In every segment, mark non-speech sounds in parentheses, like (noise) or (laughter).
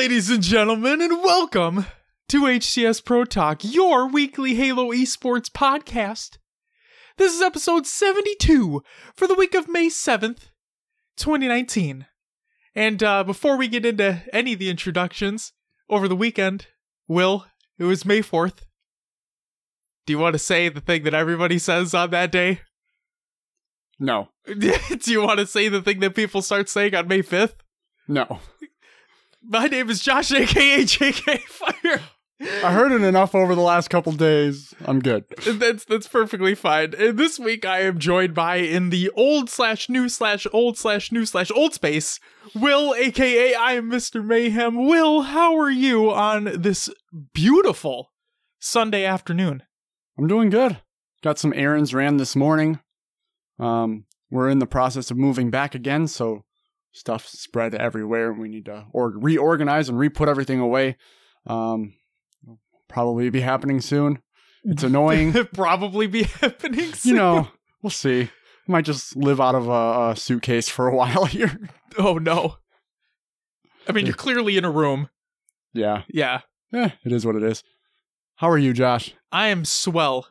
Ladies and gentlemen, and welcome to HCS Pro Talk, your weekly Halo esports podcast. This is episode 72 for the week of May 7th, 2019. And uh, before we get into any of the introductions, over the weekend, Will, it was May 4th. Do you want to say the thing that everybody says on that day? No. (laughs) Do you want to say the thing that people start saying on May 5th? No. My name is Josh, aka JK Fire. I heard it enough over the last couple days. I'm good. That's that's perfectly fine. And this week I am joined by in the old slash new slash old slash new slash old space, Will, aka I am Mr. Mayhem. Will, how are you on this beautiful Sunday afternoon? I'm doing good. Got some errands ran this morning. Um, we're in the process of moving back again, so stuff spread everywhere. We need to or- reorganize and re-put everything away. Um, probably be happening soon. It's annoying. (laughs) Probably be (laughs) happening soon. you know, we'll see. Might just live out of a, a suitcase for a (laughs) while here. Oh no. I mean, you're clearly in a room. Yeah. Yeah. Eh, it is what it is. How are you, Josh? I am swell.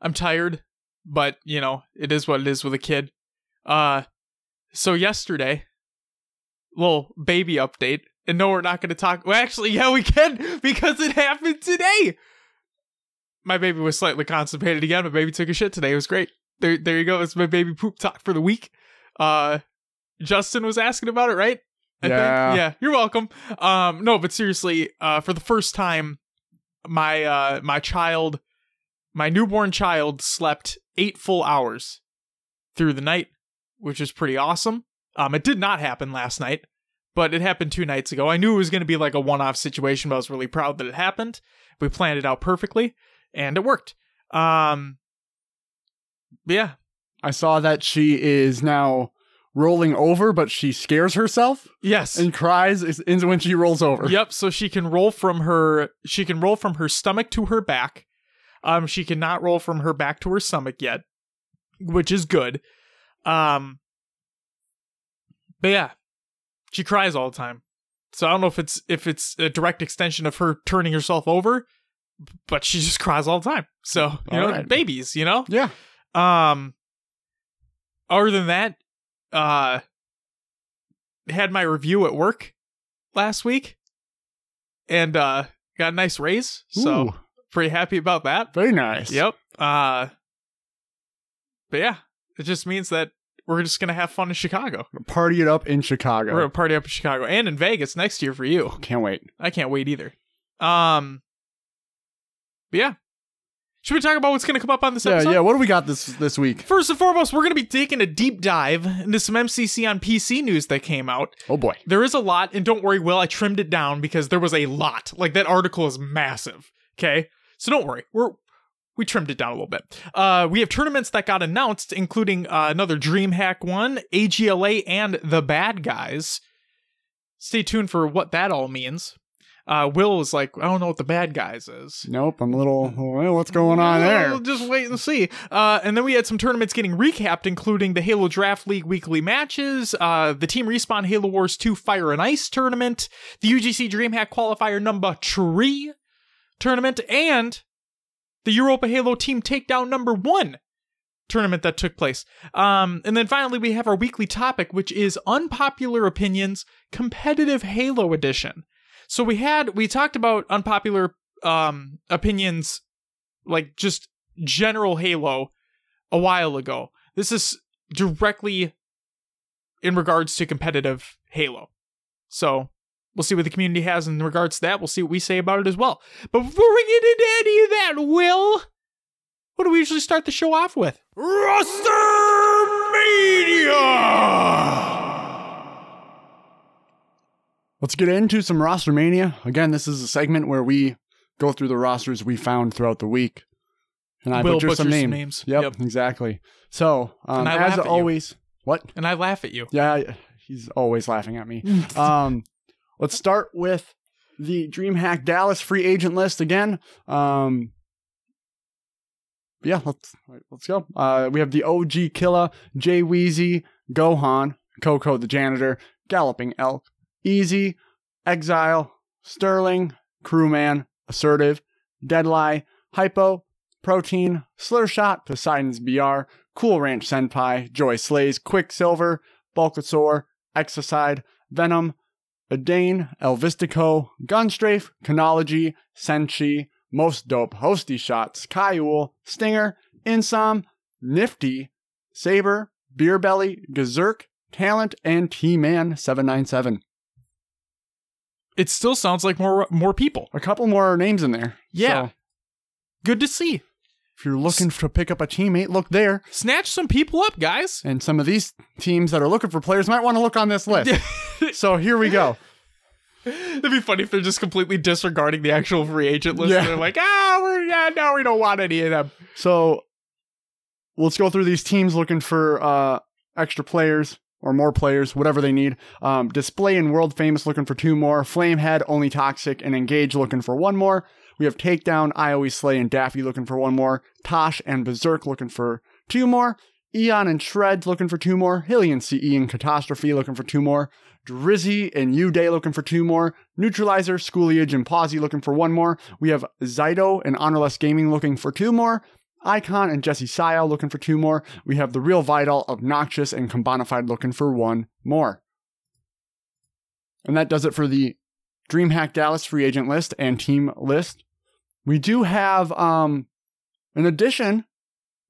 I'm tired, but you know, it is what it is with a kid. Uh so yesterday, little baby update. And no, we're not gonna talk well actually, yeah, we can (laughs) because it happened today. My baby was slightly constipated again. My baby took a shit today. It was great. There there you go. It's my baby poop talk for the week. Uh Justin was asking about it, right? Yeah. Yeah, you're welcome. Um no, but seriously, uh for the first time my uh my child my newborn child slept 8 full hours through the night, which is pretty awesome. Um it did not happen last night, but it happened 2 nights ago. I knew it was going to be like a one-off situation, but I was really proud that it happened. We planned it out perfectly and it worked. Um yeah, I saw that she is now rolling over, but she scares herself yes. and cries is- is when she rolls over. Yep. So she can roll from her she can roll from her stomach to her back. Um, she cannot roll from her back to her stomach yet, which is good. Um, but yeah, she cries all the time. So I don't know if it's if it's a direct extension of her turning herself over, but she just cries all the time. So you All know, right. babies, you know. Yeah. Um other than that, uh had my review at work last week and uh got a nice raise. So Ooh, pretty happy about that. very nice. Yep. Uh but yeah, it just means that we're just gonna have fun in Chicago. Party it up in Chicago. We're gonna party up in Chicago and in Vegas next year for you. Can't wait. I can't wait either. Um but yeah. Should we talk about what's gonna come up on this Yeah, episode? yeah. What do we got this this week? First and foremost, we're going to be taking a deep dive into some MCC on PC news that came out. Oh boy. There is a lot, and don't worry, Will, I trimmed it down because there was a lot. Like that article is massive. Okay, so don't worry, we're we trimmed it down a little bit. Uh, we have tournaments that got announced, including uh, another DreamHack one, AGLA, and the Bad Guys. Stay tuned for what that all means. Uh, Will is like, I don't know what the Bad Guys is. Nope. I'm a little. Well, what's going on there? We'll just wait and see. Uh, and then we had some tournaments getting recapped, including the Halo Draft League weekly matches, uh, the Team Respawn Halo Wars 2 Fire and Ice tournament, the UGC DreamHack qualifier number three tournament, and the Europa Halo Team Takedown number one tournament that took place. Um, and then finally, we have our weekly topic, which is unpopular opinions, competitive Halo edition. So we had we talked about unpopular um opinions like just general Halo a while ago. This is directly in regards to competitive Halo. So we'll see what the community has in regards to that. We'll see what we say about it as well. But before we get into any of that, Will, what do we usually start the show off with? Roster Mania! Let's get into some roster mania. Again, this is a segment where we go through the rosters we found throughout the week. And I Will butcher some butchers names. some names. Yep, Yep. exactly. So, um, And I laugh as at you. always, what? And I laugh at you. Yeah, he's always laughing at me. (laughs) um, let's start with the DreamHack Dallas free agent list again. Um, yeah, let's let's go. Uh, we have the OG Killer, Jay Weezy, Gohan, Coco the janitor, Galloping Elk, Easy, Exile, Sterling, Crewman, Assertive, Deadlie, Hypo, Protein, Slurshot, Poseidon's BR, Cool Ranch Senpai, Joy Slays, Quicksilver, Bulkasaur, Exocide, Venom, Adane, Elvistico, Gunstrafe, Canology, Senshi, Most Dope, Hosty Shots, Kaiul, Stinger, Insom, Nifty, Saber, Beer Belly, Gazerk, Talent, and T-Man 797. It still sounds like more more people. A couple more names in there. Yeah. So Good to see. If you're looking to pick up a teammate, look there. Snatch some people up, guys. And some of these teams that are looking for players might want to look on this list. (laughs) so here we go. It'd be funny if they're just completely disregarding the actual free agent list. Yeah. They're like, ah, we're yeah, no, we don't want any of them. So let's go through these teams looking for uh, extra players or more players, whatever they need. Um, Display and World Famous looking for two more. Flamehead, Only Toxic, and Engage looking for one more. We have Takedown, I Always Slay, and Daffy looking for one more. Tosh and Berserk looking for two more. Eon and Shreds looking for two more. Hilly and CE and Catastrophe looking for two more. Drizzy and U Day looking for two more. Neutralizer, Schooliage, and Pawsey looking for one more. We have Zydo and Honorless Gaming looking for two more. Icon and Jesse Sile looking for two more. We have the Real Vital, Obnoxious, and Combonified looking for one more. And that does it for the DreamHack Dallas free agent list and team list. We do have um an addition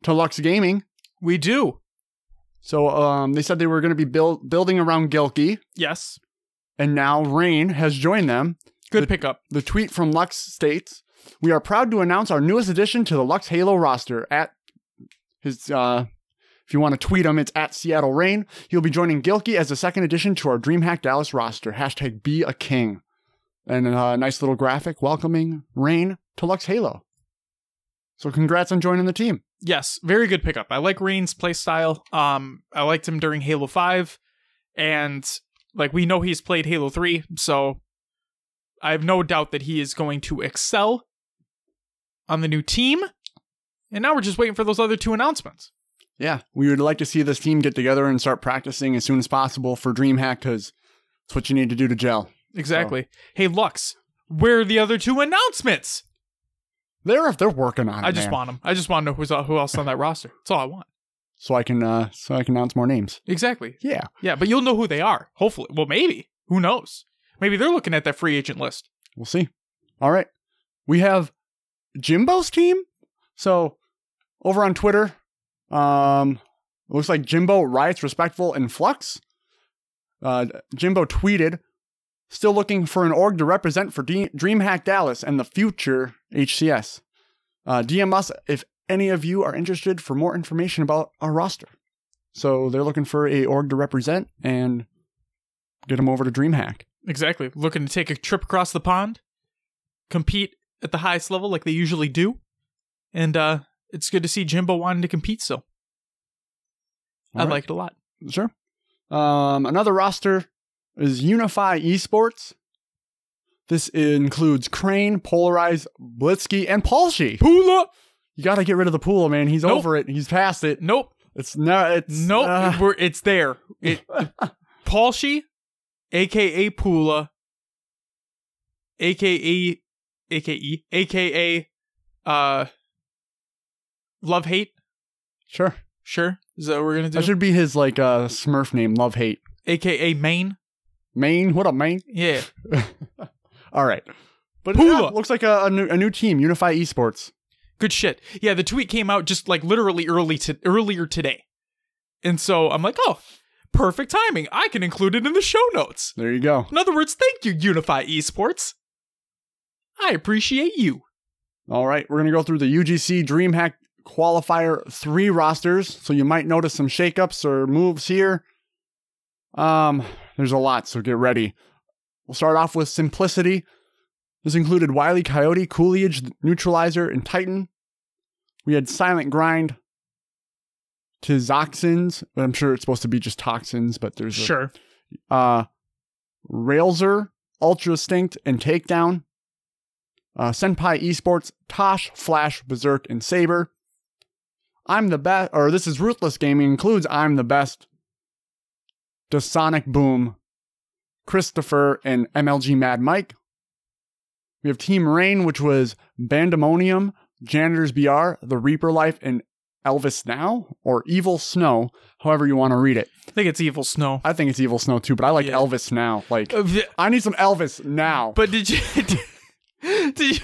to Lux Gaming. We do. So um they said they were going to be build, building around Gilkey, Yes. and now Rain has joined them. Good The- pickup. The tweet from Lux states, "We are proud to announce our newest addition to the Lux Halo roster at his uh if you want to tweet him, it's at Seattle Rain. He'll be joining Gilkey as the second addition to our DreamHack Dallas roster. Hashtag be a king. And a nice little graphic welcoming Rain to Lux Halo. So congrats on joining the team. Yes, very good pickup. I like Rain's playstyle. Um, I liked him during Halo 5, and like we know he's played Halo 3, so I have no doubt that he is going to excel on the new team. And now we're just waiting for those other two announcements. Yeah, we would like to see this team get together and start practicing as soon as possible for DreamHack because it's what you need to do to gel. Exactly. Hey, Lux, where are the other two announcements? They're if they're working on it. I just man. want them. I just want to know who's who else on that (laughs) roster. That's all I want. so I can uh so I can announce more names. Exactly. Yeah. Yeah, but you'll know who they are. Hopefully. Well, maybe. Who knows? Maybe they're looking at that free agent list. We'll see. All right. We have Jimbo's team. So over on Twitter, um, looks like Jimbo Riots Respectful and Flux. Uh, Jimbo tweeted, still looking for an org to represent for D- DreamHack Dallas and the future HCS. Uh, DM us if any of you are interested for more information about our roster. So they're looking for a org to represent and get them over to DreamHack. Exactly. Looking to take a trip across the pond, compete at the highest level like they usually do. And uh it's good to see Jimbo wanting to compete still. I All right. like it a lot. Sure. Um, another roster is Unify Esports. This includes Crane, Polarize, Blitzky, and Palshy. Pula! You got to get rid of the pool, man. He's Nope. over it. He's past it. Nope. It's no. It's Nope. uh, We're, it's there. It (laughs) Palshi, aka Pula, aka aka aka uh Love Hate. sure. Sure. Is that what we're gonna do? That should be his like uh, Smurf name. Love hate. aka Maine. Maine. What up, Maine? Yeah. (laughs) All right. But Pula. yeah, looks like a, a, new, a new team, Unify Esports. Good shit. Yeah, the tweet came out just like literally early to earlier today. And so I'm like, oh, perfect timing. I can include it in the show notes. There you go. In other words, thank you, Unify Esports. I appreciate you. All right, we're gonna go through the UGC DreamHack qualifier three rosters, so you might notice some shakeups or moves here. Um, there's a lot, so get ready. We'll start off with Simplicity. This included Wiley Coyote, Coolidge, Neutralizer, and Titan. We had Silent Grind, Tizoxins. I'm sure it's supposed to be just toxins, but there's a, Sure. uh, Railzer, Ultra Stinct, and Takedown. Uh, Senpai Esports, Tosh, Flash, Berserk, and Saber. I'm the best, or this is Ruthless Gaming, includes I'm the best. Sonic Boom, Christopher, and MLG Mad Mike. We have Team Rain, which was Bandemonium, Janitors BR, The Reaper Life, and Elvis Now, or Evil Snow, however you want to read it. I think it's Evil Snow. I think it's Evil Snow too, but I like Yeah. Elvis Now. Like, Uh, v- I need some Elvis now. But did you? (laughs) Did you?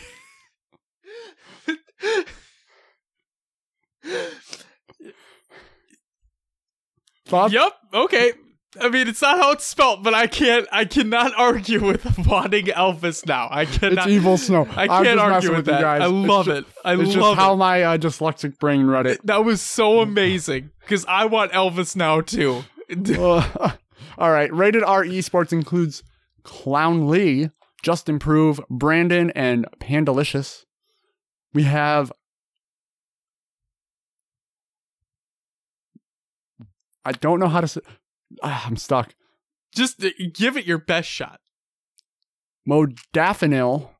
Bob? Yep. Okay. I mean, it's not how it's spelt, but I can't. I cannot (laughs) argue with wanting Elvis now. I cannot. It's. Evil Snow. I can't just argue with with that. you guys. I love ju- it. I it's just love how it. my uh, dyslexic brain read it. That was so amazing because I want Elvis now too. (laughs) Uh, (laughs) all right. Rated R esports includes Clown Lee, Just Improve, Brandon, and Pandalicious. We have. I don't know how to say. Ah, I'm stuck. Just uh, give it your best shot. Modafinil,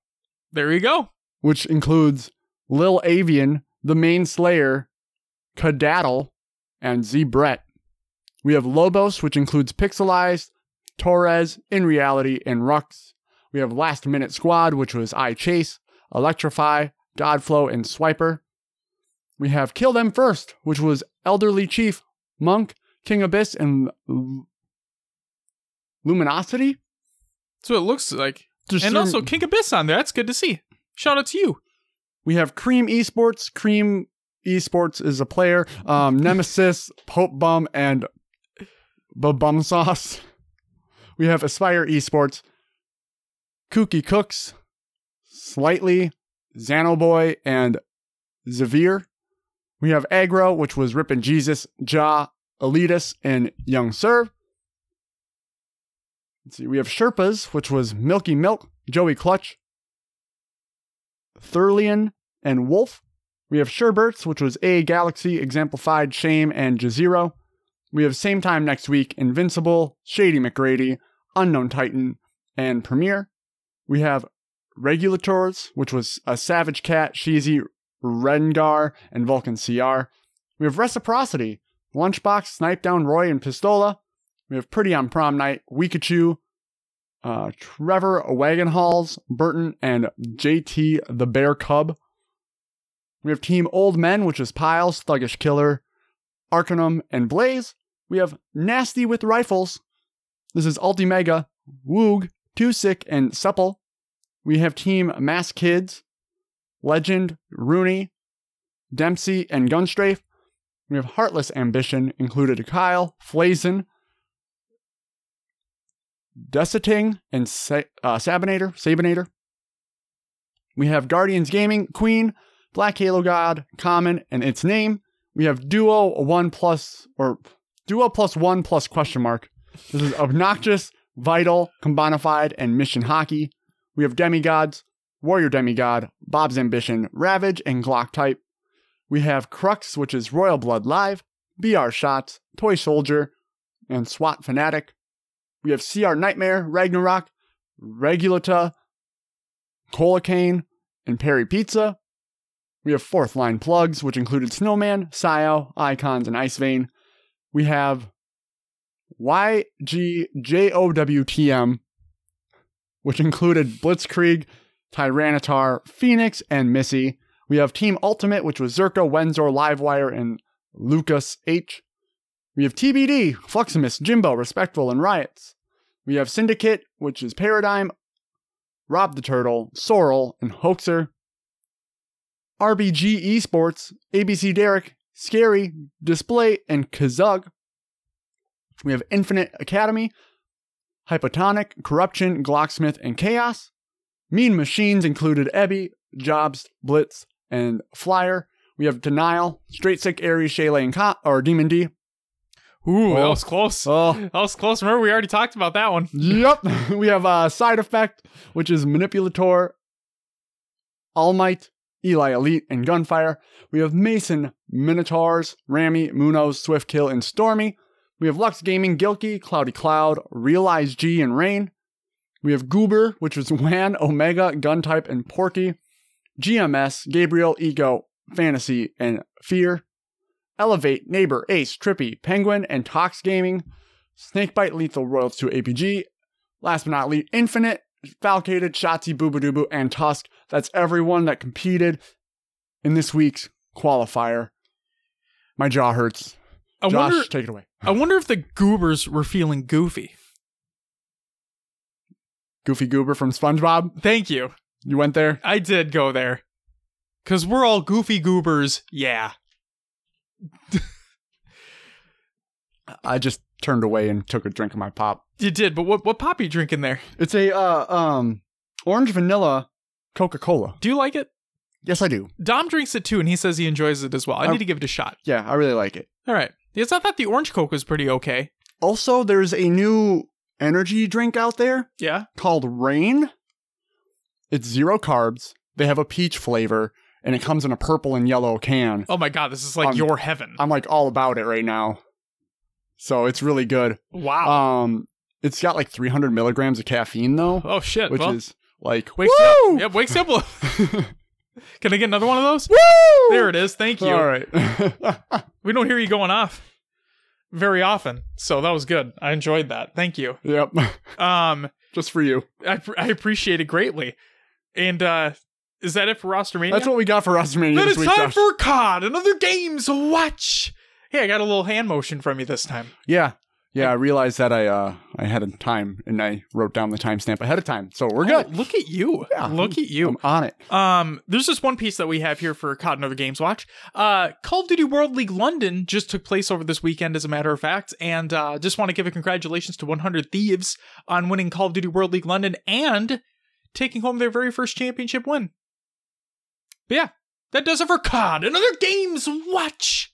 There you go. which includes Lil Avian, the main Slayer, Cadaddle, and Z Brett. We have Lobos, which includes Pixelized, Torres, In Reality, and Rux. We have Last Minute Squad, which was I Chase, Electrify, Godflow, and Swiper. We have Kill Them First, which was Elderly Chief, Monk, King Abyss, and Luminosity. So it looks like. Just and certain- also King Abyss on there. That's good to see. Shout out to you. We have Cream Esports. Cream Esports is a player. Um, (laughs) Nemesis, Pope Bum, and Bum Sauce. We have Aspire Esports, Kooky Cooks, Slightly, Xanoboy, and Zavir. We have Aggro, which was Rippin' Jesus, Ja, Elitus, and Young Sir. Let's see. We have Sherpas, which was Milky Milk, Joey Clutch, Thurlian, and Wolf. We have Sherberts, which was A Galaxy, Exemplified, Shame, and Jazero. We have same time next week Invincible, Shady McGrady, Unknown Titan, and Premiere. We have Regulators, which was a Savage Cat, Sheezy, Rengar, and Vulcan CR. We have Reciprocity, Lunchbox, Snipe Down, Roy, and Pistola. We have Pretty on Prom Night, Weekachu, uh, Trevor Wagon Halls, Burton, and JT the Bear Cub. We have Team Old Men, which is Piles, Thuggish Killer, Arcanum, and Blaze. We have Nasty with Rifles. This is Ultimega, Woog, Too Sick, and Supple. We have Team Mass Kids, Legend, Rooney, Dempsey, and Gunstrafe. We have Heartless Ambition, included Kyle, Flazen, Desiting, and Sa- uh, Sabinator, Sabinator. We have Guardians Gaming, Queen, Black Halo God, Common, and its name. We have Duo one plus or Duo plus one plus question mark. This is Obnoxious, Vital, Combonified, and Mission Hockey. We have Demigods, Warrior Demigod, Bob's Ambition, Ravage, and Glock Type. We have Crux, which is Royal Blood Live, BR Shots, Toy Soldier, and SWAT Fanatic. We have CR Nightmare, Ragnarok, Regulata, Colacane, and Perry Pizza. We have fourth line plugs, which included Snowman, Sio, Icons, and Ice Vein. We have YGJOWTM, which included Blitzkrieg, Tyranitar, Phoenix, and Missy. We have Team Ultimate, which was Zerka, Wenzor, Livewire, and Lucas H. We have TBD, Fluximus, Jimbo, Respectful, and Riots. We have Syndicate, which is Paradigm, Rob the Turtle, Sorrel, and Hoaxer. RBG Esports, ABC Derek, Scary, Display, and Kazug. We have Infinite Academy, Hypotonic, Corruption, Glocksmith, and Chaos. Mean Machines included Ebby, Jobs, Blitz, and Flyer. We have Denial, Straight Sick, Aries, Shayla, and Co- or Demon D. Ooh, that Oh. was close. Oh, That was close. Remember, we already talked about that one. (laughs) Yep. (laughs) We have uh, Side Effect, which is Manipulator, All Might, Eli Elite, and Gunfire. We have Mason, Minotaurs, Rami, Munoz, Swift Kill, and Stormy. We have Lux Gaming, Gilky, Cloudy Cloud, Realize G, and Rain. We have Goober, which is (laughs) Wan, Omega, Guntype, and Porky. GMS, Gabriel, Ego, Fantasy, and Fear. Elevate, Neighbor, Ace, Trippy, Penguin, and Tox Gaming. Snakebite, Lethal Royals to APG. last but not least, Infinite, Falcated, Shotzi, Boobadooboo, and Tusk. That's everyone that competed in this week's qualifier. My jaw hurts. I Josh, wonder. take it away. I wonder if the goobers were feeling goofy. Goofy Goober from SpongeBob. Thank you. You went there? I did go there. Cause we're all goofy goobers. Yeah. (laughs) I just turned away and took a drink of my pop. You did, but what what pop you drinking there? It's a uh, um orange vanilla Coca-Cola. Do you like it? Yes, I do. Dom drinks it too, and he says he enjoys it as well. I Oh. need to give it a shot. Yeah, I really like it. All right. Yes, I thought the orange coke was pretty okay. Also, there's a new energy drink out there Yeah. called Rain. It's zero carbs. They have a peach flavor, and it comes in a purple and yellow can. Oh my god, this is like your heaven. I'm like all about it right now. So it's really good. wow. Um, it's got like 300 milligrams of caffeine though, oh shit. which well, is like wakes woo! up. Yep, wakes you up. Can I get another one of those? Woo! There it is. Thank you. All right. (laughs) We don't hear you going off very often, so that was good. I enjoyed that. Thank you. yep. (laughs) Um, Just for you. I, I appreciate it greatly. And uh is that it for roster mania? That's what we got for WrestleMania Then this it's week, time Josh. for COD, another games to watch. Hey, I got a little hand motion from you this time. Yeah. Yeah, I realized that I uh I had a time and I wrote down the timestamp ahead of time. So we're Oh, good. look at you. Yeah, look at you. I'm on it. Um, there's just one piece that we have here for COD and Other Games Watch. Uh, Call of Duty World League London just took place over this weekend, as a matter of fact, and uh, just want to give a congratulations to 100 Thieves on winning Call of Duty World League London and taking home their very first championship win. But yeah, that does it for COD and Other Games Watch.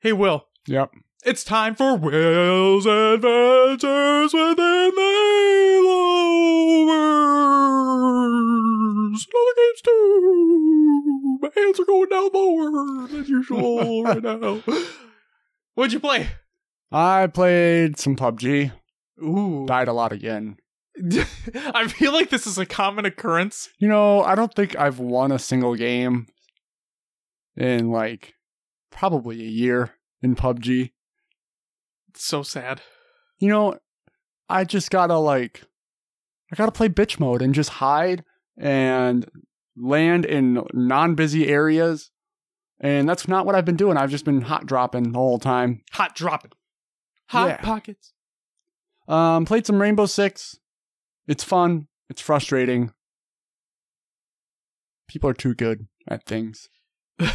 Hey, Will. Yep. It's time for Will's Adventures Within the Lowers. Other games too. My hands are going down lower than usual (laughs) right now. What'd you play? I played some PUBG. Ooh. Died a lot again. (laughs) I feel like this is a common occurrence. You know, I don't think I've won a single game in like probably a year in PUBG. It's so sad. You know, I just gotta like I gotta play bitch mode and just hide and land in non-busy areas. And that's not what I've been doing. I've just been hot dropping the whole time. Hot dropping. Hot Yeah. pockets. Um, played some Rainbow Six. It's fun. It's frustrating. People are too good at things. (laughs)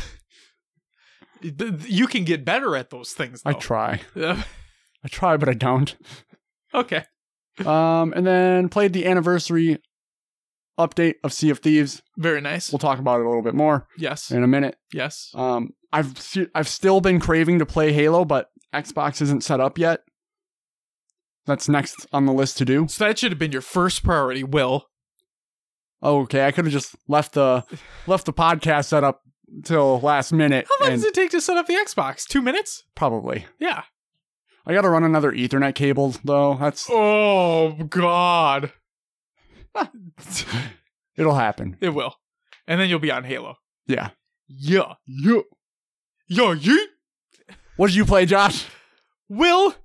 You can get better at those things, though. I try. I try, but I don't. (laughs) okay. Um, and then played the anniversary update of Sea of Thieves. Very nice. We'll talk about it a little bit more Yes. in a minute. Yes. Um, I've I've still been craving to play Halo, but Xbox isn't set up yet. That's next on the list to do. So that should have been your first priority, Will. Okay, I could have just left the left the podcast set up till last minute. How long does it take to set up the Xbox? Two minutes? Probably. Yeah. I got to run another Ethernet cable though. That's Oh God. (laughs) it'll happen. It will. And then you'll be on Halo. Yeah. Yeah. Yeah. Yeah, yeet. What did you play, Josh? Will.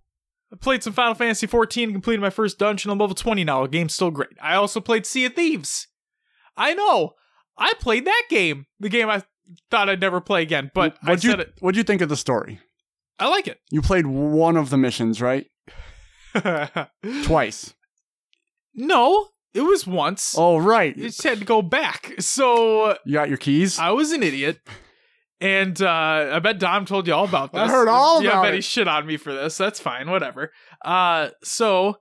I played some Final Fantasy 14 and completed my first dungeon. I'm level 20 now. The game's still great. I also played Sea of Thieves. I know. I played that game. The game I thought I'd never play again, but what'd you said it. what'd you think of the story? I like it. You played one of the missions, right? (laughs) Twice. no, it was once. Oh, right. You just had to go back. So uh, You got your keys. I was an idiot. And uh, I bet Dom told you all about this. I heard all Yeah, I about bet it. he shit on me for this. That's fine, whatever. Uh, so,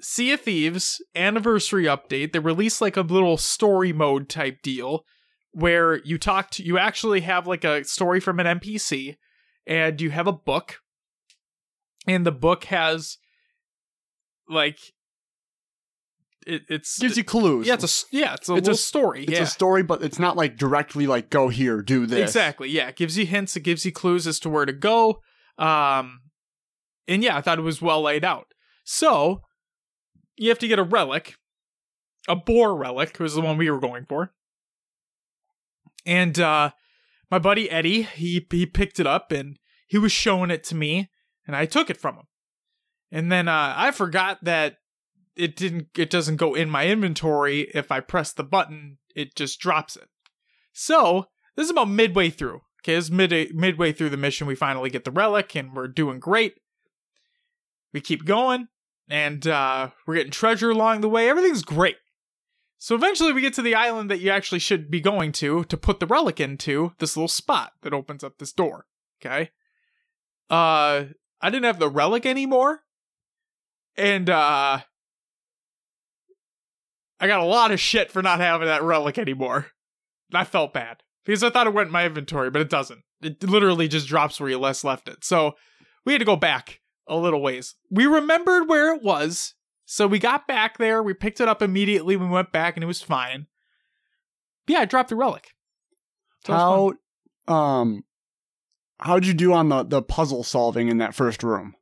Sea of Thieves anniversary update. They released like a little story mode type deal where you talk to, you actually have like a story from an NPC and you have a book. And the book has like, it, it's Gives you clues. yeah, it's a yeah, it's a It's a little story. It's yeah. a story, but it's not like directly like go here, do this. Exactly. Yeah, it gives you hints. It gives you clues as to where to go. Um, and yeah, I thought it was well laid out. So you have to get a relic, a boar relic was the one we were going for. And uh, my buddy Eddie, he he picked it up and he was showing it to me, and I took it from him. And then uh, I forgot that it didn't it doesn't go in my inventory. If I press the button, it just drops it. So this is about midway through. Okay, it's mid midway through the mission. We finally get the relic, and we're doing great. We keep going, and uh, we're getting treasure along the way. Everything's great. So eventually, we get to the island that you actually should be going to to put the relic into. This little spot that opens up this door. Okay. Uh, I didn't have the relic anymore, and uh, I got a lot of shit for not having that relic anymore. And I felt bad because I thought it went in my inventory, but it doesn't. It literally just drops where you last left it. So we had to go back a little ways. We remembered where it was, so we got back there. We picked it up immediately. We went back, and it was fine. But yeah, I dropped the relic. So it was fun. How um how'd you do on the the puzzle solving in that first room?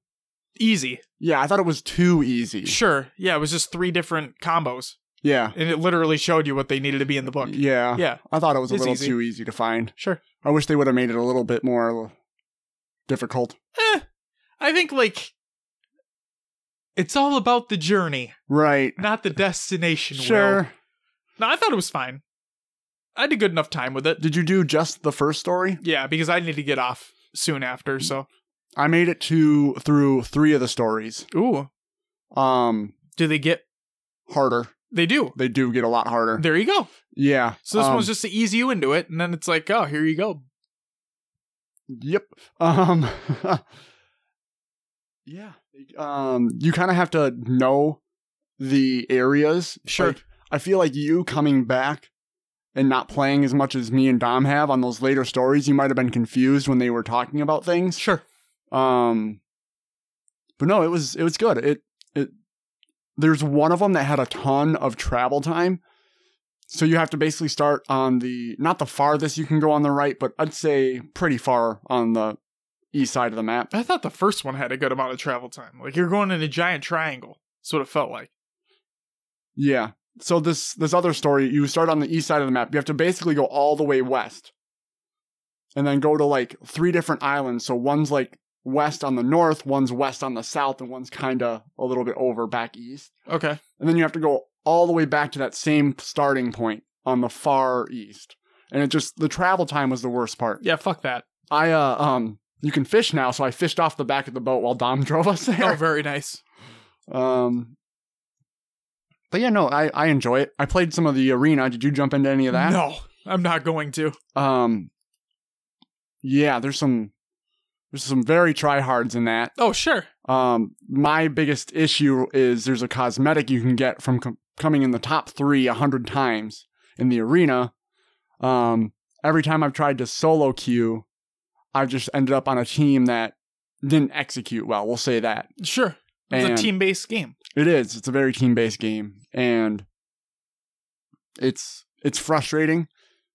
easy? Yeah, I thought it was too easy. Sure. Yeah, it was just three different combos, Yeah. and it literally showed you what they needed to be in the book. Yeah. Yeah, I thought it was a It's little easy. too easy to find. sure. I wish they would have made it a little bit more difficult. Eh, I think like it's all about the journey, Right. not the destination. Will. Sure. No, I thought it was fine. I had a good enough time with it. Did you do just the first story? Yeah, because I need to get off soon after. So, I made it to through three of the stories. ooh, Um, do they get? harder. They do. They do get a lot harder. There you go. yeah. So this um, one's just to ease you into it, and then it's like, oh, here you go. Yep. (laughs) Um. (laughs) yeah. Um. You kind of have to know the areas. Sure. Like, I feel like you coming back and not playing as much as me and Dom have on those later stories, you might have been confused when they were talking about things. Sure. Um. But no, it was it was good. It it. There's one of them that had a ton of travel time. So you have to basically start on the not the farthest you can go on the right, but I'd say pretty far on the east side of the map. I thought the first one had a good amount of travel time. Like you're going in a giant triangle. That's what it felt like. Yeah. So this this other story, you start on the east side of the map. You have to basically go all the way west. And then go to like three different islands. So one's like west on the north, one's west on the south, and one's kind of a little bit over back east. Okay. And then you have to go all the way back to that same starting point on the far east. And it just the travel time was the worst part. Yeah. Fuck that. I uh um you can fish now, so I fished off the back of the boat while Dom (laughs) drove us Oh, very nice. Um But yeah, no, I I enjoy it. I played some of the arena. Did you jump into any of that? No, I'm not going to. Um Yeah, there's some there's some very tryhards in that. Oh, sure. Um, my biggest issue is there's a cosmetic you can get from com- coming in the top three a hundred times in the arena. Um, every time I've tried to solo queue, I've just ended up on a team that didn't execute well. We'll say that Sure. It's And- a team based game. it is. It's a very team based game, and it's it's frustrating,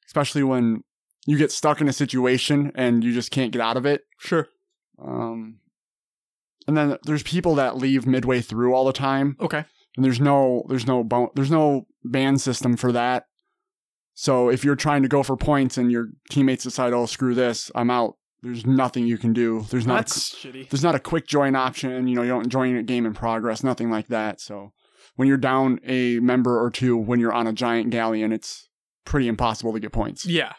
especially when you get stuck in a situation and you just can't get out of it. Sure. Um, and then there's people that leave midway through all the time, Okay. and there's no there's no bon- there's no ban system for that. So if you're trying to go for points and your teammates decide, "Oh, screw this, I'm out," there's nothing you can do. There's not a, shitty. there's not a quick join option. You know, you don't join a game in progress, nothing like that. So when you're down a member or two when you're on a giant galleon, it's pretty impossible to get points. Yeah.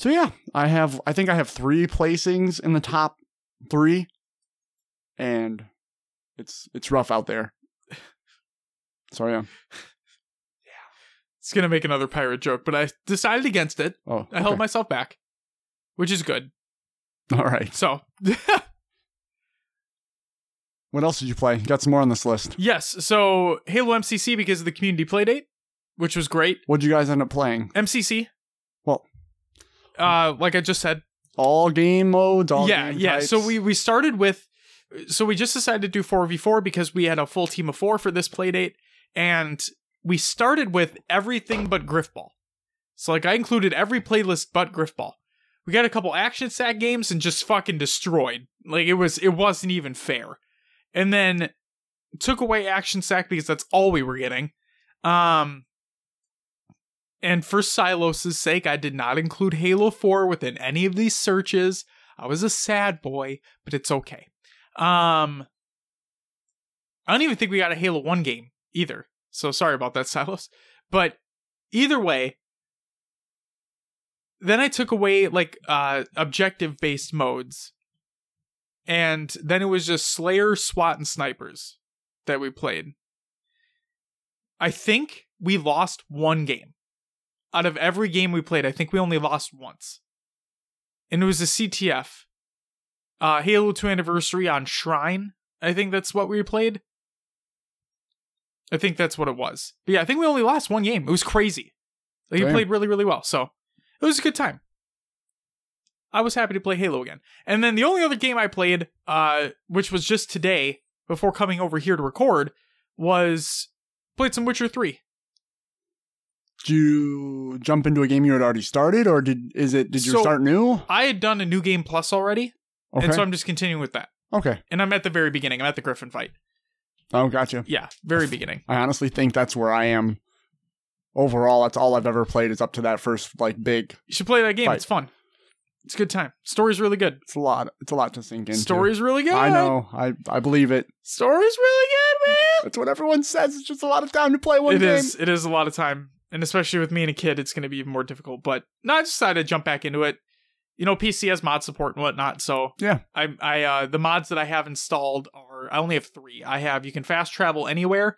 So yeah, I have I think I have three placings in the top three, and it's it's rough out there. (sighs) So yeah. It's going to make another pirate joke, but I decided against it. Oh, I held okay. myself back, which is good. All right. So, (laughs) What else did you play? Got some more on this list. yes. So, Halo MCC because of the community play date, which was great. What'd you guys end up playing? MCC. Uh, like I just said, All game modes. All yeah, game yeah. So we we started with, so we just decided to do four v four because we had a full team of four for this playdate, and we started with everything but Grifball. So like I included every playlist but Grifball. We got a couple action sack games and just fucking destroyed. Like it was it wasn't even fair. And then took away action sack because that's all we were getting. Um and for Silos' sake, I did not include Halo 4 within any of these searches. I was a sad boy, but it's okay. Um I don't even think we got a Halo 1 game either. So sorry about that, (laughs) Silos. But either way, then I took away like uh objective based modes. And then it was just Slayer, SWAT, and snipers that we played. I think we lost one game. Out of every game we played, I think we only lost once. And it was a CTF. Uh Halo 2 Anniversary on Shrine. I think that's what we played. I think that's what it was. But yeah, I think we only lost one game. It was crazy. Like, he played really, really well. So it was a good time. I was happy to play Halo again. And then the only other game I played, uh, which was just today before coming over here to record, was played some Witcher 3. Did you jump into a game you had already started, or did is it did you So- start new? I had done a new game plus already, Okay. and so I'm just continuing with that. okay. And I'm at the very beginning. I'm at the Griffin fight. Oh, gotcha. Yeah, very beginning. I honestly think that's where I am. Overall, that's all I've ever played is up to that first like big. You should play that game. Fight. It's fun. It's a good time. Story's really good. It's a lot. It's a lot to sink into. Story's really good. I know. I I believe it. Story's really good, man. That's what everyone says. It's just a lot of time to play one It game. is. It is a lot of time, and especially with me and a kid, it's going to be even more difficult. But no, I decided to jump back into it. You know, PC has mod support and whatnot, so Yeah. I, I, uh, the mods that I have installed are I only have three. I have you can fast travel anywhere,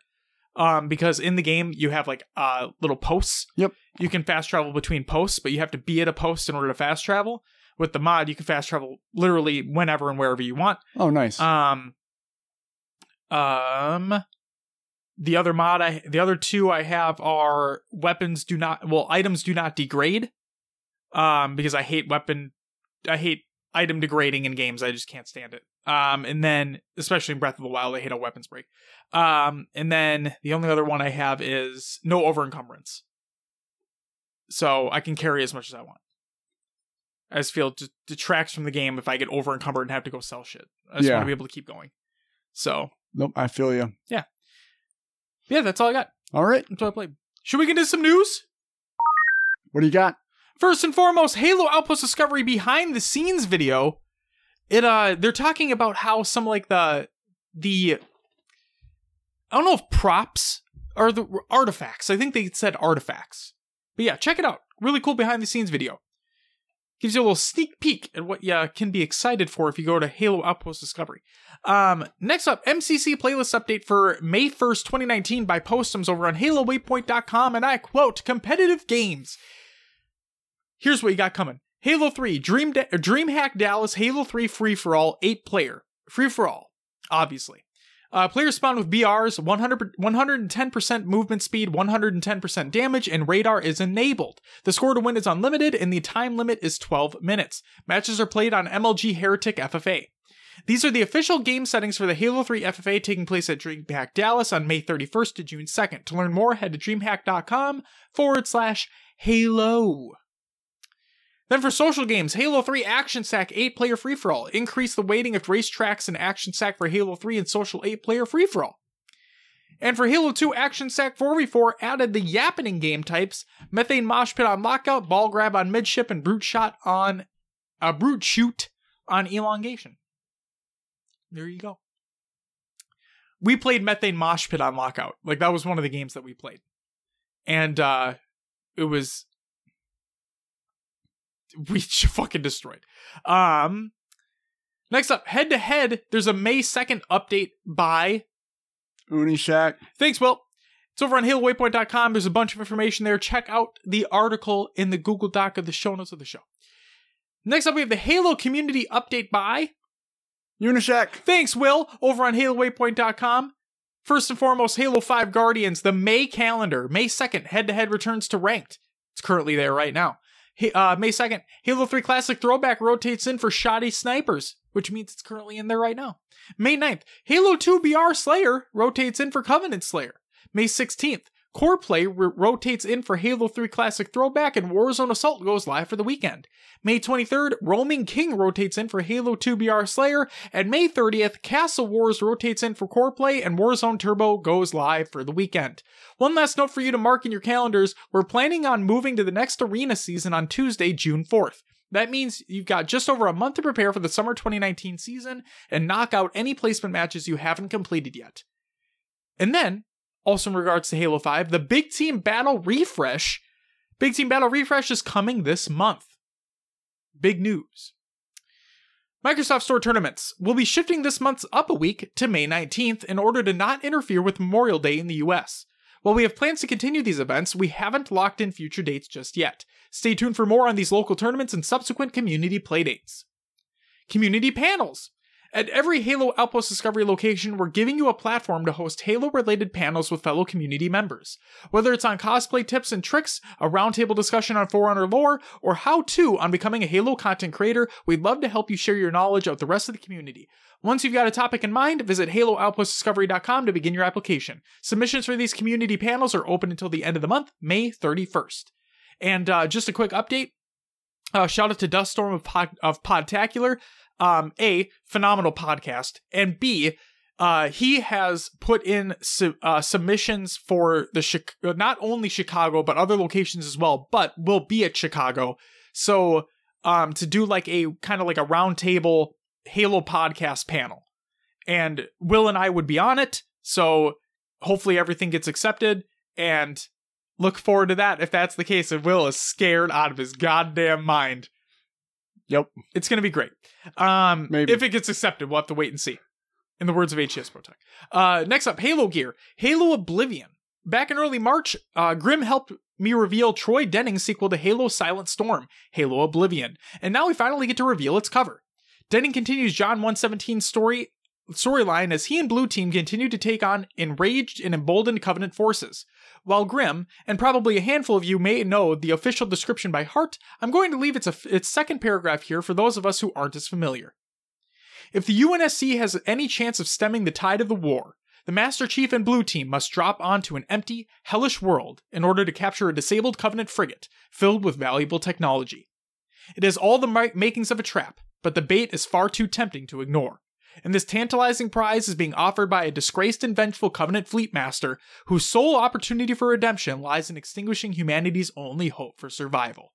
um, because in the game you have like uh little posts. Yep. You can fast travel between posts, but you have to be at a post in order to fast travel. With the mod, you can fast travel literally whenever and wherever you want. Oh, nice. Um, um, the other mod I, the other two I have are weapons do not, well, items do not degrade. Um, because I hate weapon, I hate item degrading in games. I just can't stand it. Um, and then especially in Breath of the Wild, I hate a weapons break. Um, and then the only other one I have is no over encumbrance. So I can carry as much as I want. I just feel it detracts from the game if I get over encumbered and have to go sell shit. I just Yeah. want to be able to keep going. So nope. I feel you. yeah, that's all I got. All right. That's what I played. Should we get into some news? What do you got? First and foremost, Halo Outpost Discovery behind the scenes video. It uh they're talking about how some like the the I don't know if props are the artifacts. I think they said artifacts. But yeah, check it out. Really cool behind the scenes video. Gives you a little sneak peek at what you can be excited for if you go to Halo Outpost Discovery. Um, next up, MCC playlist update for May 1st, 2019 by Postums over on HaloWaypoint.com, and I quote, competitive games. Here's what you got coming. Halo 3, Dream da- Dallas, Halo 3 Free for All, 8 player. Free for all, obviously. Uh, players spawn with BRs, 100, 110% movement speed, 110% damage, and radar is enabled. The score to win is unlimited, and the time limit is 12 minutes. Matches are played on MLG Heretic FFA. These are the official game settings for the Halo 3 FFA taking place at DreamHack Dallas on May 31st to June 2nd. To learn more, head to dreamhack.com forward slash Halo. Then for social games, Halo 3 Action Sack 8 player free for all. Increase the weighting of racetracks and Action Sack for Halo 3 and social 8 player free for all. And for Halo 2 Action Sack 4v4, added the Yappening game types Methane Mosh Pit on Lockout, Ball Grab on Midship, and Brute Shot on. Uh, brute Shoot on Elongation. There you go. We played Methane Mosh Pit on Lockout. Like, that was one of the games that we played. And, uh, it was (laughs) we fucking destroyed. Um, next up, head to head. There's a May 2nd update by. Unyshek. Thanks, Will. It's over on HaloWaypoint.com. There's a bunch of information there. Check out the article in the Google Doc of the show notes of the show. Next up, we have the Halo Community Update by. Unyshek. Thanks, Will, over on HaloWaypoint.com. First and foremost, Halo 5 Guardians, the May calendar. May 2nd, head to head returns to ranked. It's currently there right now. Hey, uh, May 2nd, Halo 3 Classic Throwback rotates in for Shotty Snipers, which means it's currently in there right now. May 9th, Halo 2 BR Slayer rotates in for Covenant Slayer. May 16th, Core Play rotates in for Halo 3 Classic Throwback and Warzone Assault goes live for the weekend. May 23rd, Roaming King rotates in for Halo 2 BR Slayer, and May 30th, Castle Wars rotates in for Core Play and Warzone Turbo goes live for the weekend. One last note for you to mark in your calendars we're planning on moving to the next arena season on Tuesday, June 4th. That means you've got just over a month to prepare for the summer 2019 season and knock out any placement matches you haven't completed yet. And then, also in regards to Halo 5, the Big Team Battle Refresh. Big Team Battle Refresh is coming this month. Big news. Microsoft Store tournaments will be shifting this month's up a week to May 19th in order to not interfere with Memorial Day in the US. While we have plans to continue these events, we haven't locked in future dates just yet. Stay tuned for more on these local tournaments and subsequent community playdates. Community panels. At every Halo Outpost Discovery location, we're giving you a platform to host Halo related panels with fellow community members. Whether it's on cosplay tips and tricks, a roundtable discussion on Forerunner lore, or how to on becoming a Halo content creator, we'd love to help you share your knowledge of the rest of the community. Once you've got a topic in mind, visit HaloOutpostDiscovery.com to begin your application. Submissions for these community panels are open until the end of the month, May 31st. And uh, just a quick update. Uh, shout out to Duststorm of, Pod- of Podtacular um, A, phenomenal podcast, and B, uh, he has put in su- uh, submissions for the Chi- not only Chicago but other locations as well, but will be at Chicago. So um, to do like a kind of like a roundtable Halo podcast panel, and Will and I would be on it. So hopefully everything gets accepted, and look forward to that. If that's the case, and Will is scared out of his goddamn mind. Yep. It's going to be great. Um, Maybe. If it gets accepted, we'll have to wait and see. In the words of HCS Protect. Uh, next up, Halo gear. Halo Oblivion. Back in early March, uh, Grim helped me reveal Troy Denning's sequel to Halo Silent Storm, Halo Oblivion, and now we finally get to reveal its cover. Denning continues John 117's story storyline as he and Blue Team continue to take on enraged and emboldened Covenant forces. While Grim, and probably a handful of you may know the official description by heart, I'm going to leave its, its second paragraph here for those of us who aren't as familiar. If the UNSC has any chance of stemming the tide of the war, the Master Chief and Blue Team must drop onto an empty, hellish world in order to capture a disabled Covenant frigate filled with valuable technology. It has all the makings of a trap, but the bait is far too tempting to ignore. And this tantalizing prize is being offered by a disgraced and vengeful Covenant fleet master whose sole opportunity for redemption lies in extinguishing humanity's only hope for survival.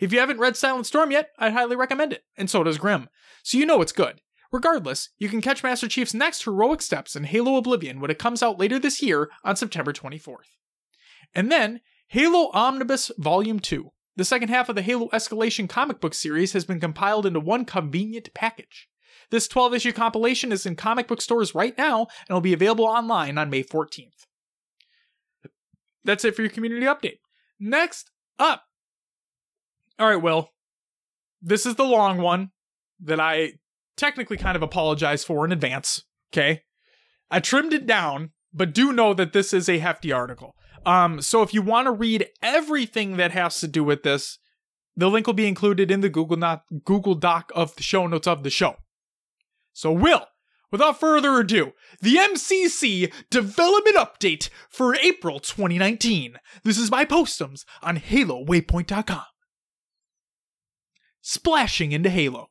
If you haven't read Silent Storm yet, I'd highly recommend it, and so does Grim, so you know it's good. Regardless, you can catch Master Chief's next heroic steps in Halo Oblivion when it comes out later this year on September 24th. And then, Halo Omnibus Volume 2. The second half of the Halo Escalation comic book series has been compiled into one convenient package. This 12 issue compilation is in comic book stores right now and will be available online on May 14th. That's it for your community update. Next up. All right, Will. This is the long one that I technically kind of apologize for in advance. Okay. I trimmed it down, but do know that this is a hefty article. Um, so if you want to read everything that has to do with this, the link will be included in the Google not Google Doc of the show notes of the show. So, Will, without further ado, the MCC development update for April 2019. This is my postums on HaloWaypoint.com. Splashing into Halo.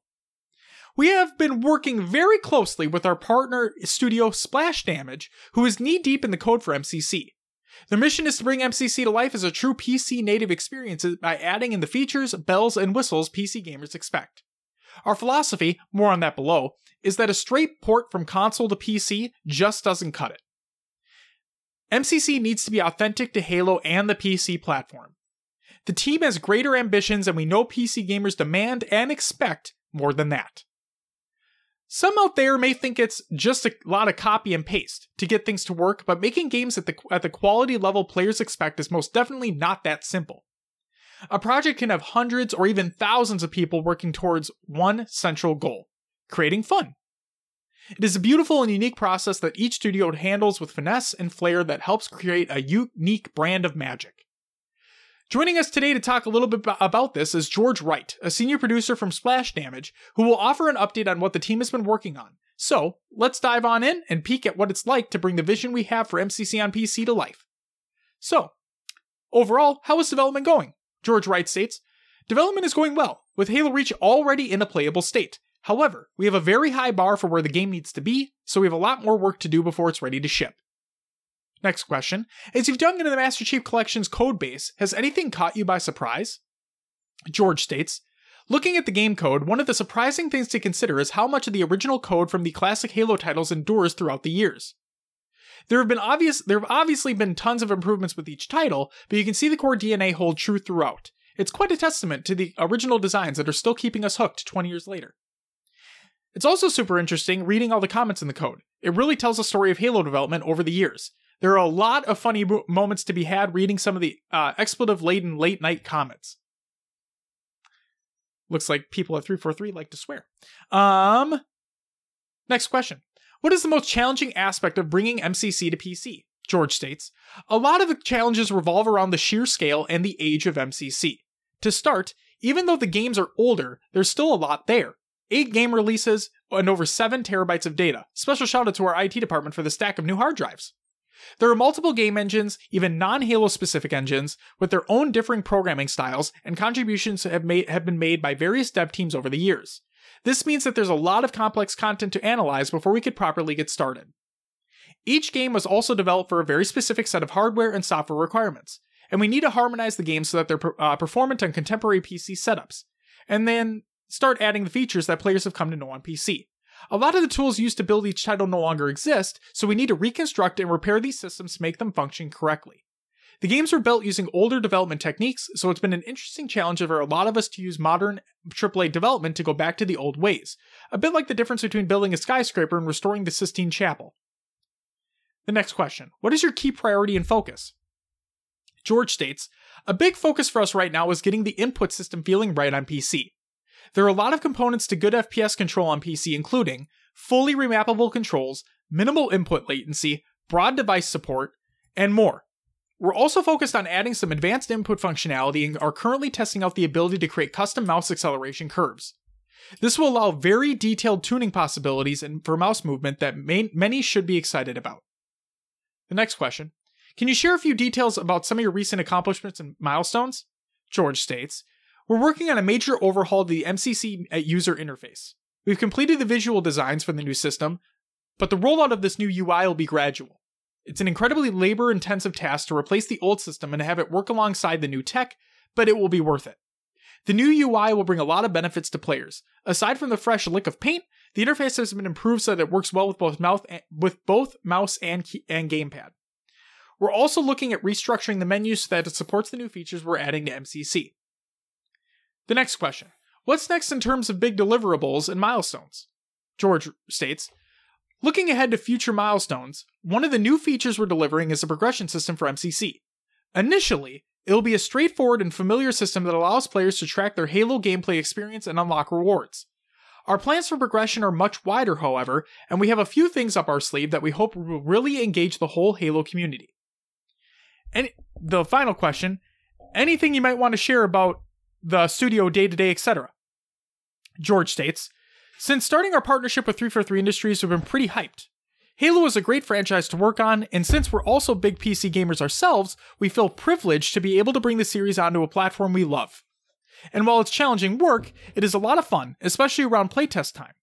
We have been working very closely with our partner studio Splash Damage, who is knee deep in the code for MCC. Their mission is to bring MCC to life as a true PC native experience by adding in the features, bells, and whistles PC gamers expect. Our philosophy, more on that below, is that a straight port from console to PC just doesn't cut it. MCC needs to be authentic to Halo and the PC platform. The team has greater ambitions, and we know PC gamers demand and expect more than that. Some out there may think it's just a lot of copy and paste to get things to work, but making games at the, at the quality level players expect is most definitely not that simple. A project can have hundreds or even thousands of people working towards one central goal creating fun. It is a beautiful and unique process that each studio handles with finesse and flair that helps create a unique brand of magic. Joining us today to talk a little bit about this is George Wright, a senior producer from Splash Damage, who will offer an update on what the team has been working on. So, let's dive on in and peek at what it's like to bring the vision we have for MCC on PC to life. So, overall, how is development going? George Wright states Development is going well, with Halo Reach already in a playable state. However, we have a very high bar for where the game needs to be, so we have a lot more work to do before it's ready to ship. Next question. As you've dug into the Master Chief Collection's code base, has anything caught you by surprise? George states, Looking at the game code, one of the surprising things to consider is how much of the original code from the classic Halo titles endures throughout the years. There have been obvious there have obviously been tons of improvements with each title, but you can see the core DNA hold true throughout. It's quite a testament to the original designs that are still keeping us hooked 20 years later. It's also super interesting reading all the comments in the code. It really tells a story of Halo development over the years. There are a lot of funny mo- moments to be had reading some of the uh, expletive laden late night comments. Looks like people at 343 like to swear. Um, next question. What is the most challenging aspect of bringing MCC to PC? George states, a lot of the challenges revolve around the sheer scale and the age of MCC. To start, even though the games are older, there's still a lot there. Eight game releases and over 7 terabytes of data. Special shout out to our IT department for the stack of new hard drives. There are multiple game engines, even non-Halo specific engines, with their own differing programming styles, and contributions have, made, have been made by various dev teams over the years. This means that there's a lot of complex content to analyze before we could properly get started. Each game was also developed for a very specific set of hardware and software requirements, and we need to harmonize the games so that they're uh, performant on contemporary PC setups, and then start adding the features that players have come to know on PC. A lot of the tools used to build each title no longer exist, so we need to reconstruct and repair these systems to make them function correctly. The games were built using older development techniques, so it's been an interesting challenge for a lot of us to use modern AAA development to go back to the old ways, a bit like the difference between building a skyscraper and restoring the Sistine Chapel. The next question What is your key priority and focus? George states, A big focus for us right now is getting the input system feeling right on PC. There are a lot of components to good FPS control on PC, including fully remappable controls, minimal input latency, broad device support, and more. We're also focused on adding some advanced input functionality and are currently testing out the ability to create custom mouse acceleration curves. This will allow very detailed tuning possibilities for mouse movement that may, many should be excited about. The next question Can you share a few details about some of your recent accomplishments and milestones? George states we're working on a major overhaul of the MCC user interface. We've completed the visual designs for the new system, but the rollout of this new UI will be gradual. It's an incredibly labor intensive task to replace the old system and have it work alongside the new tech, but it will be worth it. The new UI will bring a lot of benefits to players. Aside from the fresh lick of paint, the interface has been improved so that it works well with both mouse and, with both mouse and and gamepad. We're also looking at restructuring the menu so that it supports the new features we're adding to MCC. The next question What's next in terms of big deliverables and milestones? George states Looking ahead to future milestones, one of the new features we're delivering is a progression system for MCC. Initially, it'll be a straightforward and familiar system that allows players to track their Halo gameplay experience and unlock rewards. Our plans for progression are much wider, however, and we have a few things up our sleeve that we hope will really engage the whole Halo community. And the final question anything you might want to share about the studio day to day, etc. George states Since starting our partnership with 343 Industries, we've been pretty hyped. Halo is a great franchise to work on, and since we're also big PC gamers ourselves, we feel privileged to be able to bring the series onto a platform we love. And while it's challenging work, it is a lot of fun, especially around playtest time.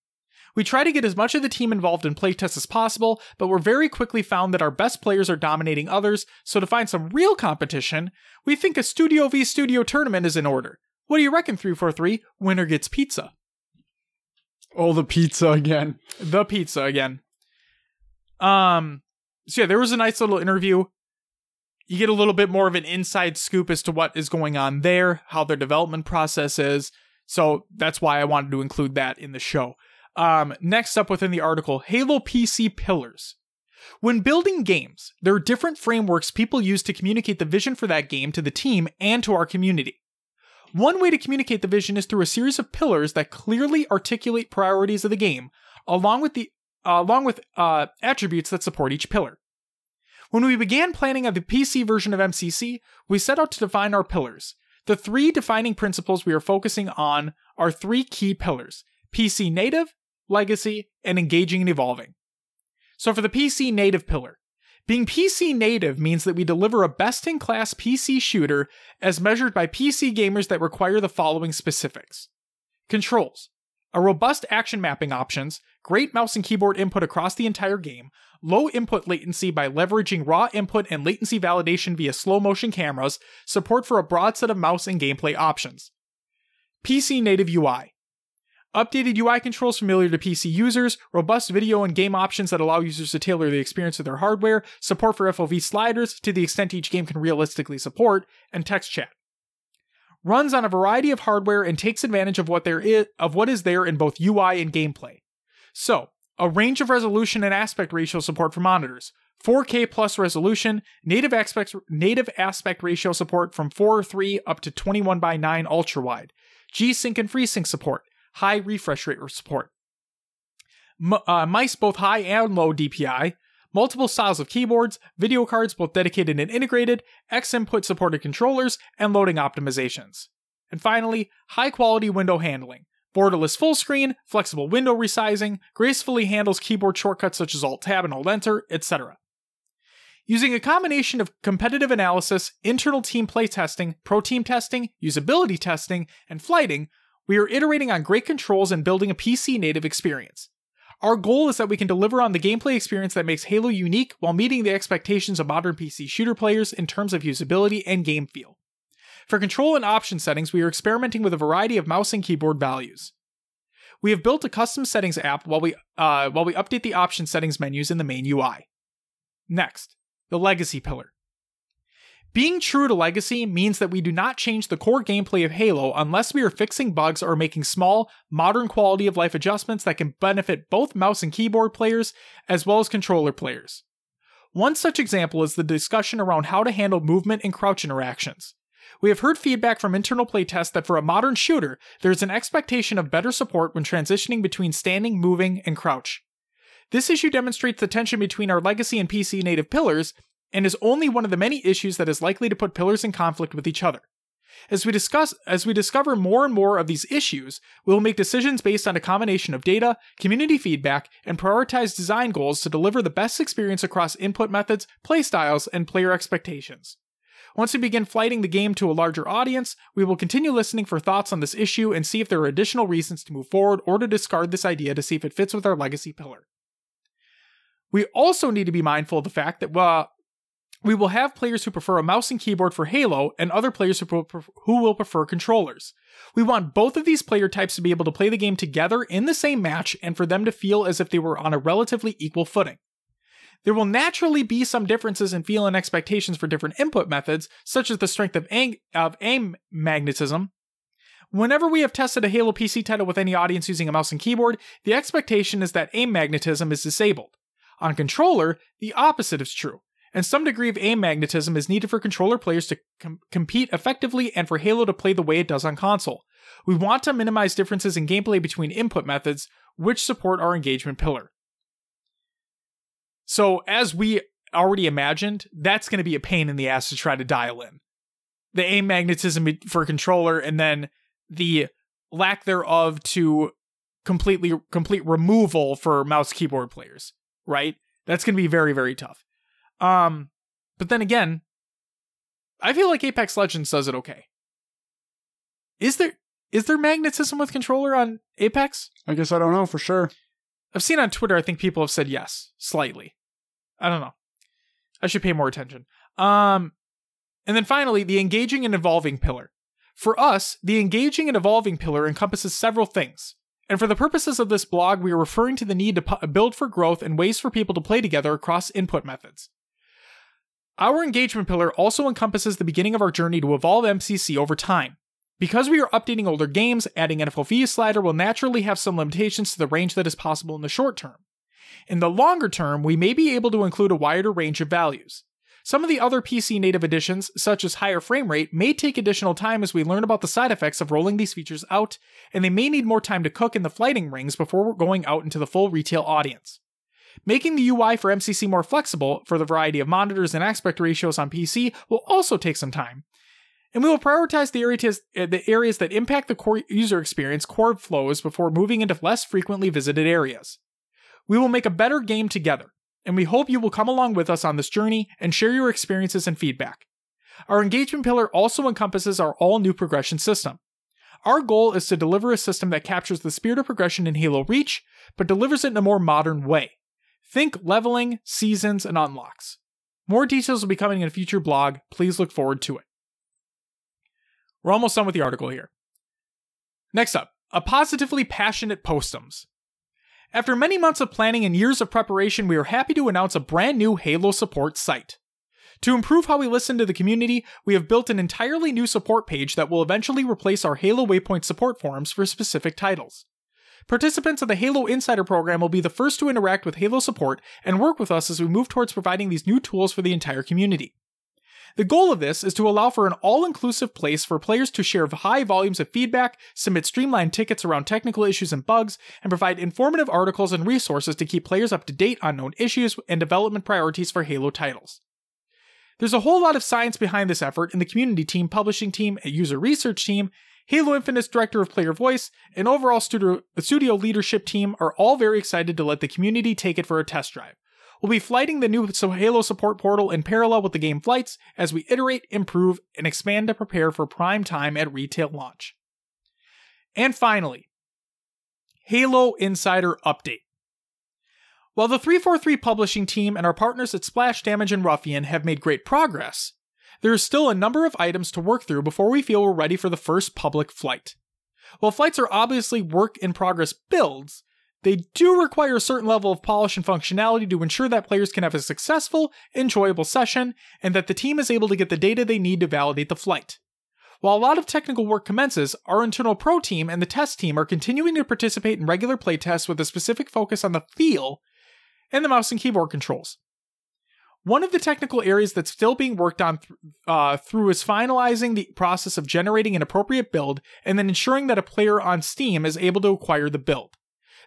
We try to get as much of the team involved in playtests as possible, but we're very quickly found that our best players are dominating others, so to find some real competition, we think a Studio v Studio tournament is in order. What do you reckon, 343? Winner gets pizza. Oh, the pizza again. The pizza again. Um, so yeah, there was a nice little interview. You get a little bit more of an inside scoop as to what is going on there, how their development process is. So that's why I wanted to include that in the show. Um, next up within the article, Halo PC Pillars. When building games, there are different frameworks people use to communicate the vision for that game to the team and to our community. One way to communicate the vision is through a series of pillars that clearly articulate priorities of the game, along with the uh, along with uh, attributes that support each pillar. When we began planning on the PC version of MCC, we set out to define our pillars. The three defining principles we are focusing on are three key pillars PC native, legacy, and engaging and evolving. So, for the PC native pillar, being PC native means that we deliver a best in class PC shooter as measured by PC gamers that require the following specifics controls, a robust action mapping options, great mouse and keyboard input across the entire game, low input latency by leveraging raw input and latency validation via slow motion cameras, support for a broad set of mouse and gameplay options. PC native UI. Updated UI controls familiar to PC users, robust video and game options that allow users to tailor the experience of their hardware, support for FOV sliders to the extent each game can realistically support, and text chat. Runs on a variety of hardware and takes advantage of what there is of what is there in both UI and gameplay. So, a range of resolution and aspect ratio support for monitors, 4K plus resolution, native aspect, native aspect ratio support from 4.3 up to 21 by 9 ultra wide, G-Sync and FreeSync support, high refresh rate support. M- uh, mice both high and low DPI, multiple styles of keyboards, video cards both dedicated and integrated, X input supported controllers, and loading optimizations. And finally, high quality window handling. Borderless full screen, flexible window resizing, gracefully handles keyboard shortcuts such as Alt Tab and Alt Enter, etc. Using a combination of competitive analysis, internal team playtesting, pro team testing, usability testing, and flighting, we are iterating on great controls and building a PC native experience. Our goal is that we can deliver on the gameplay experience that makes Halo unique while meeting the expectations of modern PC shooter players in terms of usability and game feel. For control and option settings, we are experimenting with a variety of mouse and keyboard values. We have built a custom settings app while we uh, while we update the option settings menus in the main UI. Next, the legacy pillar. Being true to legacy means that we do not change the core gameplay of Halo unless we are fixing bugs or making small, modern quality of life adjustments that can benefit both mouse and keyboard players as well as controller players. One such example is the discussion around how to handle movement and crouch interactions. We have heard feedback from internal playtests that for a modern shooter, there is an expectation of better support when transitioning between standing, moving, and crouch. This issue demonstrates the tension between our legacy and PC native pillars and is only one of the many issues that is likely to put pillars in conflict with each other. As we discuss as we discover more and more of these issues, we will make decisions based on a combination of data, community feedback, and prioritize design goals to deliver the best experience across input methods, playstyles, and player expectations. Once we begin flighting the game to a larger audience, we will continue listening for thoughts on this issue and see if there are additional reasons to move forward or to discard this idea to see if it fits with our legacy pillar. We also need to be mindful of the fact that uh, we will have players who prefer a mouse and keyboard for Halo and other players who, who will prefer controllers. We want both of these player types to be able to play the game together in the same match and for them to feel as if they were on a relatively equal footing. There will naturally be some differences in feel and expectations for different input methods, such as the strength of, ang- of aim magnetism. Whenever we have tested a Halo PC title with any audience using a mouse and keyboard, the expectation is that aim magnetism is disabled. On controller, the opposite is true and some degree of aim magnetism is needed for controller players to com- compete effectively and for Halo to play the way it does on console. We want to minimize differences in gameplay between input methods, which support our engagement pillar. So, as we already imagined, that's going to be a pain in the ass to try to dial in. The aim magnetism for controller and then the lack thereof to completely complete removal for mouse keyboard players, right? That's going to be very very tough. Um, but then again, I feel like Apex Legends does it okay. Is there is there magnetism with controller on Apex? I guess I don't know for sure. I've seen on Twitter. I think people have said yes, slightly. I don't know. I should pay more attention. Um, and then finally, the engaging and evolving pillar. For us, the engaging and evolving pillar encompasses several things. And for the purposes of this blog, we are referring to the need to build for growth and ways for people to play together across input methods. Our engagement pillar also encompasses the beginning of our journey to evolve MCC over time. Because we are updating older games, adding an FOV slider will naturally have some limitations to the range that is possible in the short term. In the longer term, we may be able to include a wider range of values. Some of the other PC native additions, such as higher frame rate, may take additional time as we learn about the side effects of rolling these features out, and they may need more time to cook in the flighting rings before going out into the full retail audience. Making the UI for MCC more flexible for the variety of monitors and aspect ratios on PC will also take some time. And we will prioritize the areas, uh, the areas that impact the core user experience core flows before moving into less frequently visited areas. We will make a better game together, and we hope you will come along with us on this journey and share your experiences and feedback. Our engagement pillar also encompasses our all new progression system. Our goal is to deliver a system that captures the spirit of progression in Halo Reach, but delivers it in a more modern way. Think leveling, seasons, and unlocks. More details will be coming in a future blog. Please look forward to it. We're almost done with the article here. Next up, a positively passionate postums. After many months of planning and years of preparation, we are happy to announce a brand new Halo support site. To improve how we listen to the community, we have built an entirely new support page that will eventually replace our Halo Waypoint support forums for specific titles. Participants of the Halo Insider program will be the first to interact with Halo support and work with us as we move towards providing these new tools for the entire community. The goal of this is to allow for an all inclusive place for players to share high volumes of feedback, submit streamlined tickets around technical issues and bugs, and provide informative articles and resources to keep players up to date on known issues and development priorities for Halo titles. There's a whole lot of science behind this effort, in the community team, publishing team, and user research team, Halo Infinite's director of player voice, and overall studio, studio leadership team are all very excited to let the community take it for a test drive. We'll be flighting the new Halo support portal in parallel with the game flights as we iterate, improve, and expand to prepare for prime time at retail launch. And finally, Halo Insider Update. While the 343 publishing team and our partners at Splash Damage and Ruffian have made great progress, there is still a number of items to work through before we feel we're ready for the first public flight. While flights are obviously work in progress builds, they do require a certain level of polish and functionality to ensure that players can have a successful, enjoyable session and that the team is able to get the data they need to validate the flight. While a lot of technical work commences, our internal pro team and the test team are continuing to participate in regular playtests with a specific focus on the feel and the mouse and keyboard controls. One of the technical areas that's still being worked on th- uh, through is finalizing the process of generating an appropriate build and then ensuring that a player on Steam is able to acquire the build.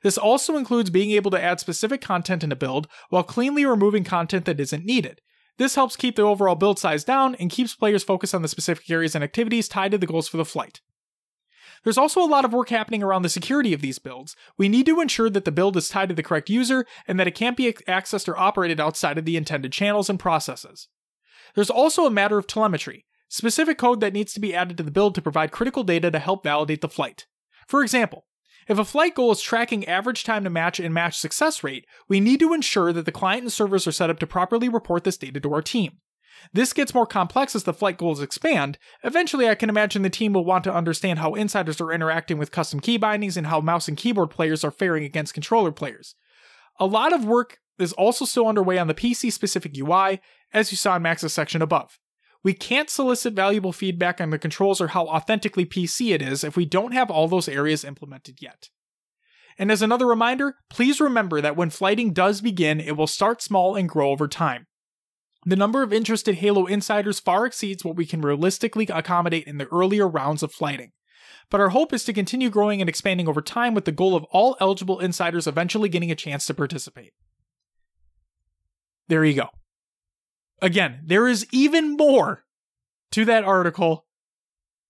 This also includes being able to add specific content in a build while cleanly removing content that isn't needed. This helps keep the overall build size down and keeps players focused on the specific areas and activities tied to the goals for the flight. There's also a lot of work happening around the security of these builds. We need to ensure that the build is tied to the correct user and that it can't be accessed or operated outside of the intended channels and processes. There's also a matter of telemetry, specific code that needs to be added to the build to provide critical data to help validate the flight. For example, if a flight goal is tracking average time to match and match success rate, we need to ensure that the client and servers are set up to properly report this data to our team. This gets more complex as the flight goals expand. Eventually, I can imagine the team will want to understand how insiders are interacting with custom key bindings and how mouse and keyboard players are faring against controller players. A lot of work is also still underway on the PC specific UI, as you saw in Max's section above. We can't solicit valuable feedback on the controls or how authentically PC it is if we don't have all those areas implemented yet. And as another reminder, please remember that when flighting does begin, it will start small and grow over time. The number of interested Halo insiders far exceeds what we can realistically accommodate in the earlier rounds of flighting. But our hope is to continue growing and expanding over time with the goal of all eligible insiders eventually getting a chance to participate. There you go. Again, there is even more to that article.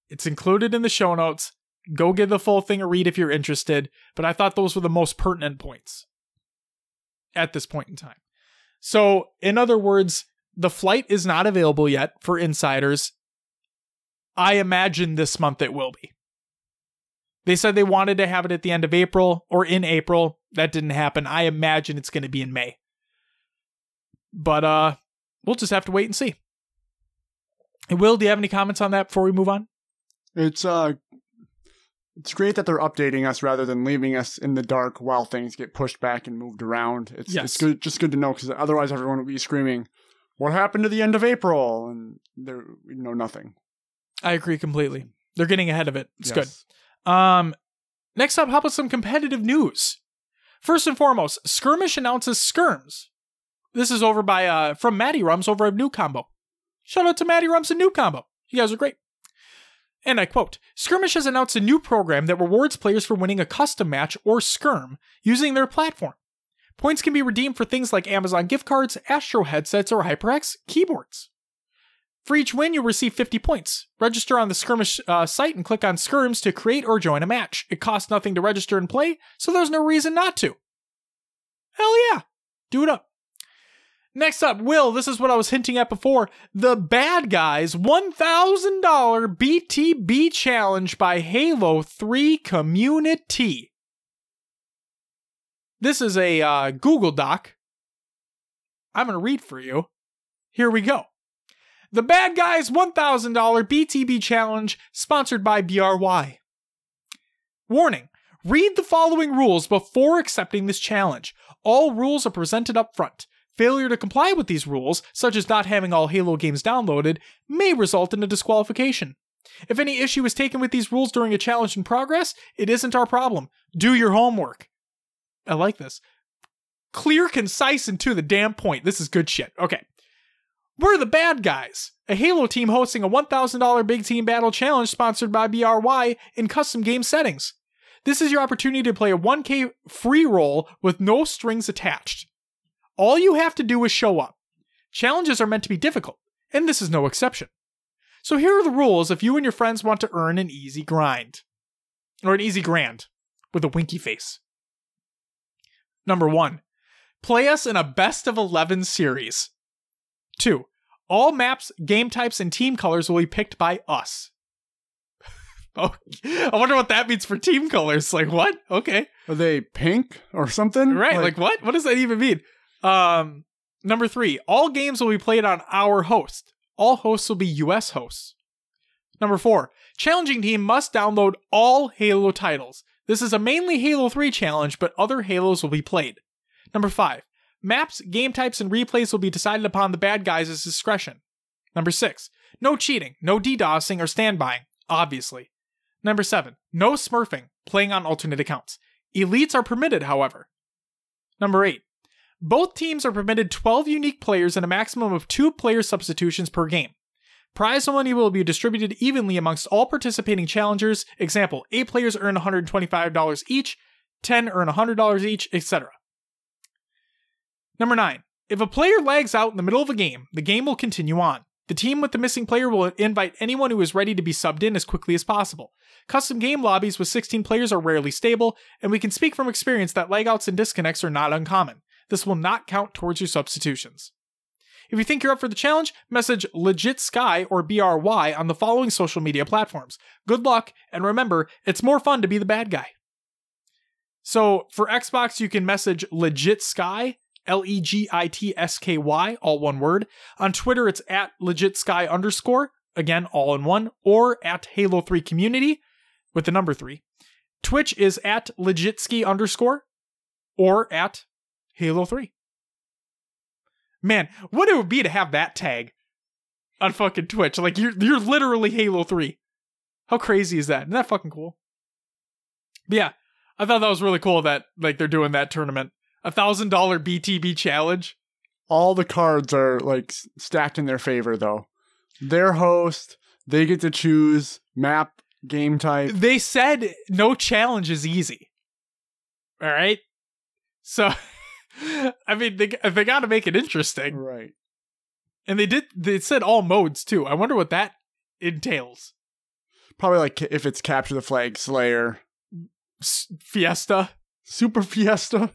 It's included in the show notes. Go give the full thing a read if you're interested, but I thought those were the most pertinent points at this point in time. So, in other words, the flight is not available yet for insiders. I imagine this month it will be. They said they wanted to have it at the end of April or in April. That didn't happen. I imagine it's going to be in May. But uh we'll just have to wait and see. And Will, do you have any comments on that before we move on? It's uh it's great that they're updating us rather than leaving us in the dark while things get pushed back and moved around. It's Yes. it's good just good to know because otherwise everyone would be screaming, "What happened to the end of April?" and there we know nothing. I agree completely. They're getting ahead of it. It's Yes. good. Um, next up, how about some competitive news? First and foremost, Skirmish announces Skirms. This is over by uh from Matty Rums over at New Combo. Shout out to Matty Rums and New Combo. You guys are great. And I quote Skirmish has announced a new program that rewards players for winning a custom match or skirm using their platform. Points can be redeemed for things like Amazon gift cards, Astro headsets, or HyperX keyboards. For each win, you'll receive 50 points. Register on the Skirmish uh, site and click on Skirms to create or join a match. It costs nothing to register and play, so there's no reason not to. Hell yeah. Do it up. Next up, Will, this is what I was hinting at before. The Bad Guys $1,000 BTB challenge by Halo 3 Community. This is a uh, Google Doc. I'm going to read for you. Here we go. The Bad Guys $1,000 BTB challenge sponsored by BRY. Warning Read the following rules before accepting this challenge. All rules are presented up front. Failure to comply with these rules, such as not having all Halo games downloaded, may result in a disqualification. If any issue is taken with these rules during a challenge in progress, it isn't our problem. Do your homework. I like this. Clear, concise, and to the damn point. This is good shit. Okay. We're the bad guys. A Halo team hosting a $1,000 Big Team Battle Challenge sponsored by BRY in custom game settings. This is your opportunity to play a 1K free roll with no strings attached. All you have to do is show up. Challenges are meant to be difficult, and this is no exception. So here are the rules if you and your friends want to earn an easy grind. Or an easy grand, with a winky face. Number one, play us in a best of 11 series. Two, all maps, game types, and team colors will be picked by us. (laughs) oh, I wonder what that means for team colors. Like, what? Okay. Are they pink or something? Right. Like, what? What does that even mean? Um, number three, all games will be played on our host. All hosts will be US hosts. Number four, challenging team must download all Halo titles. This is a mainly Halo 3 challenge, but other Halos will be played. Number five, maps, game types, and replays will be decided upon the bad guys' discretion. Number six, no cheating, no DDoSing or standbying, obviously. Number seven, no smurfing, playing on alternate accounts. Elites are permitted, however. Number eight, both teams are permitted 12 unique players and a maximum of two player substitutions per game. Prize money will be distributed evenly amongst all participating challengers. Example, 8 players earn $125 each, 10 earn $100 each, etc. Number 9. If a player lags out in the middle of a game, the game will continue on. The team with the missing player will invite anyone who is ready to be subbed in as quickly as possible. Custom game lobbies with 16 players are rarely stable, and we can speak from experience that lagouts and disconnects are not uncommon. This will not count towards your substitutions. If you think you're up for the challenge, message Legit Sky or BRY on the following social media platforms. Good luck, and remember, it's more fun to be the bad guy. So for Xbox, you can message Legit Sky, L E G I T S K Y, all one word. On Twitter, it's at Legit Sky underscore, again, all in one, or at Halo 3 Community with the number 3. Twitch is at Legit Sky underscore, or at Halo 3. Man, what it would be to have that tag on fucking Twitch. Like you're you're literally Halo 3. How crazy is that? Isn't that fucking cool? But yeah, I thought that was really cool that like they're doing that tournament. A thousand dollar BTB challenge. All the cards are like stacked in their favor though. Their host, they get to choose map, game type. They said no challenge is easy. All right. So (laughs) (laughs) I mean, they they got to make it interesting, Right. and they did. They said all modes too. I wonder what that entails. Probably like if it's capture the flag slayer, S- Fiesta. super fiesta.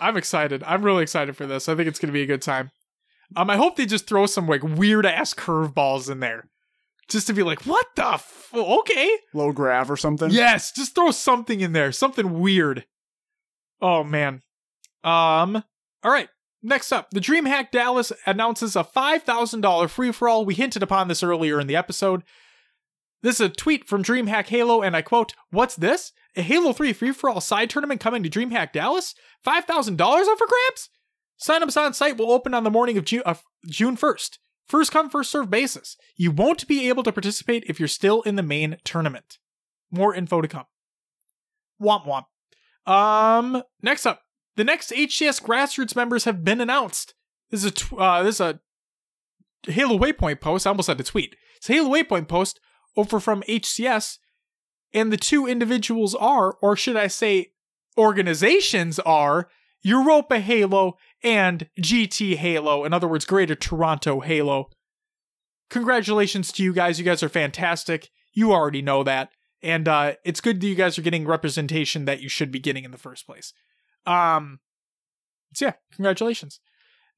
I'm excited. I'm really excited for this. I think it's gonna be a good time. Um, I hope they just throw some like weird ass curveballs in there, just to be like, what the f- okay. low grav or something. Yes, just throw something in there, something weird. Oh man. Um. All right. Next up, the DreamHack Dallas announces a $5,000 free for all. We hinted upon this earlier in the episode. This is a tweet from DreamHack Halo, and I quote, What's this? A Halo 3 free for all side tournament coming to DreamHack Dallas? $5,000 up for grabs? Signups on site will open on the morning of June, uh, June 1st. First come, first serve basis. You won't be able to participate if you're still in the main tournament. More info to come. Womp womp. Um, next up, the next HCS grassroots members have been announced. This is a tw- uh, this is a Halo Waypoint post. I almost had a tweet. It's a Halo Waypoint post over from HCS, and the two individuals are, or should I say, organizations are Europa Halo and GT Halo. In other words, Greater Toronto Halo. Congratulations to you guys. You guys are fantastic. You already know that. And uh, it's good that you guys are getting representation that you should be getting in the first place. Um, so yeah, congratulations.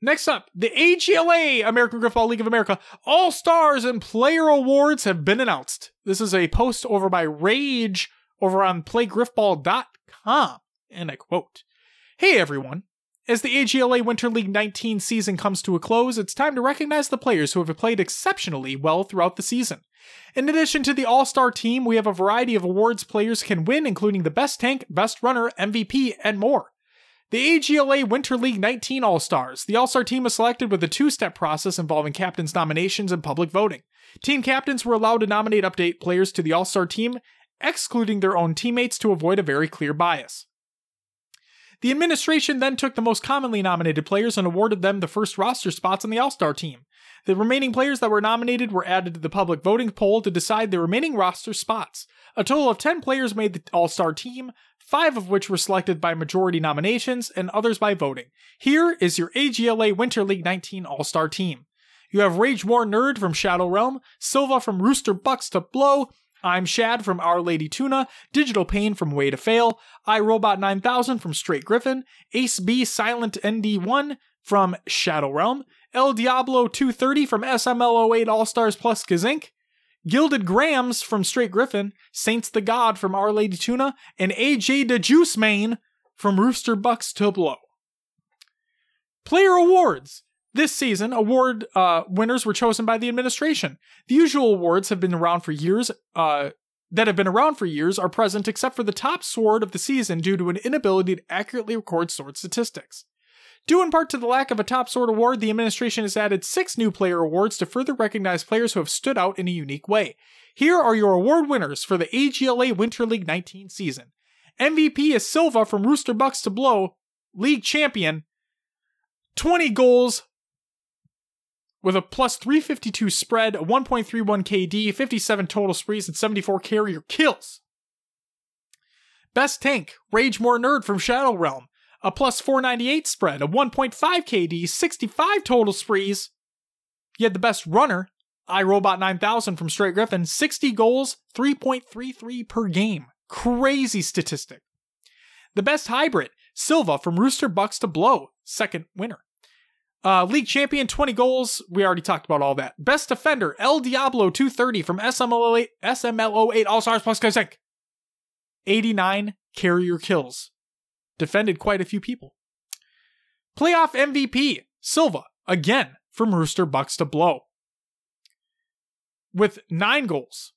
Next up, the AGLA, American Grifball League of America, All Stars and Player Awards have been announced. This is a post over by Rage over on playgrifball.com. And I quote Hey everyone, As the AGLA Winter League 19 season comes to a close, it's time to recognize the players who have played exceptionally well throughout the season. In addition to the All Star team, we have a variety of awards players can win, including the Best Tank, Best Runner, MVP, and more. The AGLA Winter League 19 All Stars. The All Star team was selected with a two step process involving captains' nominations and public voting. Team captains were allowed to nominate update players to the All Star team, excluding their own teammates to avoid a very clear bias. The administration then took the most commonly nominated players and awarded them the first roster spots on the All Star team. The remaining players that were nominated were added to the public voting poll to decide the remaining roster spots. A total of 10 players made the All Star team, five of which were selected by majority nominations and others by voting. Here is your AGLA Winter League 19 All Star team. You have Rage War Nerd from Shadow Realm, Silva from Rooster Bucks to Blow, I'm Shad from Our Lady Tuna, Digital Pain from Way to Fail, iRobot 9000 from Straight Griffin, Ace B Silent ND1 from Shadow Realm, El Diablo 230 from SML08 All Stars Plus Kazink, Gilded Grams from Straight Griffin, Saints the God from Our Lady Tuna, and AJ the Juice Main from Rooster Bucks to Blow. Player Awards. This season, award uh, winners were chosen by the administration. The usual awards have been around for years. Uh, that have been around for years are present except for the top sword of the season due to an inability to accurately record sword statistics. Due in part to the lack of a top sword award, the administration has added six new player awards to further recognize players who have stood out in a unique way. Here are your award winners for the AGLA Winter League 19 season. MVP is Silva from Rooster Bucks to Blow, league champion, 20 goals, with a plus 352 spread, a 1.31 KD, 57 total sprees, and 74 carrier kills. Best tank, Rage More Nerd from Shadow Realm, a plus 498 spread, a 1.5 KD, 65 total sprees. You had the best runner, iRobot 9000 from Straight Griffin, 60 goals, 3.33 per game. Crazy statistic. The best hybrid, Silva from Rooster Bucks to Blow, second winner. Uh, league champion, 20 goals. We already talked about all that. Best defender, El Diablo 230 from SML08, SML08 All Stars Plus Kazek. 89 carrier kills. Defended quite a few people. Playoff MVP, Silva, again from Rooster Bucks to Blow. With nine goals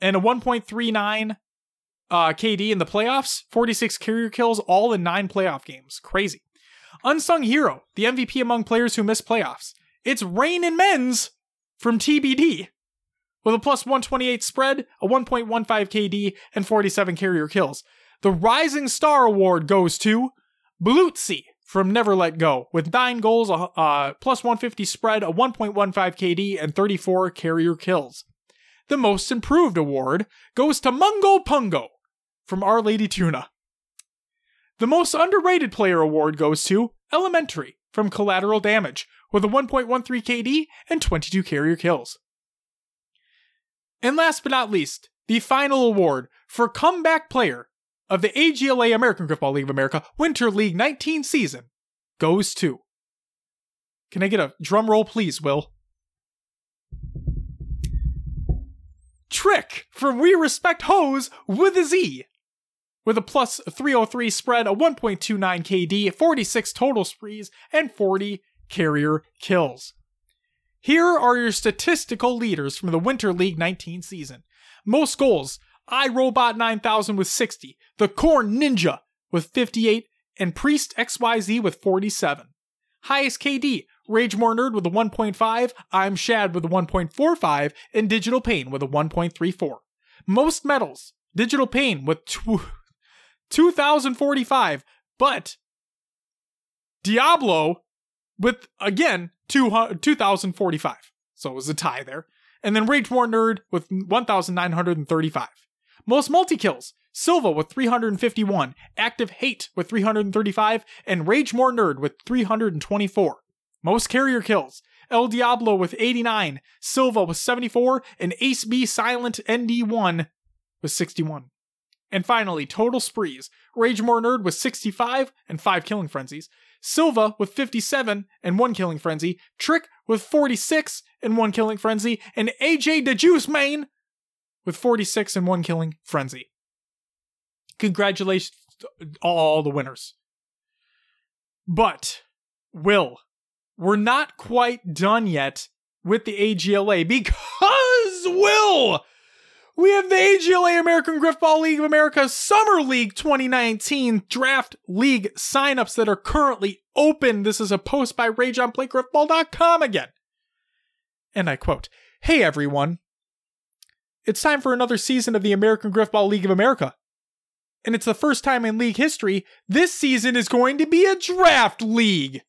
and a 1.39 uh, KD in the playoffs, 46 carrier kills, all in nine playoff games. Crazy. Unsung Hero, the MVP among players who miss playoffs. It's Rain and Men's from TBD. With a plus 128 spread, a 1.15 KD, and 47 carrier kills. The Rising Star Award goes to Blutzy from Never Let Go, with 9 goals, a uh, plus 150 spread, a 1.15 KD, and 34 carrier kills. The Most Improved Award goes to Mungo Pungo from Our Lady Tuna. The most underrated player award goes to Elementary from Collateral Damage with a 1.13 KD and 22 carrier kills. And last but not least, the final award for comeback player of the AGLA American Grifball League of America Winter League 19 season goes to. Can I get a drum roll, please, Will? Trick from We Respect Hose with a Z with a plus 303 spread, a 1.29 KD, 46 total sprees, and 40 carrier kills. Here are your statistical leaders from the Winter League 19 season. Most goals, iRobot 9000 with 60, The Corn Ninja with 58, and Priest XYZ with 47. Highest KD, Rage More Nerd with a 1.5, I'm Shad with a 1.45, and Digital Pain with a 1.34. Most medals, Digital Pain with 2045. But Diablo with, again, 2045. So it was a tie there. And then Rage More Nerd with 1,935. Most multi kills Silva with 351, Active Hate with 335, and Rage More Nerd with 324. Most carrier kills El Diablo with 89, Silva with 74, and Ace B Silent ND1 with 61. And finally, total sprees. Rage More Nerd with 65 and 5 killing frenzies. Silva with 57 and 1 killing frenzy. Trick with 46 and 1 killing frenzy. And AJ the Juice Main with 46 and 1 killing frenzy. Congratulations all the winners. But, Will, we're not quite done yet with the AGLA because, Will, we have the AGLA American Grifball League of America Summer League 2019 Draft League signups that are currently open. This is a post by Rage on PlayGrifball.com again. And I quote, Hey everyone, it's time for another season of the American Grifball League of America. And it's the first time in league history this season is going to be a draft league.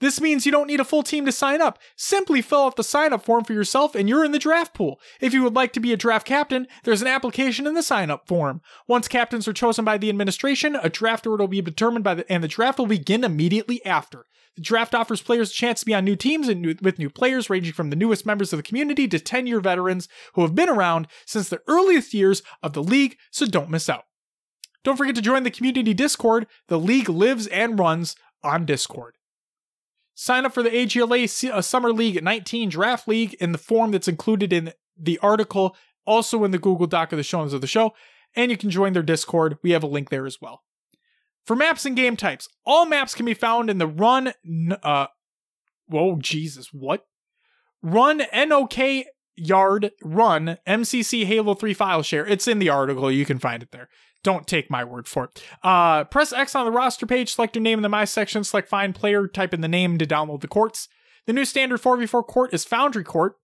This means you don't need a full team to sign up. Simply fill out the sign up form for yourself and you're in the draft pool. If you would like to be a draft captain, there's an application in the sign up form. Once captains are chosen by the administration, a draft order will be determined by the and the draft will begin immediately after. The draft offers players a chance to be on new teams and new, with new players ranging from the newest members of the community to 10-year veterans who have been around since the earliest years of the league, so don't miss out. Don't forget to join the community Discord. The league lives and runs on Discord. Sign up for the AGLA uh, Summer League 19 Draft League in the form that's included in the article, also in the Google Doc of the show notes of the show, and you can join their Discord. We have a link there as well. For maps and game types, all maps can be found in the Run. Uh, whoa, Jesus, what? Run NOK Yard Run MCC Halo 3 file share. It's in the article. You can find it there. Don't take my word for it. Uh, press X on the roster page, select your name in the My section, select Find Player, type in the name to download the courts. The new standard 4v4 court is Foundry Court,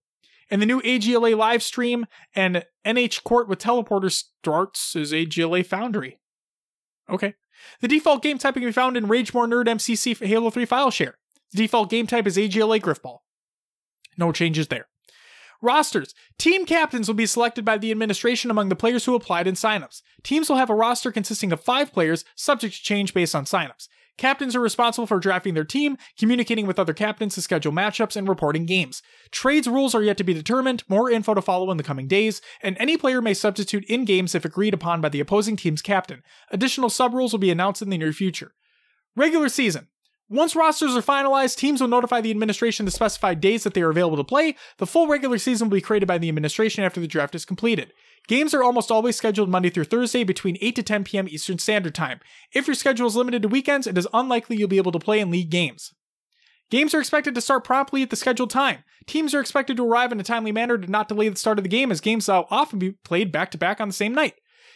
and the new AGLA live stream and NH Court with teleporter starts is AGLA Foundry. Okay. The default game type can be found in Rage More Nerd MCC Halo 3 file share. The default game type is AGLA Grifball. No changes there. Rosters. Team captains will be selected by the administration among the players who applied in signups. Teams will have a roster consisting of five players, subject to change based on signups. Captains are responsible for drafting their team, communicating with other captains to schedule matchups, and reporting games. Trades rules are yet to be determined, more info to follow in the coming days, and any player may substitute in games if agreed upon by the opposing team's captain. Additional sub rules will be announced in the near future. Regular season. Once rosters are finalized, teams will notify the administration the specified days that they are available to play. The full regular season will be created by the administration after the draft is completed. Games are almost always scheduled Monday through Thursday between 8 to 10 p.m. Eastern Standard Time. If your schedule is limited to weekends, it is unlikely you'll be able to play in league games. Games are expected to start promptly at the scheduled time. Teams are expected to arrive in a timely manner to not delay the start of the game, as games will often be played back to back on the same night.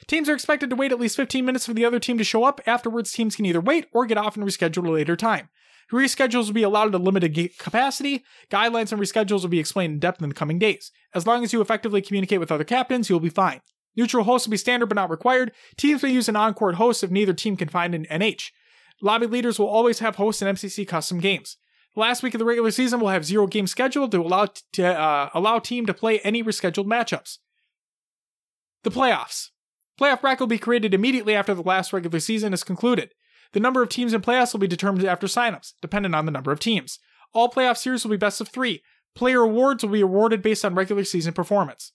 Teams are expected to wait at least 15 minutes for the other team to show up. Afterwards, teams can either wait or get off and reschedule a later time. Reschedules will be allowed at a limited capacity. Guidelines and reschedules will be explained in depth in the coming days. As long as you effectively communicate with other captains, you'll be fine. Neutral hosts will be standard but not required. Teams may use an on-court host if neither team can find an NH. Lobby leaders will always have hosts in MCC custom games. The last week of the regular season will have zero games scheduled to allow to uh, allow team to play any rescheduled matchups. The playoffs. Playoff bracket will be created immediately after the last regular season is concluded. The number of teams in playoffs will be determined after signups, dependent on the number of teams. All playoff series will be best of three. Player awards will be awarded based on regular season performance.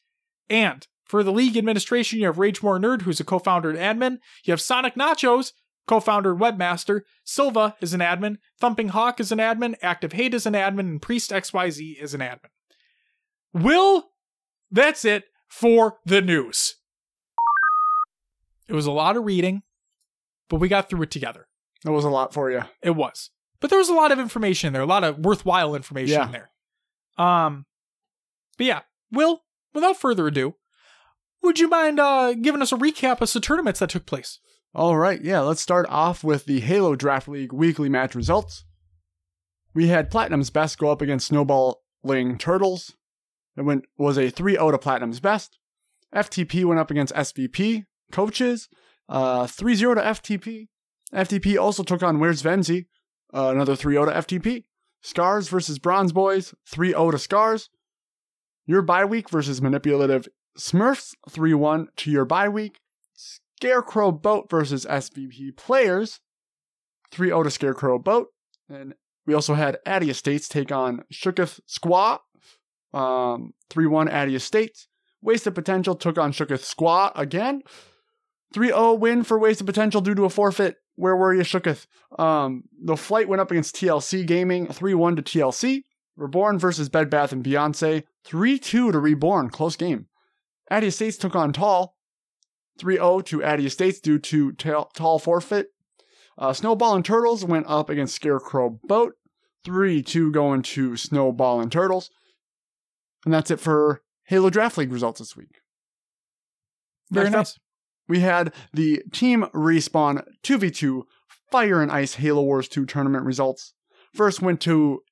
And for the league administration, you have Rage More Nerd, who's a co-founder and admin. You have Sonic Nachos, co-founder and webmaster. Silva is an admin. Thumping Hawk is an admin. Active Hate is an admin, and Priest XYZ is an admin. Will, that's it for the news. It was a lot of reading, but we got through it together. That was a lot for you. It was. But there was a lot of information there, a lot of worthwhile information Yeah. in there. Um but yeah, Will, without further ado, would you mind uh giving us a recap of the tournaments that took place? All right, yeah, let's start off with the Halo Draft League weekly match results. We had Platinum's Best go up against Snowballing Turtles. It went was a 3-0 to Platinum's Best. FTP went up against SVP Coaches, uh 3-0 to FTP. FTP also took on Where's Venzi, uh, another 3-0 to FTP. Scars versus Bronze Boys, 3-0 to Scars. Your bye week versus Manipulative Smurfs, 3-1 to your bye week. Scarecrow Boat versus SVP Players, 3 0 to Scarecrow Boat. And we also had Addy Estates take on Shooketh Squaw, um, 3 1 Addy Estates. Wasted Potential took on Shooketh Squaw again. 3 0 win for Wasted Potential due to a forfeit. Where were you, Shooketh? Um, the flight went up against TLC Gaming, 3 1 to TLC. Reborn versus Bed Bath and Beyonce, 3 2 to Reborn, close game. Addy Estates took on Tall, 3 0 to Addy Estates due to ta- Tall forfeit. Uh, Snowball and Turtles went up against Scarecrow Boat. 3 2 going to Snowball and Turtles. And that's it for Halo Draft League results this week. Very Next up, nice. We had the Team Respawn 2v2 Fire and Ice Halo Wars 2 tournament results. First went to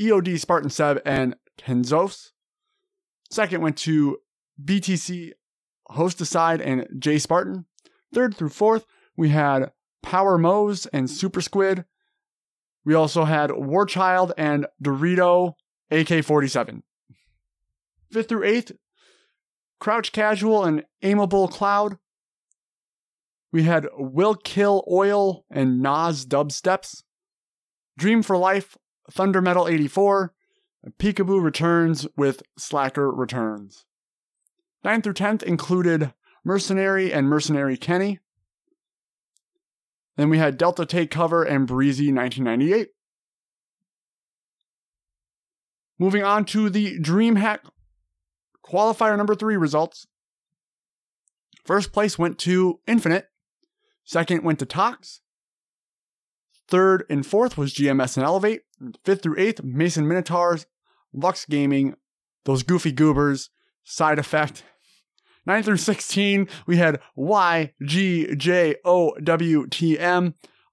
EOD Spartan Seb and Kenzos. Second went to BTC Hosticide and J Spartan. Third through fourth, we had Power Mose and Super Squid. We also had Warchild and Dorito AK 47. Fifth through eighth, Crouch Casual and Aimable Cloud. We had Will Kill Oil and Nas Dubsteps. Dream for Life, Thunder Metal 84. Peekaboo returns with Slacker returns. 9th through 10th included Mercenary and Mercenary Kenny. Then we had Delta Take Cover and Breezy 1998. Moving on to the DreamHack qualifier number three results. First place went to Infinite. Second went to Tox. Third and fourth was GMS and Elevate. Fifth through eighth, Mason Minotaurs, Lux Gaming, those goofy goobers, Side Effect. 9 through 16, we had YGJOWTM.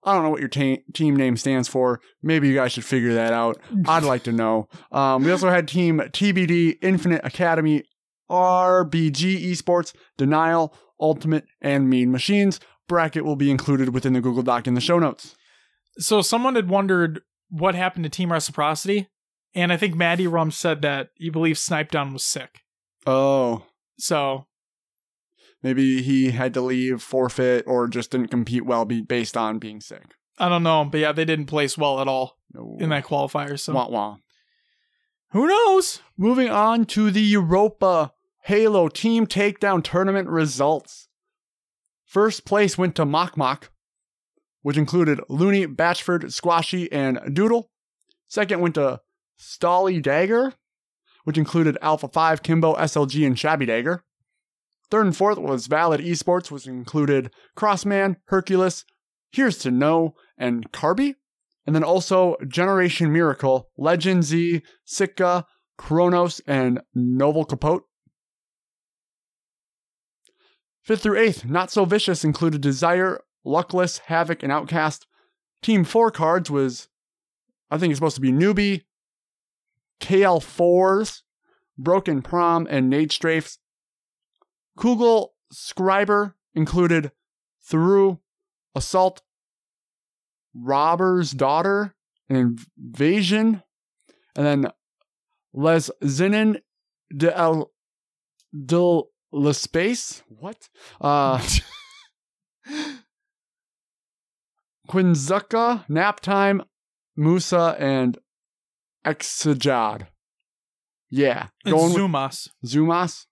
I don't know what your ta- team name stands for. Maybe you guys should figure that out. (laughs) I'd like to know. Um, we also had Team TBD, Infinite Academy, RBG Esports, Denial, Ultimate, and Mean Machines. Bracket will be included within the Google Doc in the show notes. So someone had wondered what happened to Team Reciprocity, and I think Maddie Rum said that he believes Snipe Down was sick. Oh, So maybe he had to leave, forfeit, or just didn't compete well be- based on being sick. I don't know, but yeah, they didn't place well at all No. in that qualifier. So Wah wah. who knows? Moving on to the Europa Halo Team Takedown Tournament results. First place went to Mock Mock, which included Looney, Batchford, Squashy, and Doodle. Second went to Stolly Dagger, which included Alpha 5, Kimbo, SLG, and Shabby Dagger. Third and fourth was Valid Esports, which included Crossman, Hercules, Here's to Know, and Carby. And then also Generation Miracle, Legend Z, Sitka, Kronos, and Novel Capote. Fifth through eighth, Not So Vicious included Desire, Luckless, Havoc, and Outcast. Team four cards was, I think it's supposed to be Newbie, KL4s, Broken Prom, and Nade Strafes. Kugel Scriber included Through, Assault, Robber's Daughter, and Invasion, and then Les Zinin de El de Le Space. What? Uh, (laughs) Quinzuka, Naptime, Musa, and Exajad. Yeah. Going with Zumas. Zumas.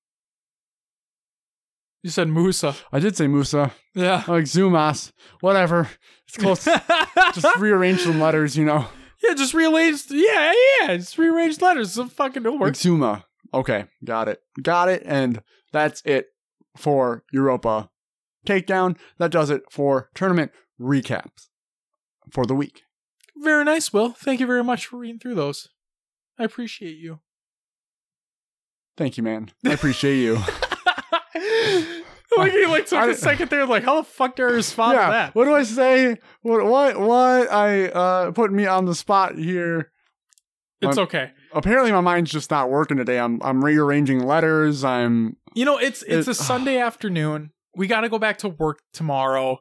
You said Musa. I did say Musa. Yeah. Like Zumas. Whatever. It's close. (laughs) Just rearrange some letters, you know. yeah, just rearrange. Yeah, yeah, just rearrange letters. So fucking it'll work. Like Zuma. Okay, got it. Got it. And that's it for Europa Takedown. That does it for tournament recaps for the week. Very nice, Will. Thank you very much for reading through those. I appreciate you. Thank you, man. I appreciate you. (laughs) like he like took I- a second there, like how the fuck do I respond to that? What do I say? What? What? What? I uh putting me on the spot here. It's I'm- okay. Apparently, my mind's just not working today. I'm I'm rearranging letters. I'm You know, it's it's It- a Sunday (sighs) afternoon. We got to go back to work tomorrow.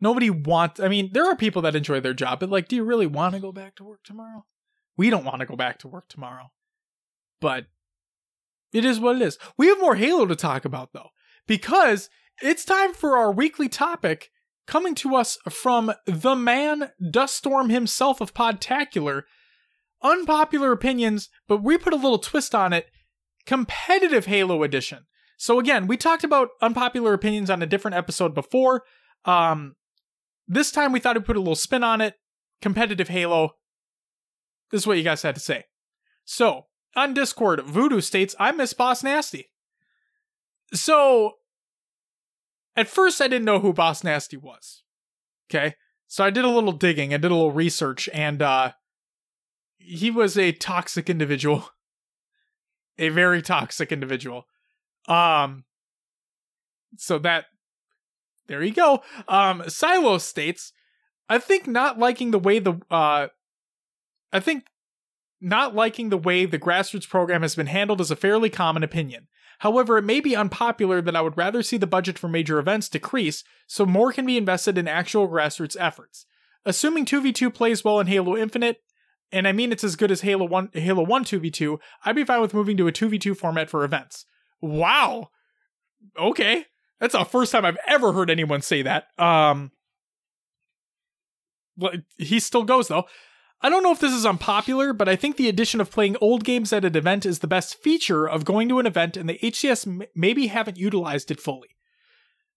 Nobody wants. I mean, there are people that enjoy their job, but like, do you really want to go back to work tomorrow? We don't want to go back to work tomorrow, but it is what it is. We have more Halo to talk about though, because it's time for our weekly topic coming to us from the man Duststorm himself of Podtacular. Unpopular opinions, but we put a little twist on it. Competitive Halo edition. So again, we talked about unpopular opinions on a different episode before. Um, this time we thought we'd put a little spin on it. Competitive Halo. This is what you guys had to say. So on Discord, Voodoo states, "I miss Boss Nasty." So at first, I didn't know who Boss Nasty was. Okay, So I did a little digging, I did a little research, and uh he was a toxic individual. (laughs) A very toxic individual. Um so that there you go. Um Silo states, I think not liking the way the uh I think not liking the way the grassroots program has been handled is a fairly common opinion. However, it may be unpopular that I would rather see the budget for major events decrease so more can be invested in actual grassroots efforts. Assuming 2v2 plays well in Halo Infinite, and I mean it's as good as Halo 1 Halo 1 2v2, I'd be fine with moving to a 2v2 format for events. Wow. Okay. That's the first time I've ever heard anyone say that. Um he still goes though. I don't know if this is unpopular, but I think the addition of playing old games at an event is the best feature of going to an event, and the HCS m- maybe haven't utilized it fully.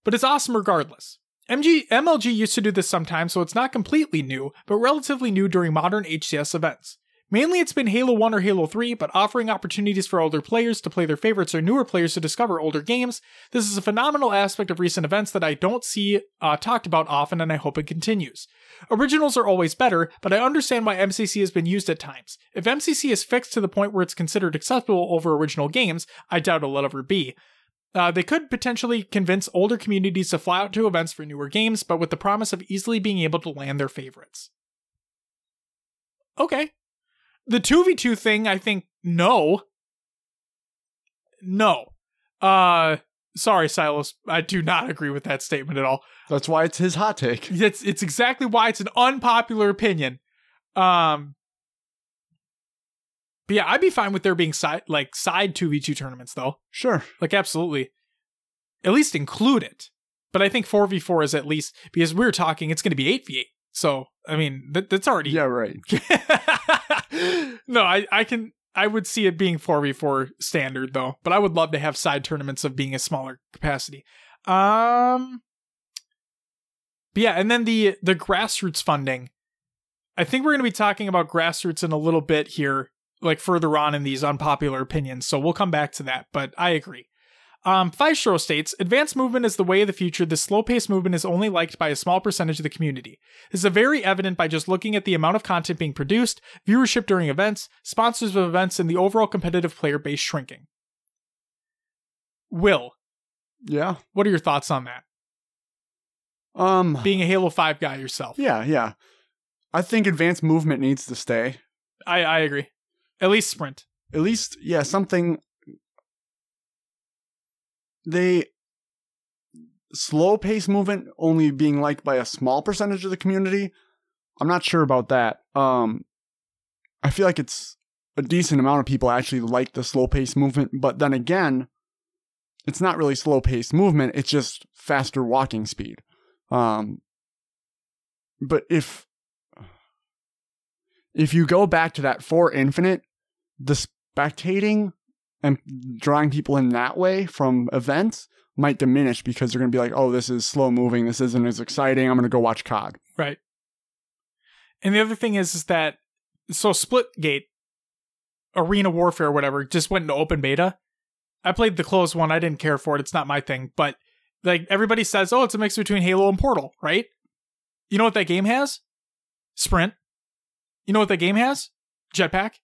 But it's awesome regardless. MG, MLG used to do this sometimes, so it's not completely new, but relatively new during modern HCS events. Mainly it's been Halo 1 or Halo 3, but offering opportunities for older players to play their favorites or newer players to discover older games. This is a phenomenal aspect of recent events that I don't see uh, talked about often, and I hope it continues. Originals are always better, but I understand why MCC has been used at times. If MCC is fixed to the point where it's considered acceptable over original games, I doubt it'll ever be. Uh, they could potentially convince older communities to fly out to events for newer games, but with the promise of easily being able to land their favorites. Okay. The 2v2 thing, I think, no. No. Uh, sorry, Silas. I do not agree with that statement at all. That's why it's his hot take. It's it's exactly why it's an unpopular opinion. Um But yeah, I'd be fine with there being side like side 2v2 tournaments though. Sure. Like absolutely. At least include it. But I think 4v4 is at least because we are talking it's going to be 8v8. So, I mean, that, that's already Yeah, right. (laughs) no, I, I can I would see it being 4v4 standard though, but I would love to have side tournaments of being a smaller capacity. Um but yeah, and then the the grassroots funding. I think we're going to be talking about grassroots in a little bit here, like further on in these unpopular opinions. So we'll come back to that, but I agree. Um, states, advanced movement is the way of the future. This slow paced movement is only liked by a small percentage of the community. This is very evident by just looking at the amount of content being produced, viewership during events, sponsors of events, and the overall competitive player base shrinking. Will, Yeah. what are your thoughts on that? Um. Being a Halo 5 guy yourself. yeah, yeah. I think advanced movement needs to stay. I, I agree. At least sprint. At least, yeah, something. They slow pace movement only being liked by a small percentage of the community. I'm not sure about that. Um, I feel like it's a decent amount of people actually like the slow pace movement, but then again, it's not really slow pace movement. It's just faster walking speed. Um, but if if you go back to that for infinite, the spectating and drawing people in that way from events might diminish because they're going to be like, oh, this is slow moving. This isn't as exciting. I'm going to go watch COD. Right. And the other thing is, is that so Splitgate, Arena Warfare, whatever, just went into open beta. I played the closed one. I didn't care for it. It's not my thing. But like everybody says, oh, it's a mix between Halo and Portal, right? You know what that game has? Sprint. You know what that game has? Jetpack.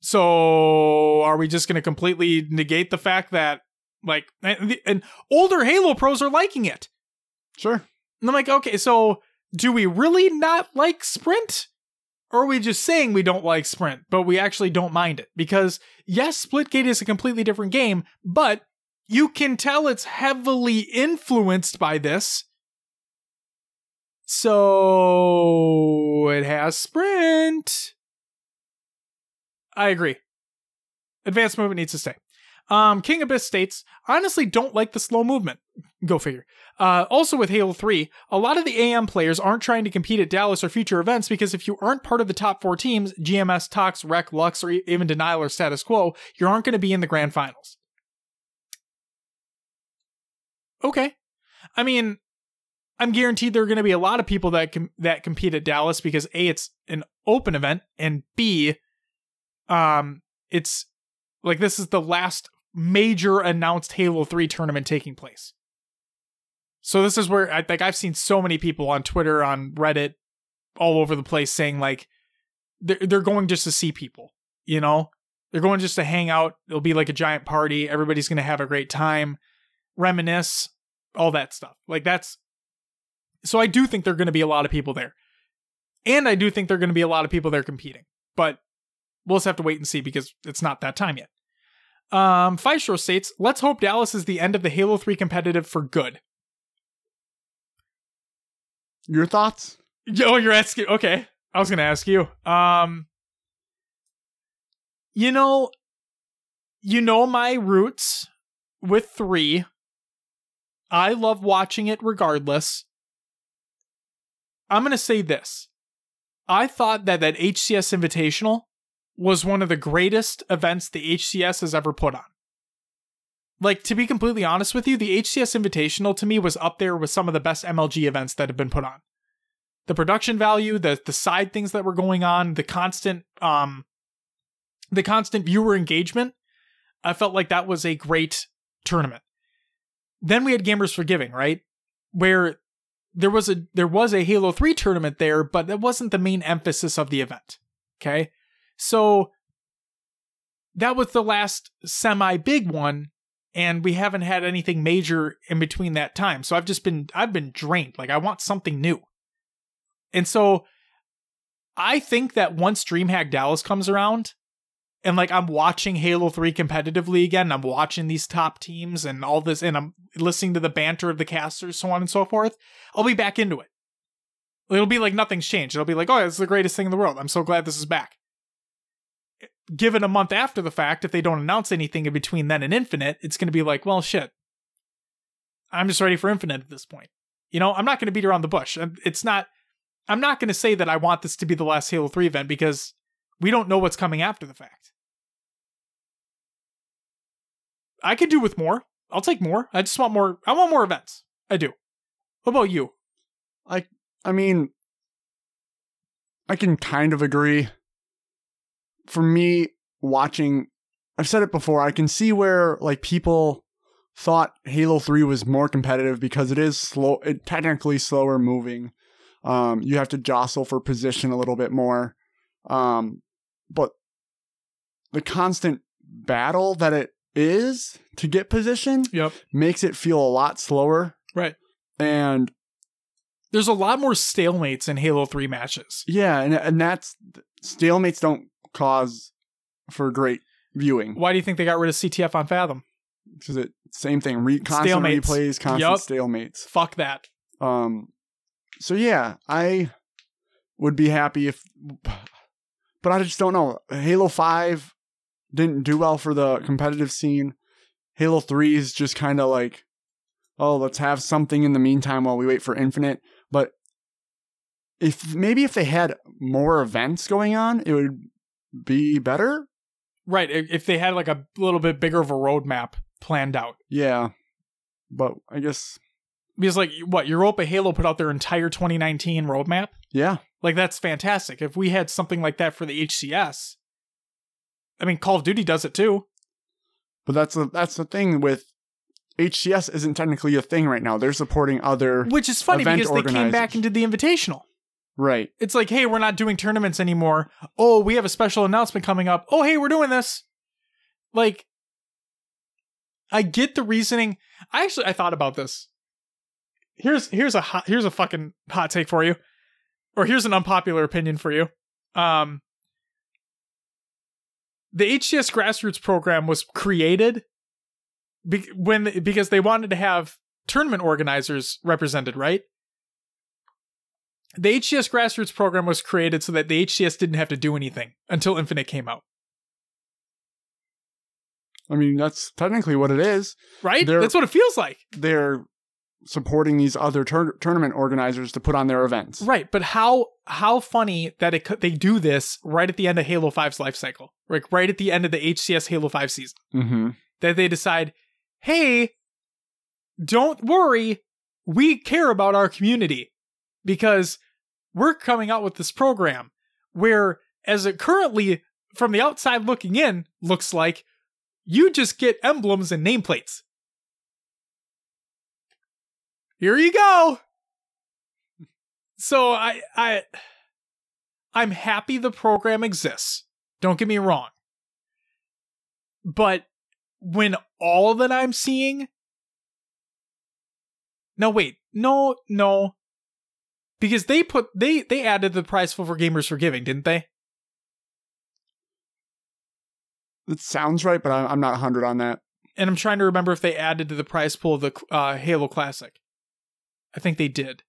So are we just going to completely negate the fact that like and, and older Halo pros are liking it? Sure. And I'm like, okay, so do we really not like Sprint? Or are we just saying we don't like Sprint, but we actually don't mind it? Because yes, Splitgate is a completely different game, but you can tell it's heavily influenced by this. So it has Sprint. I agree. Advanced movement needs to stay. Um, King Abyss states, honestly don't like the slow movement. Go figure. Uh, also with Halo 3, a lot of the AM players aren't trying to compete at Dallas or future events because if you aren't part of the top four teams, GMS, Tox, Rec, Lux, or even Denial or Status Quo, you aren't going to be in the grand finals. Okay. I mean, I'm guaranteed there are going to be a lot of people that com- that compete at Dallas because A, it's an open event, and B, um, it's like this is the last major announced Halo 3 tournament taking place. So this is where I like I've seen so many people on Twitter, on Reddit, all over the place saying like they're they're going just to see people, you know? They're going just to hang out. It'll be like a giant party. Everybody's going to have a great time, reminisce, all that stuff. Like that's so I do think there're going to be a lot of people there. And I do think there're going to be a lot of people there competing. But we'll just have to wait and see because it's not that time yet. Um, Five states, let's hope Dallas is the end of the Halo 3 competitive for good. Your thoughts? Oh, you're asking. Okay. I was going to ask you. Um, you know, you know my roots with three. I love watching it regardless. I'm going to say this. I thought that that HCS Invitational was one of the greatest events the HCS has ever put on. Like, to be completely honest with you, the HCS Invitational to me was up there with some of the best MLG events that have been put on. The production value, the the side things that were going on, the constant um the constant viewer engagement, I felt like that was a great tournament. Then we had Gamers for Giving, right? Where there was a there was a Halo 3 tournament there, but that wasn't the main emphasis of the event. Okay? So that was the last semi big one and we haven't had anything major in between that time. So I've just been I've been drained. Like I want something new. And so I think that once DreamHack Dallas comes around, and like I'm watching Halo 3 competitively again, I'm watching these top teams and all this, and I'm listening to the banter of the casters, so on and so forth, I'll be back into it. It'll be like nothing's changed. It'll be like, oh, it's the greatest thing in the world. I'm so glad this is back. Given a month after the fact, if they don't announce anything in between then and Infinite, it's going to be like, well, shit. I'm just ready for Infinite at this point. You know, I'm not going to beat around the bush. It's not, I'm not going to say that I want this to be the last Halo 3 event because we don't know what's coming after the fact. I could do with more. I'll take more. I just want more. I want more events. I do. What about you? I I mean I can kind of agree. For me, watching I've said it before, I can see where like people thought Halo 3 was more competitive because it is slow it technically slower moving. Um you have to jostle for position a little bit more. Um but the constant battle that it is to get position Yep. makes it feel a lot slower. Right. And There's a lot more stalemates in Halo 3 matches. yeah, and and that's stalemates don't cause for great viewing Why do you think they got rid of CTF on Fathom? because it same thing re- constant Stalemates. replays, constant Yup. stalemates. Fuck that. Um, so yeah, I would be happy if, but I just don't know. Halo Five didn't do well for the competitive scene. Halo Three is just kind of like, oh, let's have something in the meantime while we wait for Infinite. But if maybe if they had more events going on, it would be better. Right. If if they had like a little bit bigger of a roadmap planned out. Yeah, but I guess Because like what, Europa Halo put out their entire 2019 roadmap? yeah, Like that's fantastic. If we had something like that for the HCS, I mean Call of Duty does it too. but that's the that's the thing with. HCS isn't technically a thing right now. They're supporting other Which is funny because they came back and did the invitational. Right. It's like, hey, we're not doing tournaments anymore. Oh, we have a special announcement coming up. Oh, hey, we're doing this. Like, I get the reasoning. I actually I thought about this. Here's here's a hot, here's a fucking hot take for you, or here's an unpopular opinion for you. Um, the HCS grassroots program was created be- when because they wanted to have tournament organizers represented, right? The HCS grassroots program was created so that the HCS didn't have to do anything until Infinite came out, I mean, that's technically what it is. right? They're- That's what it feels like, They're supporting these other tur- tournament organizers to put on their events. right? But how how funny that it they do this right at the end of Halo 5's life cycle, like right at the end of the HCS Halo 5 season. Mm-hmm. that they decide, hey, don't worry, we care about our community because we're coming out with this program where, as it currently, from the outside looking in, looks like you just get emblems and nameplates. here you go. So I I I'm happy the program exists. Don't get me wrong. But when all that I'm seeing No, wait. No, no. Because they put they they added the prize pool for gamers for giving, didn't they? It sounds right, but I'm not 100 on that. And I'm trying to remember if they added to the prize pool of the uh, Halo Classic. I think they did.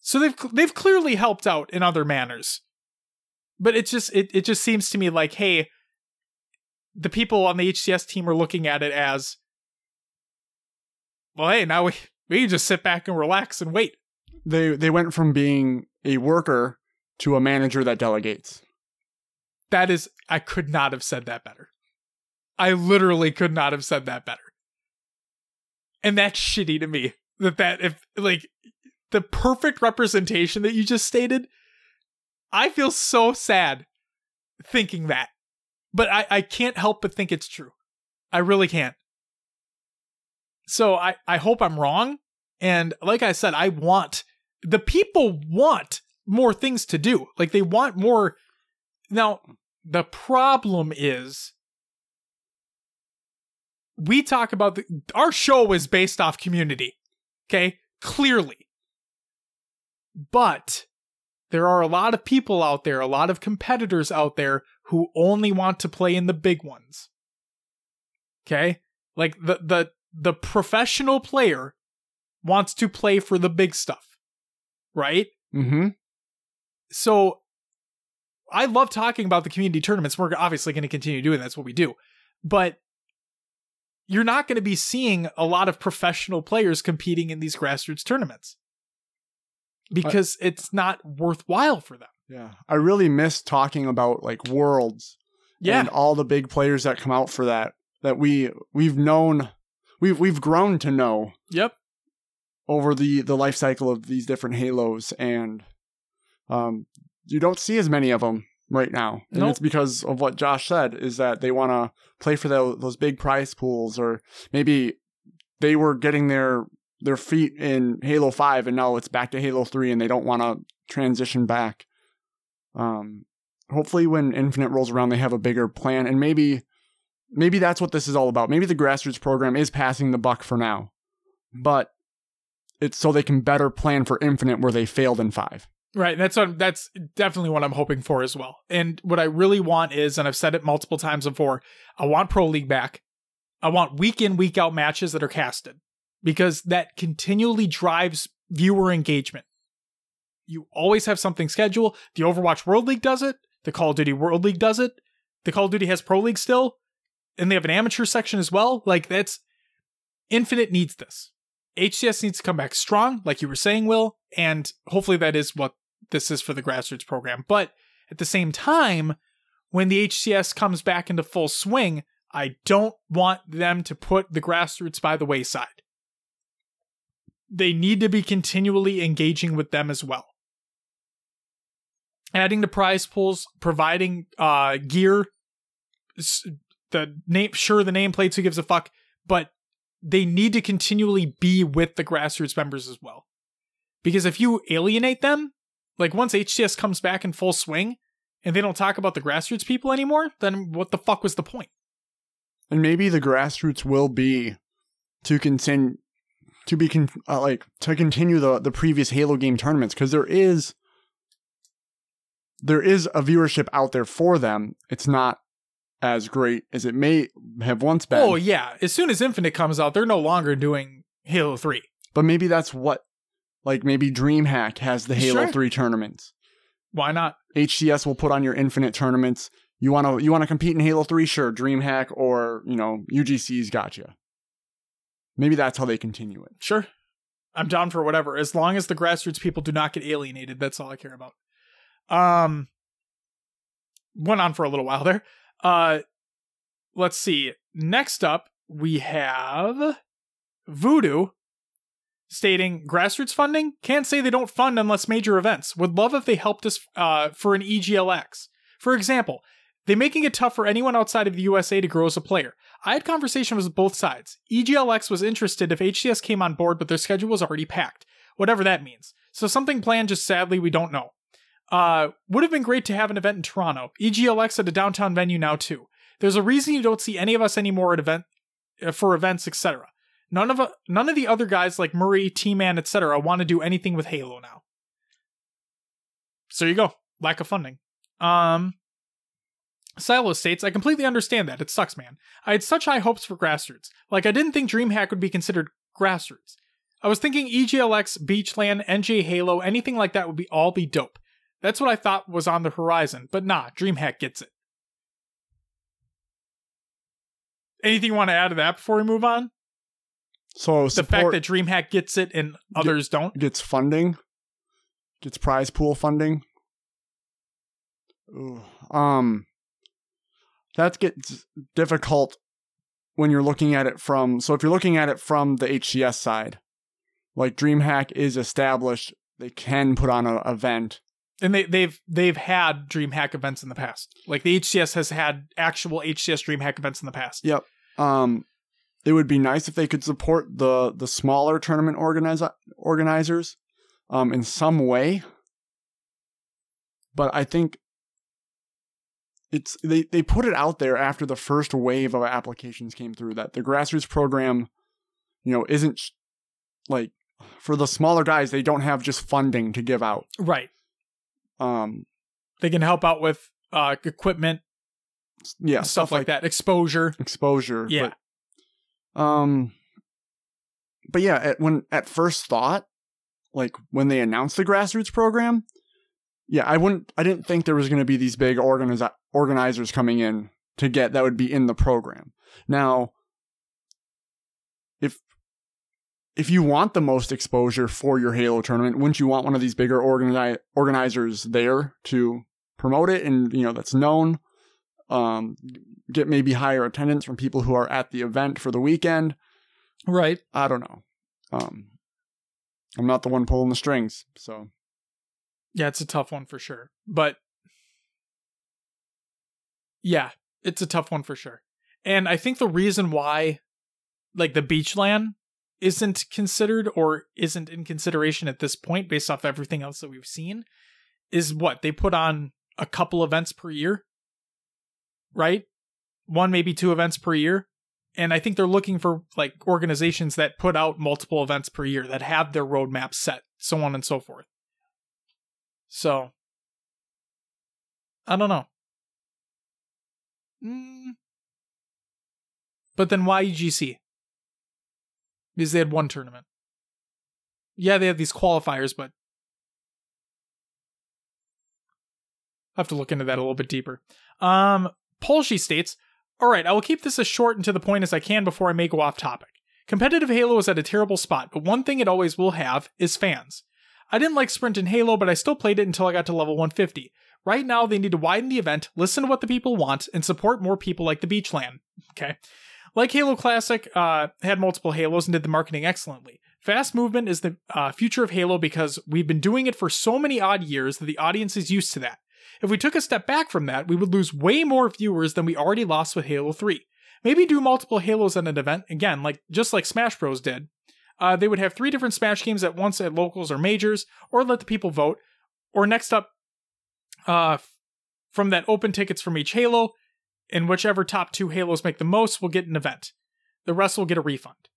So they've they've clearly helped out in other manners. But it just it, it just seems to me like, hey, the people on the HCS team are looking at it as well, hey, now we we can just sit back and relax and wait. They they went from being a worker to a manager that delegates. That is I could not have said that better. I literally could not have said that better. And that's shitty to me. That that if like the perfect representation that you just stated, I feel so sad thinking that. But I, I can't help but think it's true. I really can't. So I, I hope I'm wrong. And like I said, I want the people want more things to do. Like they want more. Now, the problem is we talk about the, our show is based off community. Okay. Clearly. But there are a lot of people out there, a lot of competitors out there who only want to play in the big ones. Okay? Like the the the professional player wants to play for the big stuff. Right? Mm-hmm. So I love talking about the community tournaments. We're obviously going to continue doing that's what we do. But you're not going to be seeing a lot of professional players competing in these grassroots tournaments because it's not worthwhile for them. Yeah. I really miss talking about like worlds Yeah. and all the big players that come out for that that we we've known we've we've grown to know yep. Over the the life cycle of these different halos and um you don't see as many of them right now. And Nope. it's because of what josh said is that they want to play for those, those big prize pools or maybe they were getting their their feet in halo 5 and now it's back to halo 3 and they don't want to transition back. Um hopefully when infinite rolls around they have a bigger plan and maybe maybe that's what this is all about. Maybe the grassroots program is passing the buck for now. But it's so they can better plan for infinite where they failed in five Right. That's what that's definitely what I'm hoping for as well. And what I really want is, and I've said it multiple times before, I want Pro League back. I want week in, week out matches that are casted. Because that continually drives viewer engagement. You always have something scheduled. The Overwatch World League does it. The Call of Duty World League does it. The Call of Duty has Pro League still. And they have an amateur section as well. Like that's Infinite needs this. HCS needs to come back strong, like you were saying, Will, and hopefully that is what this is for the grassroots program. But at the same time, when the HCS comes back into full swing, I don't want them to put the grassroots by the wayside. They need to be continually engaging with them as well. Adding to prize pools, providing uh, gear, the name, sure, the nameplates, who gives a fuck, but they need to continually be with the grassroots members as well. Because if you alienate them, like once HCS comes back in full swing and they don't talk about the grassroots people anymore, then what the fuck was the point? and maybe the grassroots will be to continue to be con- uh, like to continue the the previous halo game tournaments because there is there is a viewership out there for them it's not as great as it may have once been Oh yeah, as soon as Infinite comes out, they're no longer doing Halo 3. but maybe that's what like maybe dreamhack has the halo Sure. 3 tournaments Why not? HCS will put on your infinite tournaments. You want to you want to compete in Halo 3 sure, DreamHack or, you know, UGC's got you. Maybe that's how they continue it. Sure. I'm down for whatever. As long as the grassroots people do not get alienated, that's all I care about. Um went on for a little while there. Uh let's see. Next up, we have Voodoo stating grassroots funding can't say they don't fund unless major events. Would love if they helped us uh, for an EGLX. For example, they're making it tough for anyone outside of the USA to grow as a player. I had conversations with both sides. EGLX was interested if HCS came on board, but their schedule was already packed, whatever that means. So something planned, just sadly we don't know. Uh, would have been great to have an event in Toronto. EGLX at a downtown venue now too. There's a reason you don't see any of us anymore at event uh, for events, etc. None of uh, none of the other guys like Murray, T-Man, etc. want to do anything with Halo now. So you go. Lack of funding. Um Silo states, I completely understand that. It sucks, man. I had such high hopes for grassroots. Like I didn't think DreamHack would be considered grassroots. I was thinking EGLX, Beachland, NJ Halo, anything like that would be all be dope. That's what I thought was on the horizon, but nah, DreamHack gets it. Anything you want to add to that before we move on? So The fact that DreamHack gets it and others don't. gets funding, gets prize pool funding. Ooh, um, that gets difficult when you're looking at it from. So if you're looking at it from the HCS side, like DreamHack is established, they can put on an event. And they, they've they've had DreamHack events in the past. Like the HCS has had actual HCS DreamHack events in the past. Yep. Um, it would be nice if they could support the the smaller tournament organizer organizers, um, in some way. But I think it's they they put it out there after the first wave of applications came through that the grassroots program, you know, isn't like for the smaller guys they don't have just funding to give out. Right. Um, They can help out with uh equipment, yeah, stuff, like that, exposure. exposure. Yeah. But, um, but yeah, at, when at first thought, like when they announced the grassroots program, yeah, I wouldn't, I didn't think there was going to be these big organiz- organizers coming in to get that would be in the program. Now, if if you want the most exposure for your Halo tournament, wouldn't you want one of these bigger organi- organizers there to promote it and you know that's known? um, get maybe higher attendance from people who are at the event for the weekend. Right. I don't know. Um, I'm not the one pulling the strings, so Yeah, it's a tough one for sure. But yeah, it's a tough one for sure. And I think the reason why like the Beachland isn't considered or isn't in consideration at this point based off everything else that we've seen is what they put on a couple events per year. Right? One maybe two events per year. And I think they're looking for like organizations that put out multiple events per year that have their roadmap set, so on and so forth. So, I don't know. Mm. But then why EGC? Because they had one tournament. Yeah, they have these qualifiers, but I have to look into that a little bit deeper. Um, states, "All right, I will keep this as short and to the point as I can before I may go off topic. Competitive Halo is at a terrible spot, but one thing it always will have is fans. I didn't like Sprint in Halo, but I still played it until I got to level 150. Right now, they need to widen the event, listen to what the people want, and support more people like the Beachland. Okay. Like Halo Classic, uh, had multiple Halos and did the marketing excellently. Fast movement is the uh, future of Halo because we've been doing it for so many odd years that the audience is used to that. If we took a step back from that, we would lose way more viewers than we already lost with Halo 3. Maybe do multiple Halos at an event, again, like just like Smash Bros. did. Uh, they would have three different Smash games at once at locals or majors, or let the people vote. Or next up, uh, from that open tickets from each Halo, and whichever top two Halos make the most will get an event. The rest will get a refund.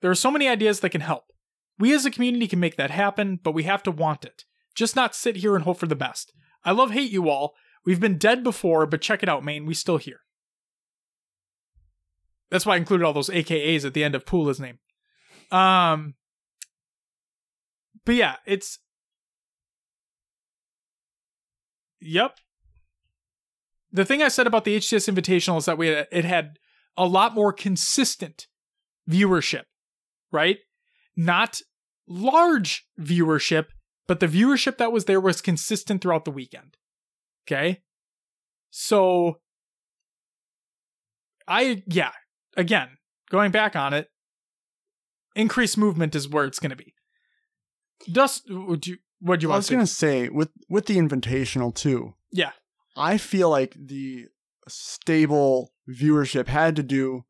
There are so many ideas that can help. We as a community can make that happen, but we have to want it. Just not sit here and hope for the best. I love hate you all. We've been dead before, but check it out, Maine. We still here. That's why I included all those AKAs at the end of Pula's name. Um, but yeah, it's. Yep. The thing I said about the HCS Invitational is that we had, it had a lot more consistent viewership, right? Not large viewership, but the viewership that was there was consistent throughout the weekend. Okay? So I yeah, again, going back on it, increased movement is where it's going to be. Dust would you what do you I want was to say? gonna say with with the invitational too. Yeah. I feel like the stable viewership had to do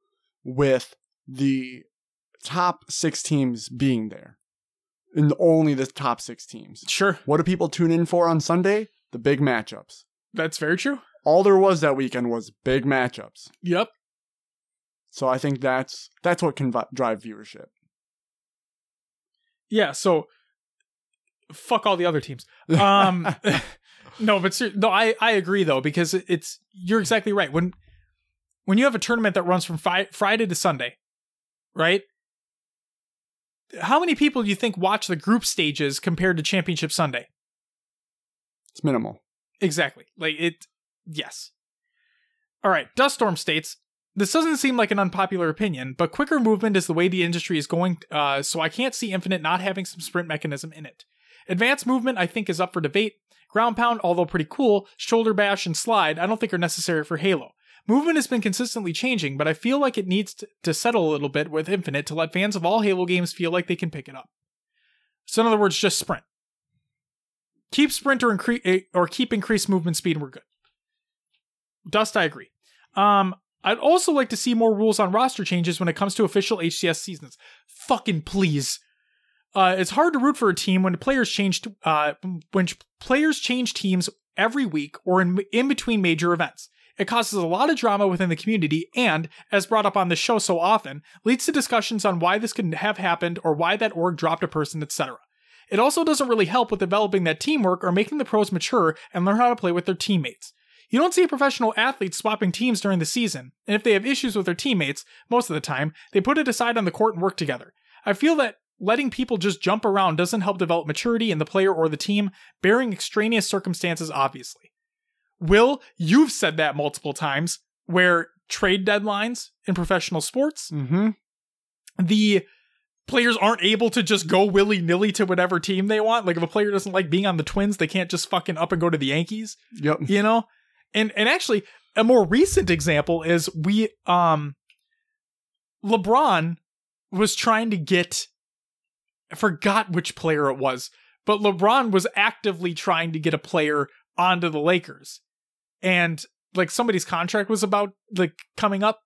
with the top six teams being there. And only the top six teams. Sure. What do people tune in for on Sunday? The big matchups. That's very true. All there was that weekend was big matchups. Yep. So I think that's that's what can vi- drive viewership. Yeah, so fuck all the other teams. Um (laughs) no, but ser- no, I I agree though because it's you're exactly right. When when you have a tournament that runs from fi- Friday to Sunday, right? How many people do you think watch the group stages compared to Championship Sunday? It's minimal. Exactly. Like it yes. All right, Duststorm states this doesn't seem like an unpopular opinion, but quicker movement is the way the industry is going, uh, so I can't see Infinite not having some sprint mechanism in it. Advanced movement, I think, is up for debate. Ground pound, although pretty cool, shoulder bash and slide, I don't think are necessary for Halo. Movement has been consistently changing, but I feel like it needs to, settle a little bit with Infinite to let fans of all Halo games feel like they can pick it up. So, in other words, just sprint. Keep sprint or, incre- or keep increased movement speed, and we're good. Dust, I agree. Um, I'd also like to see more rules on roster changes when it comes to official HCS seasons. Fucking please. Uh, it's hard to root for a team when players change uh, when players change teams every week or in, in between major events. It causes a lot of drama within the community and, as brought up on the show so often, leads to discussions on why this could have happened or why that org dropped a person, etc. It also doesn't really help with developing that teamwork or making the pros mature and learn how to play with their teammates. You don't see professional athletes swapping teams during the season, and if they have issues with their teammates, most of the time, they put it aside on the court and work together. I feel that letting people just jump around doesn't help develop maturity in the player or the team, bearing extraneous circumstances, obviously. Will, you've said that multiple times, where trade deadlines in professional sports, Mm-hmm. the players aren't able to just go willy nilly to whatever team they want. Like if a player doesn't like being on the Twins, they can't just fucking up and go to the Yankees Yep. you know and and actually a more recent example is we um lebron was trying to get i forgot which player it was but lebron was actively trying to get a player onto the lakers and like somebody's contract was about like coming up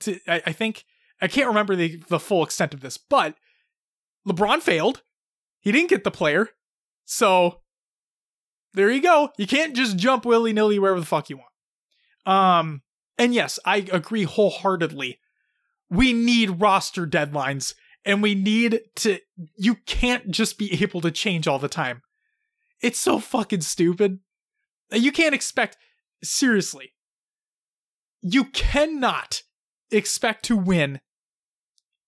to i, I think i can't remember the the full extent of this but lebron failed he didn't get the player so there you go. You can't just jump willy nilly wherever the fuck you want. Um, and yes, I agree wholeheartedly. We need roster deadlines, and we need to. You can't just be able to change all the time. It's so fucking stupid. You can't expect. Seriously. You cannot expect to win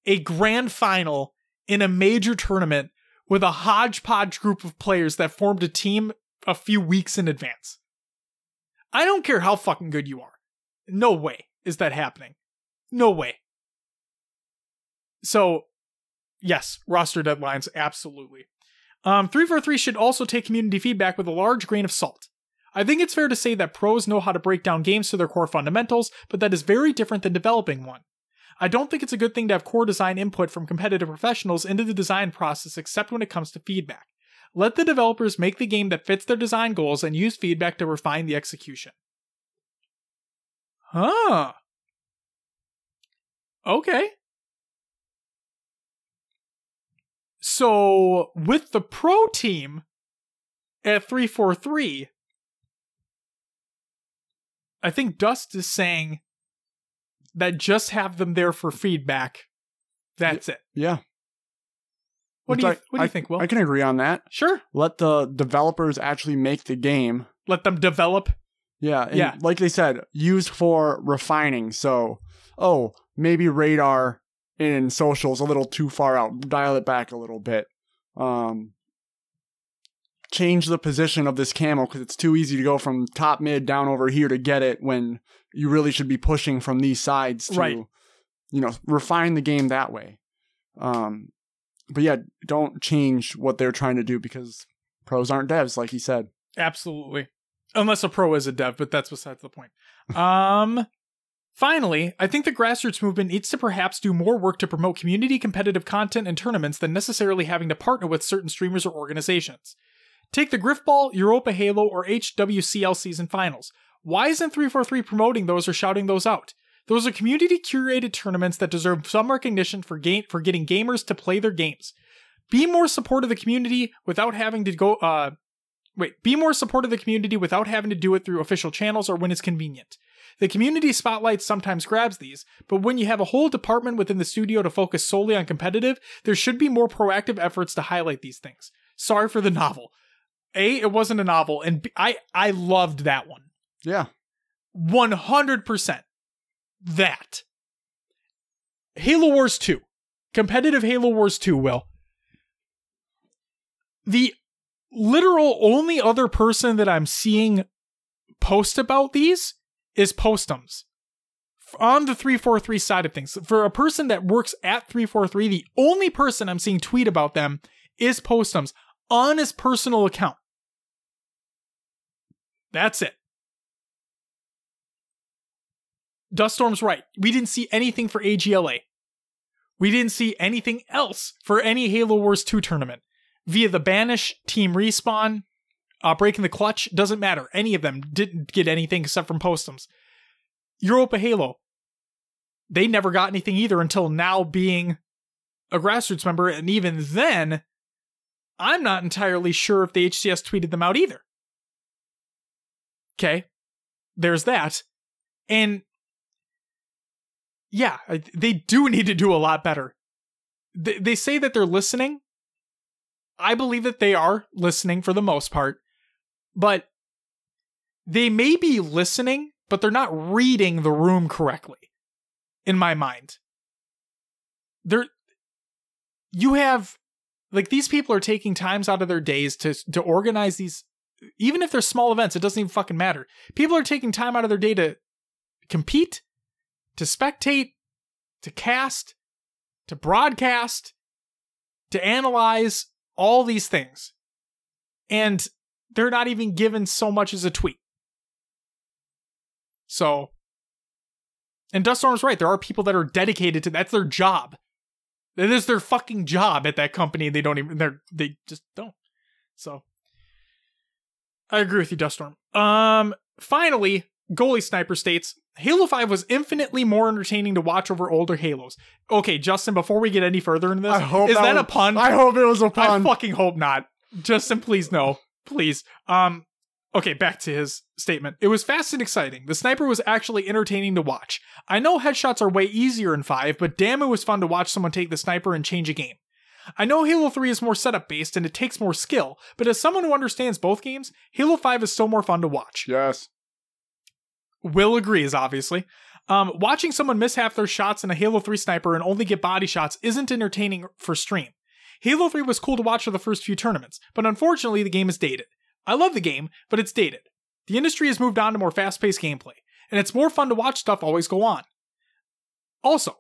a grand final in a major tournament with a hodgepodge group of players that formed a team a few weeks in advance. I don't care how fucking good you are. No way is that happening. No way. So, yes, roster deadlines, absolutely. Um, 343 should also take community feedback with a large grain of salt. I think it's fair to say that pros know how to break down games to their core fundamentals, but that is very different than developing one. I don't think it's a good thing to have core design input from competitive professionals into the design process except when it comes to feedback. Let the developers make the game that fits their design goals and use feedback to refine the execution. Huh. Okay. So, with the pro team at 343, I think Dust is saying that just have them there for feedback. That's it. Yeah. What Which do you I- What do you I- think, Will? I can agree on that. sure. Let the developers actually make the game. Let them develop. Yeah. And Yeah. Like they said, used for refining. So, oh, maybe radar in socials a little too far out. Dial it back a little bit. Um, change the position of this camo because it's too easy to go from top mid down over here to get it when you really should be pushing from these sides to, Right. you know, refine the game that way. Um, but yeah, don't change what they're trying to do because pros aren't devs, like he said. Absolutely. Unless a pro is a dev, but that's besides the point. Um finally, I think the grassroots movement needs to perhaps do more work to promote community competitive content and tournaments than necessarily having to partner with certain streamers or organizations. Take the Grifball, Europa Halo, or HWCL season finals. Why isn't 343 promoting those or shouting those out? Those are community curated tournaments that deserve some recognition for for getting gamers to play their games. Be more supportive of the community without having to go uh wait, be more supportive of the community without having to do it through official channels or when it's convenient. The community spotlight sometimes grabs these, but when you have a whole department within the studio to focus solely on competitive, there should be more proactive efforts to highlight these things. Sorry for the novel. A, it wasn't a novel, and B, I I loved that one. Yeah. 100% that. Halo Wars 2. Competitive Halo Wars 2, Will. The literal only other person that I'm seeing post about these is Postums. On the 343 side of things, for a person that works at 343, the only person I'm seeing tweet about them is Postums on his personal account. That's it. Duststorm's right. We didn't see anything for AGLA. We didn't see anything else for any Halo Wars 2 tournament. Via the Banish, Team Respawn, uh, Breaking the Clutch, doesn't matter. Any of them didn't get anything except from Postums. Europa Halo, they never got anything either until now being a grassroots member. And even then, I'm not entirely sure if the HCS tweeted them out either. Okay, there's that. And yeah, they do need to do a lot better. They, they say that they're listening. I believe that they are listening for the most part, but they may be listening, but they're not reading the room correctly, in my mind. They're, you have, like, these people are taking times out of their days to, to organize these, even if they're small events, it doesn't even fucking matter. People are taking time out of their day to compete to spectate, to cast, to broadcast, to analyze all these things. And they're not even given so much as a tweet. So, and Duststorm's right. There are people that are dedicated to that's their job. It is their fucking job at that company. They don't even they're they just don't. So I agree with you, Duststorm. Um finally, goalie sniper states Halo 5 was infinitely more entertaining to watch over older Halos. Okay, Justin, before we get any further into this, I hope is that, that a pun? I hope it was a pun. I fucking hope not. Justin, please no. Please. Um okay, back to his statement. It was fast and exciting. The sniper was actually entertaining to watch. I know headshots are way easier in 5, but damn it was fun to watch someone take the sniper and change a game. I know Halo 3 is more setup based and it takes more skill, but as someone who understands both games, Halo 5 is still more fun to watch. yes. Will agrees, obviously. Um, watching someone miss half their shots in a Halo 3 sniper and only get body shots isn't entertaining for stream. Halo 3 was cool to watch for the first few tournaments, but unfortunately the game is dated. I love the game, but it's dated. The industry has moved on to more fast paced gameplay, and it's more fun to watch stuff always go on. Also,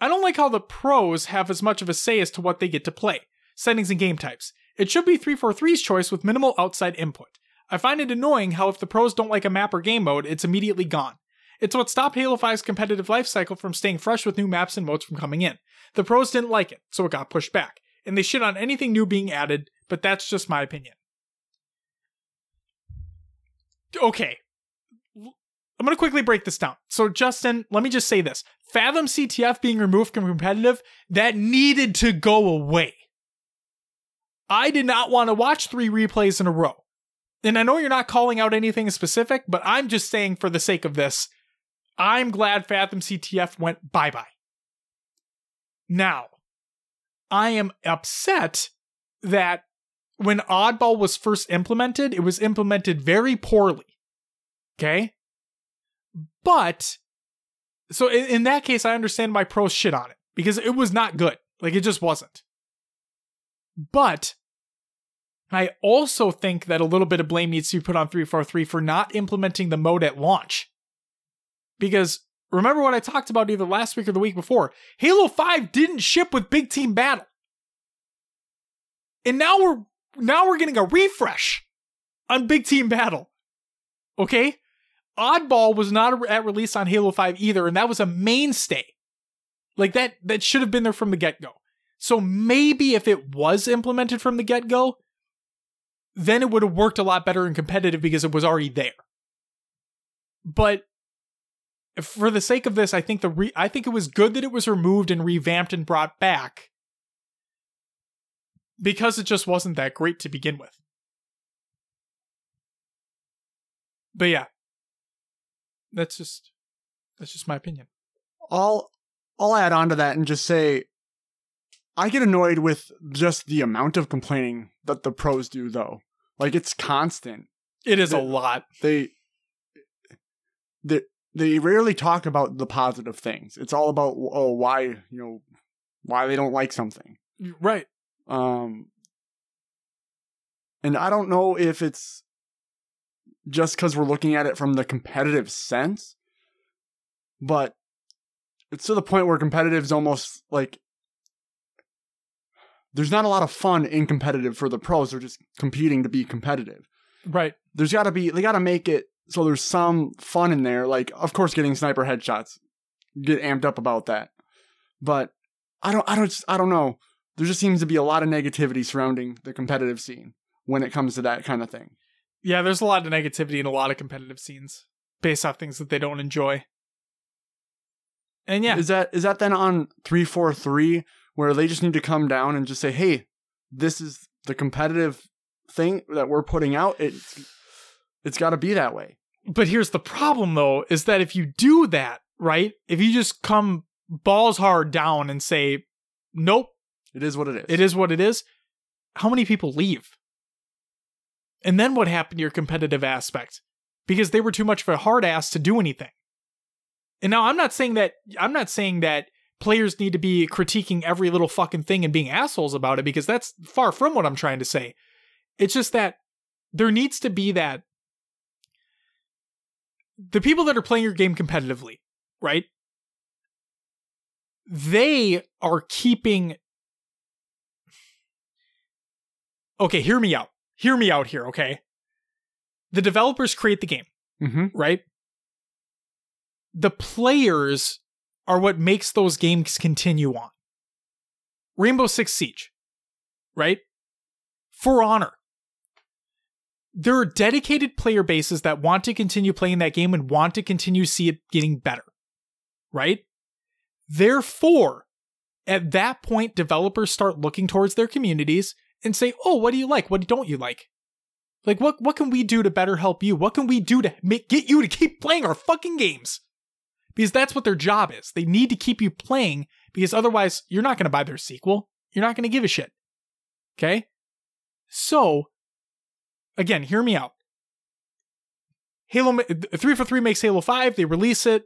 I don't like how the pros have as much of a say as to what they get to play, settings and game types. It should be 343's choice with minimal outside input. I find it annoying how if the pros don't like a map or game mode, it's immediately gone. It's what stopped Halo 5's competitive life cycle from staying fresh with new maps and modes from coming in. The pros didn't like it, so it got pushed back, and they shit on anything new being added, but that's just my opinion. Okay. I'm going to quickly break this down. So, Justin, let me just say this Fathom CTF being removed from competitive, that needed to go away. I did not want to watch three replays in a row. And I know you're not calling out anything specific, but I'm just saying for the sake of this, I'm glad Fathom CTF went bye bye. Now, I am upset that when Oddball was first implemented, it was implemented very poorly. Okay? But, so in, in that case, I understand why pros shit on it because it was not good. Like, it just wasn't. But, I also think that a little bit of blame needs to be put on 343 for not implementing the mode at launch. Because remember what I talked about either last week or the week before Halo 5 didn't ship with Big Team Battle. And now we're now we're getting a refresh on Big Team Battle. Okay? Oddball was not at release on Halo 5 either, and that was a mainstay. Like that that should have been there from the get-go. So maybe if it was implemented from the get-go, then it would have worked a lot better in competitive because it was already there. but for the sake of this, I think the re- I think it was good that it was removed and revamped and brought back because it just wasn't that great to begin with. But yeah, that's just that's just my opinion. I'll I'll add on to that and just say I get annoyed with just the amount of complaining that the pros do though. Like it's constant. It is a lot. They they they rarely talk about the positive things. It's all about oh why, you know, why they don't like something. Right. Um and I don't know if it's just cuz we're looking at it from the competitive sense, but it's to the point where competitive is almost like there's not a lot of fun in competitive for the pros. They're just competing to be competitive. Right. There's got to be they got to make it so there's some fun in there. Like of course getting sniper headshots, get amped up about that. But I don't I don't I don't know. There just seems to be a lot of negativity surrounding the competitive scene when it comes to that kind of thing. Yeah, there's a lot of negativity in a lot of competitive scenes based off things that they don't enjoy. And yeah, Is that is that then on 343 where they just need to come down and just say, "Hey, this is the competitive thing that we're putting out. It's it's got to be that way." but here's the problem though is that if you do that, right? If you just come balls hard down and say, "Nope, It is what it is. it is what it is," how many people leave? And then what happened to your competitive aspect? Because they were too much of a hard ass to do anything. And now I'm not saying that I'm not saying that players need to be critiquing every little fucking thing and being assholes about it because that's far from what I'm trying to say. It's just that there needs to be that the people that are playing your game competitively, right? They are keeping Okay, hear me out. Hear me out here, okay? The developers create the game mm-hmm. right? The players are what makes those games continue on. Rainbow Six Siege, right? For Honor. There are dedicated player bases that want to continue playing that game and want to continue see it getting better, right? Therefore, at that point, developers start looking towards their communities and say, "Oh, what do you like? What don't you like?" Like what what can we do to better help you? What can we do to make get you to keep playing our fucking games? Because that's what their job is. They need to keep you playing because otherwise you're not going to buy their sequel. You're not going to give a shit. Okay? So again, hear me out. Halo ma- 343 makes Halo 5, they release it,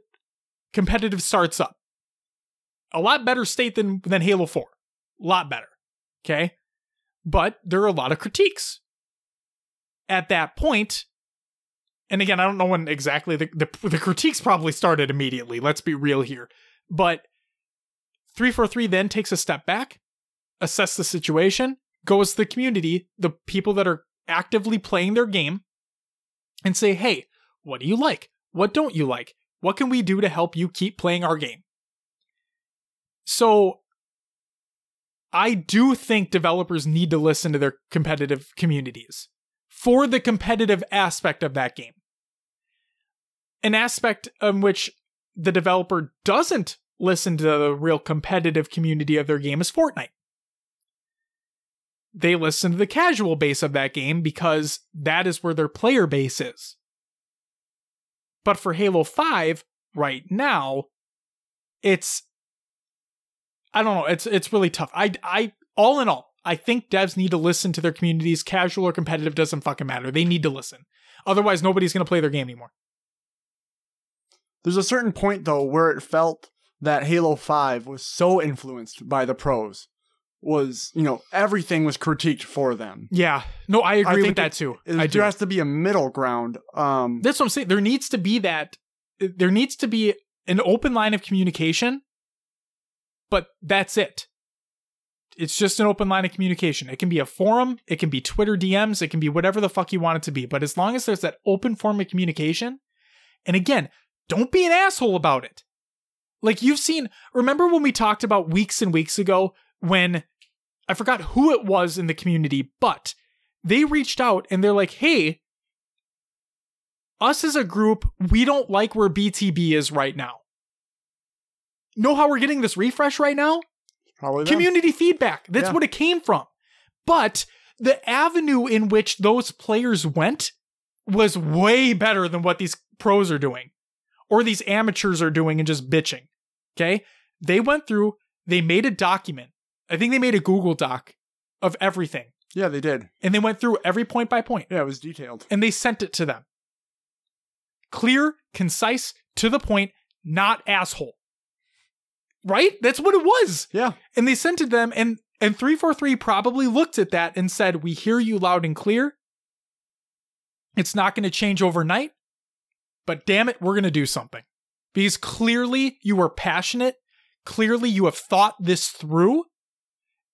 competitive starts up. A lot better state than than Halo 4. A lot better. Okay? But there are a lot of critiques at that point, and again, I don't know when exactly the, the the critiques probably started immediately. Let's be real here, but three four three then takes a step back, assess the situation, goes to the community, the people that are actively playing their game, and say, "Hey, what do you like? What don't you like? What can we do to help you keep playing our game?" So I do think developers need to listen to their competitive communities for the competitive aspect of that game. An aspect in which the developer doesn't listen to the real competitive community of their game is Fortnite. They listen to the casual base of that game because that is where their player base is. But for Halo 5, right now, it's I don't know, it's it's really tough. I I all in all, I think devs need to listen to their communities. Casual or competitive doesn't fucking matter. They need to listen. Otherwise, nobody's going to play their game anymore. There's a certain point though where it felt that Halo 5 was so influenced by the pros. Was, you know, everything was critiqued for them. Yeah. No, I agree think with that it- too. It- I do. there has to be a middle ground. Um That's what I'm saying. There needs to be that. There needs to be an open line of communication, but that's it. It's just an open line of communication. It can be a forum, it can be Twitter DMs, it can be whatever the fuck you want it to be. But as long as there's that open form of communication, and again, don't be an asshole about it. Like you've seen, remember when we talked about weeks and weeks ago when I forgot who it was in the community, but they reached out and they're like, hey, us as a group, we don't like where BTB is right now. Know how we're getting this refresh right now? Probably them. Community feedback. That's Yeah. what it came from. But the avenue in which those players went was way better than what these pros are doing or these amateurs are doing and just bitching. Okay? They went through, they made a document. I think they made a Google Doc of everything. Yeah, they did. And they went through every point by point Yeah, it was detailed. and they sent it to them. Clear, concise, to the point, not asshole. Right? That's what it was. Yeah. And they sent it to them and and 343 probably looked at that and said, "We hear you loud and clear. It's not going to change overnight, but damn it, we're going to do something." Because clearly you are passionate, clearly you have thought this through,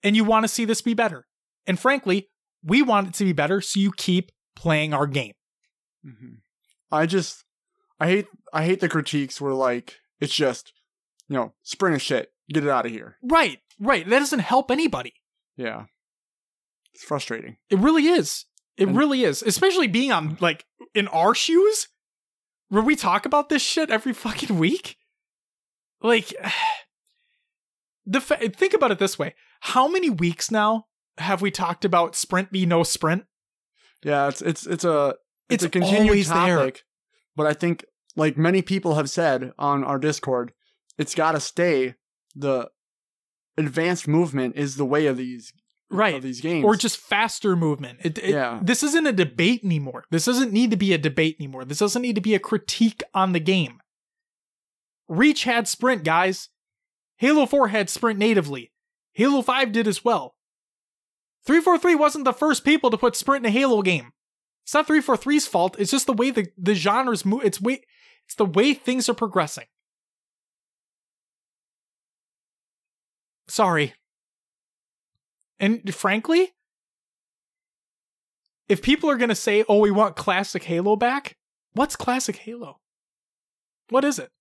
and you want to see this be better. And frankly, we want it to be better, so you keep playing our game. hmm I just, I hate, I hate the critiques where like it's just, you know, sprint is shit. Get it out of here. Right, right. That doesn't help anybody. Yeah. It's frustrating. It really is. It And- really is. Especially being on like in our shoes where we talk about this shit every fucking week. Like (sighs) the fa- think about it this way. How many weeks now have we talked about sprint be no sprint? Yeah, it's it's it's a It's it's, a continued always there. topic. But I think like many people have said on our Discord, it's got to stay. The advanced movement is the way of these Right. of these games. Or just faster movement. It, it- Yeah. This isn't a debate anymore. This doesn't need to be a debate anymore. This doesn't need to be a critique on the game. Reach had sprint, guys. Halo 4 had sprint natively. Halo 5 did as well. 343 wasn't the first people to put sprint in a Halo game. It's not 343's fault. It's just the way the, the genres move. It's way it's the way things are progressing. Sorry. And frankly, if people are going to say, oh, we want classic Halo back, what's classic Halo? What is it?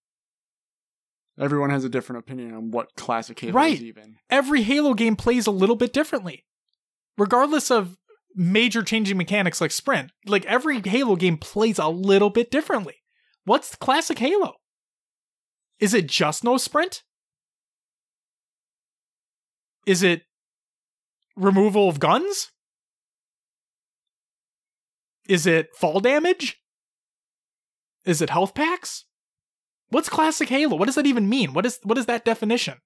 Everyone has a different opinion on what classic Halo Right. is even. Every Halo game plays a little bit differently, regardless of major changing mechanics like sprint. Like every Halo game plays a little bit differently. What's classic Halo? Is it just no sprint? Is it removal of guns? Is it fall damage? Is it health packs? What's classic Halo? What does that even mean? What is what is that definition?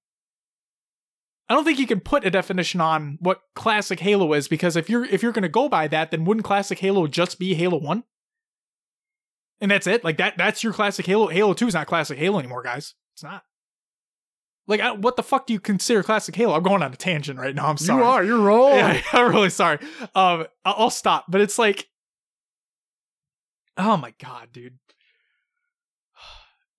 I don't think you can put a definition on what classic Halo is because if you're if you're going to go by that, then wouldn't classic Halo just be Halo 1? And that's it? Like that that's your classic Halo. Halo 2 is not classic Halo anymore, guys. It's not. Like I, what the fuck do you consider classic Halo? I'm going on a tangent right now. I'm sorry. You are. You're rolling. (laughs) Yeah, (laughs) I'm really sorry. Um, I'll stop. But it's like, oh my god, dude.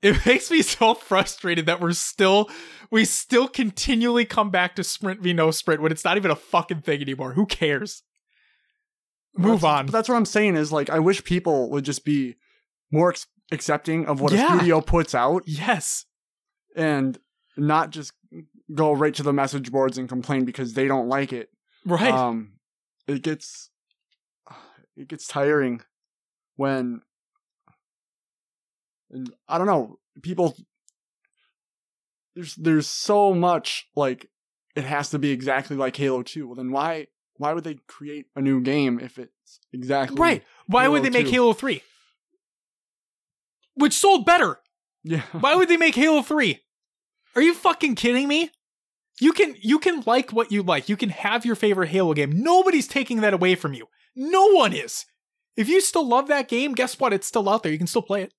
It (laughs) makes me so frustrated that we're still, we still continually come back to sprint v no sprint when it's not even a fucking thing anymore. Who cares? Move That's- on. But that's what I'm saying is like I wish people would just be more ex- accepting of what Yeah. a studio puts out Yes. and not just go right to the message boards and complain because they don't like it. Right. Um, it gets it gets tiring when and I don't know people. There's there's so much like it has to be exactly like Halo Two. Well, then why why would they create a new game if it's exactly right. Why would Halo they make Halo 3? Which sold better. Yeah, (laughs) Why would they make Halo 3? Are you fucking kidding me? You can you can like what you like. You can have your favorite Halo game. Nobody's taking that away from you. No one is. If you still love that game, guess what? It's still out there. You can still play it.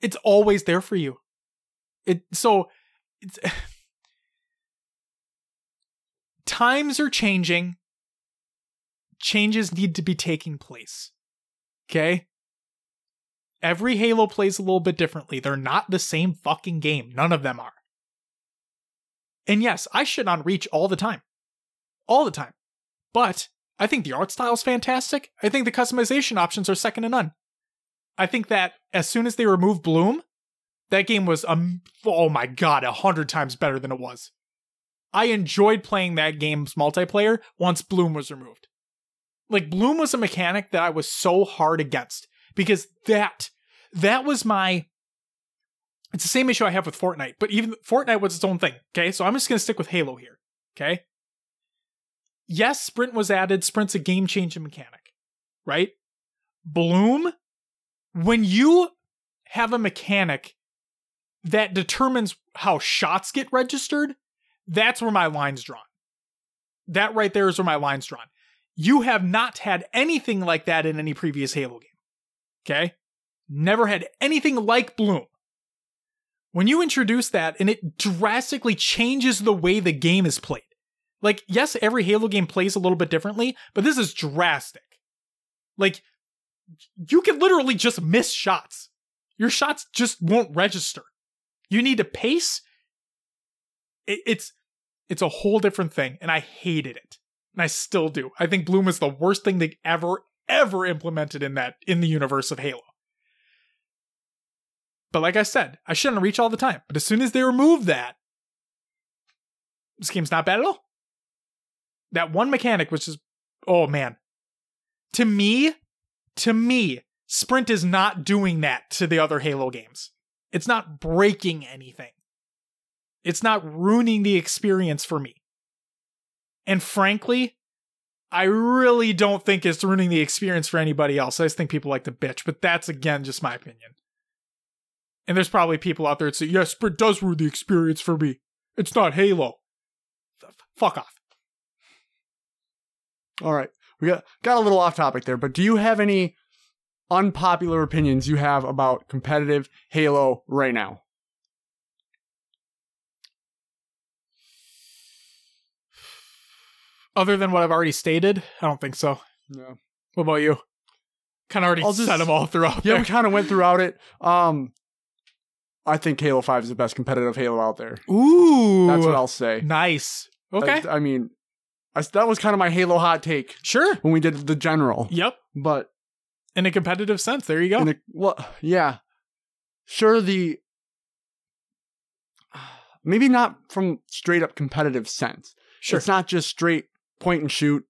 It's always there for you. It so it's (sighs) times are changing. Changes need to be taking place. Okay? Every Halo plays a little bit differently. They're not the same fucking game. None of them are. And yes, I shit on Reach all the time. All the time. But I think the art style's fantastic. I think the customization options are second to none. I think that as soon as they removed Bloom, that game was um oh my god, a hundred times better than it was. I enjoyed playing that game's multiplayer once Bloom was removed. Like Bloom was a mechanic that I was so hard against because that that was my it's the same issue I have with Fortnite, but even Fortnite was its own thing. Okay, so I'm just gonna stick with Halo here. Okay. Yes, sprint was added. Sprint's a game changing mechanic, right? Bloom, when you have a mechanic that determines how shots get registered, that's where my line's drawn. That right there is where my line's drawn. You have not had anything like that in any previous Halo game. Okay? Never had anything like Bloom. When you introduce that and it drastically changes the way the game is played. Like, yes, every Halo game plays a little bit differently, but this is drastic. Like, you can literally just miss shots. Your shots just won't register. You need to pace. It, it's it's a whole different thing, and I hated it, and I still do. I think Bloom is the worst thing they ever ever implemented in that in the universe of Halo. But like I said, I shouldn't reach all the time. But as soon as they remove that, this game's not bad at all. That one mechanic was just, oh man. To me, to me, Sprint is not doing that to the other Halo games. It's not breaking anything. It's not ruining the experience for me. And frankly, I really don't think it's ruining the experience for anybody else. I just think people like to bitch, but that's again just my opinion. And there's probably people out there that say, yes, Sprint does ruin the experience for me. It's not Halo. F- fuck off. All right. We got got a little off topic there, but do you have any unpopular opinions you have about competitive Halo right now? Other than what I've already stated, I don't think so. No. What about you? Kind of already I'll just- said them all throughout. Yeah, there. we kind of went throughout it. Um, I think Halo Five is the best competitive Halo out there. Ooh, That's what I'll say. nice. Okay, I, I mean, I, that was kind of my Halo hot take sure. when we did the general. Yep. But In a competitive sense, there you go. in a, well, yeah, sure. The maybe not from straight up competitive sense. sure. It's not just straight point and shoot.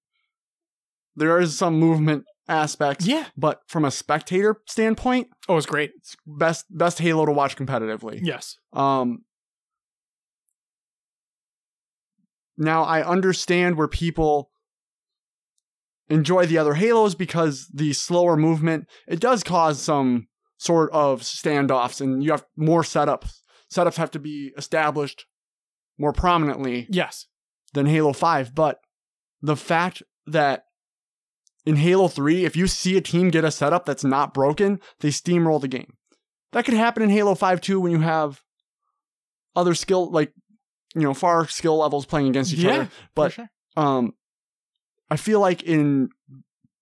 There is some movement aspects, Yeah. but from a spectator standpoint, Oh, it's great. it's best best Halo to watch competitively. Yes. Um now I understand where people enjoy the other Halos because the slower movement it does cause some sort of standoffs and you have more setups. Setups have to be established more prominently Yes. than Halo 5, but the fact that in Halo 3, if you see a team get a setup that's not broken, they steamroll the game. That could happen in Halo 5 too when you have other skill, like, you know, far skill levels playing against each Yeah, other. But sure. um, I feel like in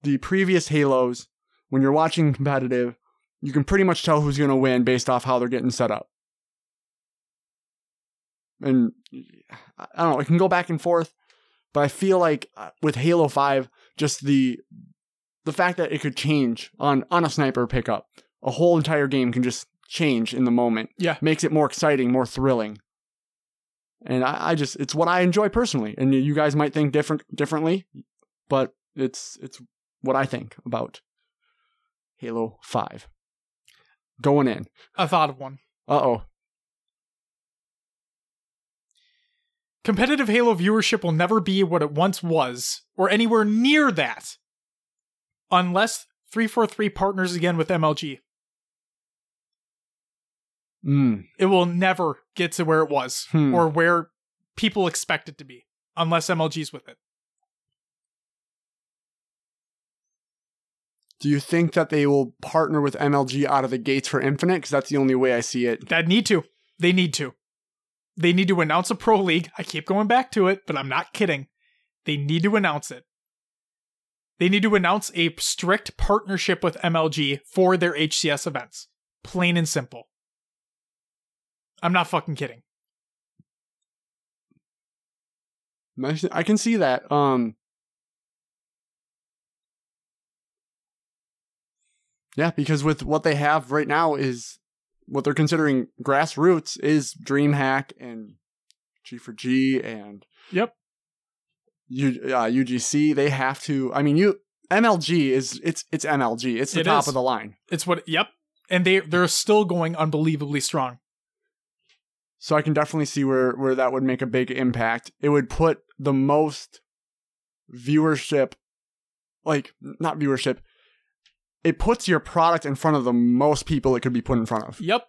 the previous Halos, when you're watching competitive, you can pretty much tell who's going to win based off how they're getting set up. And I don't know, it can go back and forth, but I feel like uh, with Halo 5, just the the fact that it could change on on a sniper pickup, a whole entire game can just change in the moment. Yeah. Makes it more exciting, more thrilling. And I, I just it's what I enjoy personally. And you guys might think different differently, but it's it's what I think about Halo 5. Going in. I thought of one. Uh oh. Competitive Halo viewership will never be what it once was, or anywhere near that, unless 343 partners again with MLG. Mm. It will never get to where it was, Hmm. or where people expect it to be, unless MLG's with it. Do you think that they will partner with MLG out of the gates for Infinite? Because that's the only way I see it. That need to. They need to. They need to announce a pro league. I keep going back to it, but I'm not kidding. They need to announce it. They need to announce a strict partnership with MLG for their HCS events. Plain and simple. I'm not fucking kidding. I can see that. Um, yeah, because with what they have right now is what they're considering grassroots is DreamHack and G4G and Yep. U, uh, UGC. They have to. I mean, you MLG is it's it's MLG. It's the It top is. of the line. It's what. Yep. And they they're still going unbelievably strong. So I can definitely see where where that would make a big impact. It would put the most viewership like not viewership. It puts your product in front of the most people it could be put in front of. Yep.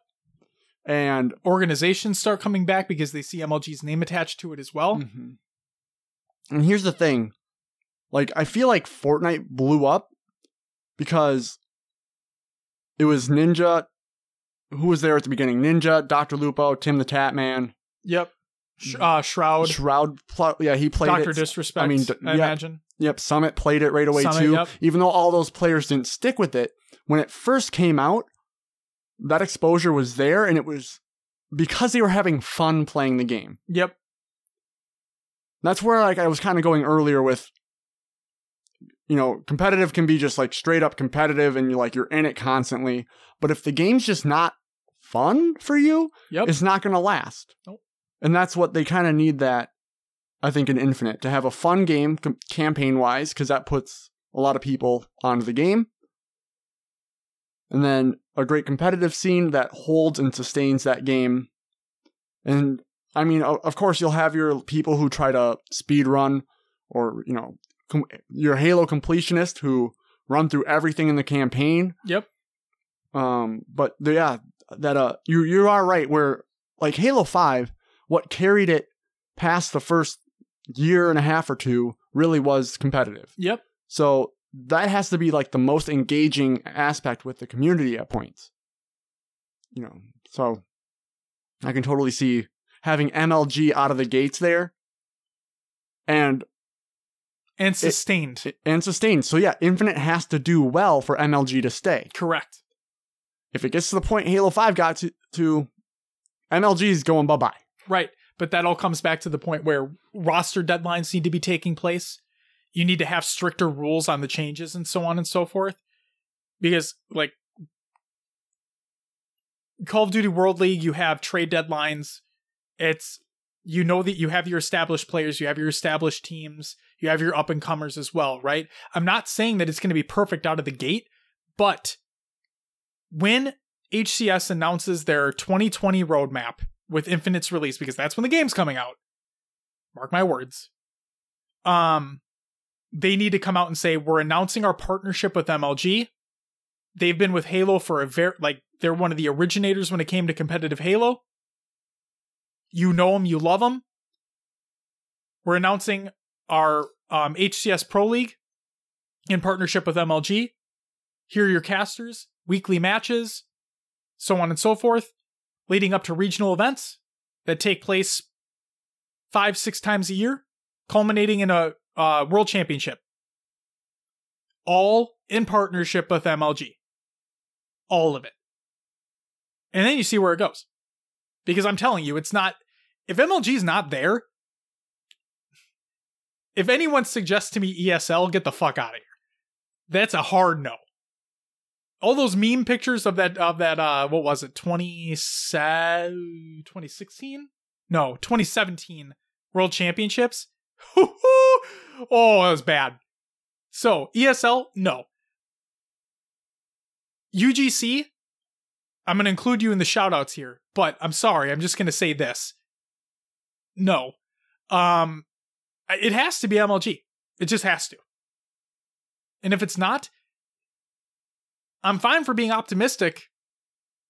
And Organizations start coming back because they see MLG's name attached to it as well. Mhm. And here's the thing. Like I feel like Fortnite blew up because it was Ninja who was there at the beginning? Ninja, Dr. Lupo, Tim the Tatman, Yep. Sh- uh, Shroud, Shroud pl- yeah, he played it. Doctor. Disrespect. I mean, d- I yeah. imagine. Yep, Summit played it right away Summit, too. yep. Even though all those players didn't stick with it, when it first came out, that exposure was there and it was because they were having fun playing the game. Yep. That's where like I was kind of going earlier with you know, competitive can be just like straight up competitive and you're like you're in it constantly, but if the game's just not fun for you, Yep. it's not going to last. Nope. And that's what they kind of need that I think in Infinite to have a fun game com- campaign wise cuz that puts a lot of people onto the game. And then a great competitive scene that holds and sustains that game. And I mean, of course, you'll have your people who try to speed run, or you know, com- your Halo completionist who run through everything in the campaign. Yep. Um, but the- yeah, that uh, you you are right. Where like Halo Five, what carried it past the first year and a half or two really was competitive. Yep. So that has to be like the most engaging aspect with the community at points. You know, so I can totally see having MLG out of the gates there and And sustained. and sustained. So yeah, Infinite has to do well for MLG to stay. Correct. If it gets to the point Halo 5 got to, to MLG is going bye-bye. Right. But that all comes back to the point where roster deadlines need to be taking place. You need to have stricter rules on the changes and so on and so forth. Because, like, Call of Duty World League, you have trade deadlines. It's, you know that you have your established players, you have your established teams, you have your up and comers as well, right? I'm not saying that it's going to be perfect out of the gate, but when HCS announces their 2020 roadmap with Infinite's release, because that's when the game's coming out. Mark my words. Um, they need to come out and say we're announcing our partnership with MLG. They've been with Halo for a very like they're one of the originators when it came to competitive Halo. You know them, you love them. We're announcing our um, HCS Pro League in partnership with MLG. Here are your casters, weekly matches, so on and so forth, leading up to regional events that take place five, six times a year, culminating in a uh, world championship. All in partnership with MLG. All of it. And then you see where it goes. Because I'm telling you, it's not, if MLG's not there, if anyone suggests to me ESL, get the fuck out of here. That's a hard no. All those meme pictures of that of that uh what was it 20 2016 no 2017 world championships? (laughs) Oh that was bad. So esl no. Ugc i'm going to include you in the shout outs here but i'm sorry i'm just going to say this no um it has to be mlg it just has to and if it's not I'm fine for being optimistic.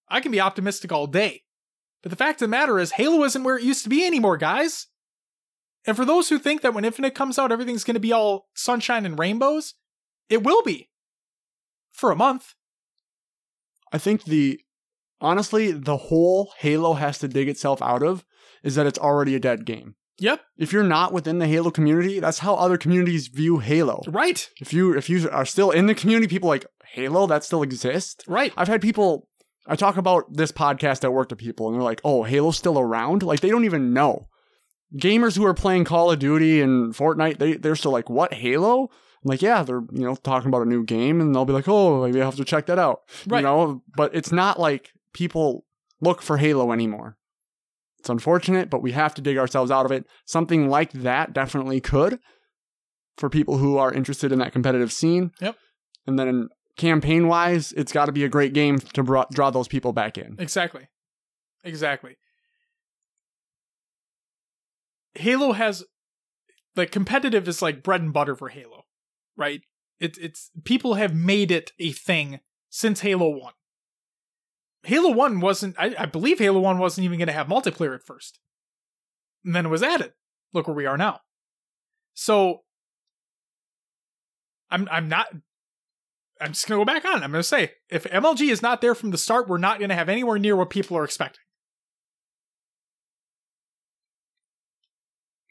I can be optimistic all day. But the fact of the matter is, Halo isn't where it used to be anymore, guys. And for those who think that when Infinite comes out, everything's going to be all sunshine and rainbows, it will be. For a month. I think the honestly, the whole Halo has to dig itself out of is that it's already a dead game. Yep, If you're not within the Halo community, that's how other communities view Halo. right, If you if you are still in the community, people like Halo that still exists. right. I've had people I talk about this podcast at work to people and they're like, "Oh, Halo's still around?" Like they don't even know. Gamers who are playing Call of Duty and Fortnite, they they're still like, "What, Halo?" I'm like, "Yeah, they're, you know, talking about a new game and they'll be like, "Oh, maybe I have to check that out." Right. You know, but it's not like people look for Halo anymore. It's unfortunate, but we have to dig ourselves out of it. Something like that definitely could. for people who are interested in that competitive scene. Yep. And then campaign wise, it's got to be a great game to bra- draw those people back in. Exactly. Exactly. Halo has like competitive is like bread and butter for Halo, right? It's it's people have made it a thing since Halo 1. Halo 1 wasn't I, I believe Halo 1 wasn't even gonna have multiplayer at first. And then it was added. Look where we are now. So I'm I'm not I'm just gonna go back on. it. I'm gonna say if MLG is not there from the start, we're not gonna have anywhere near what people are expecting.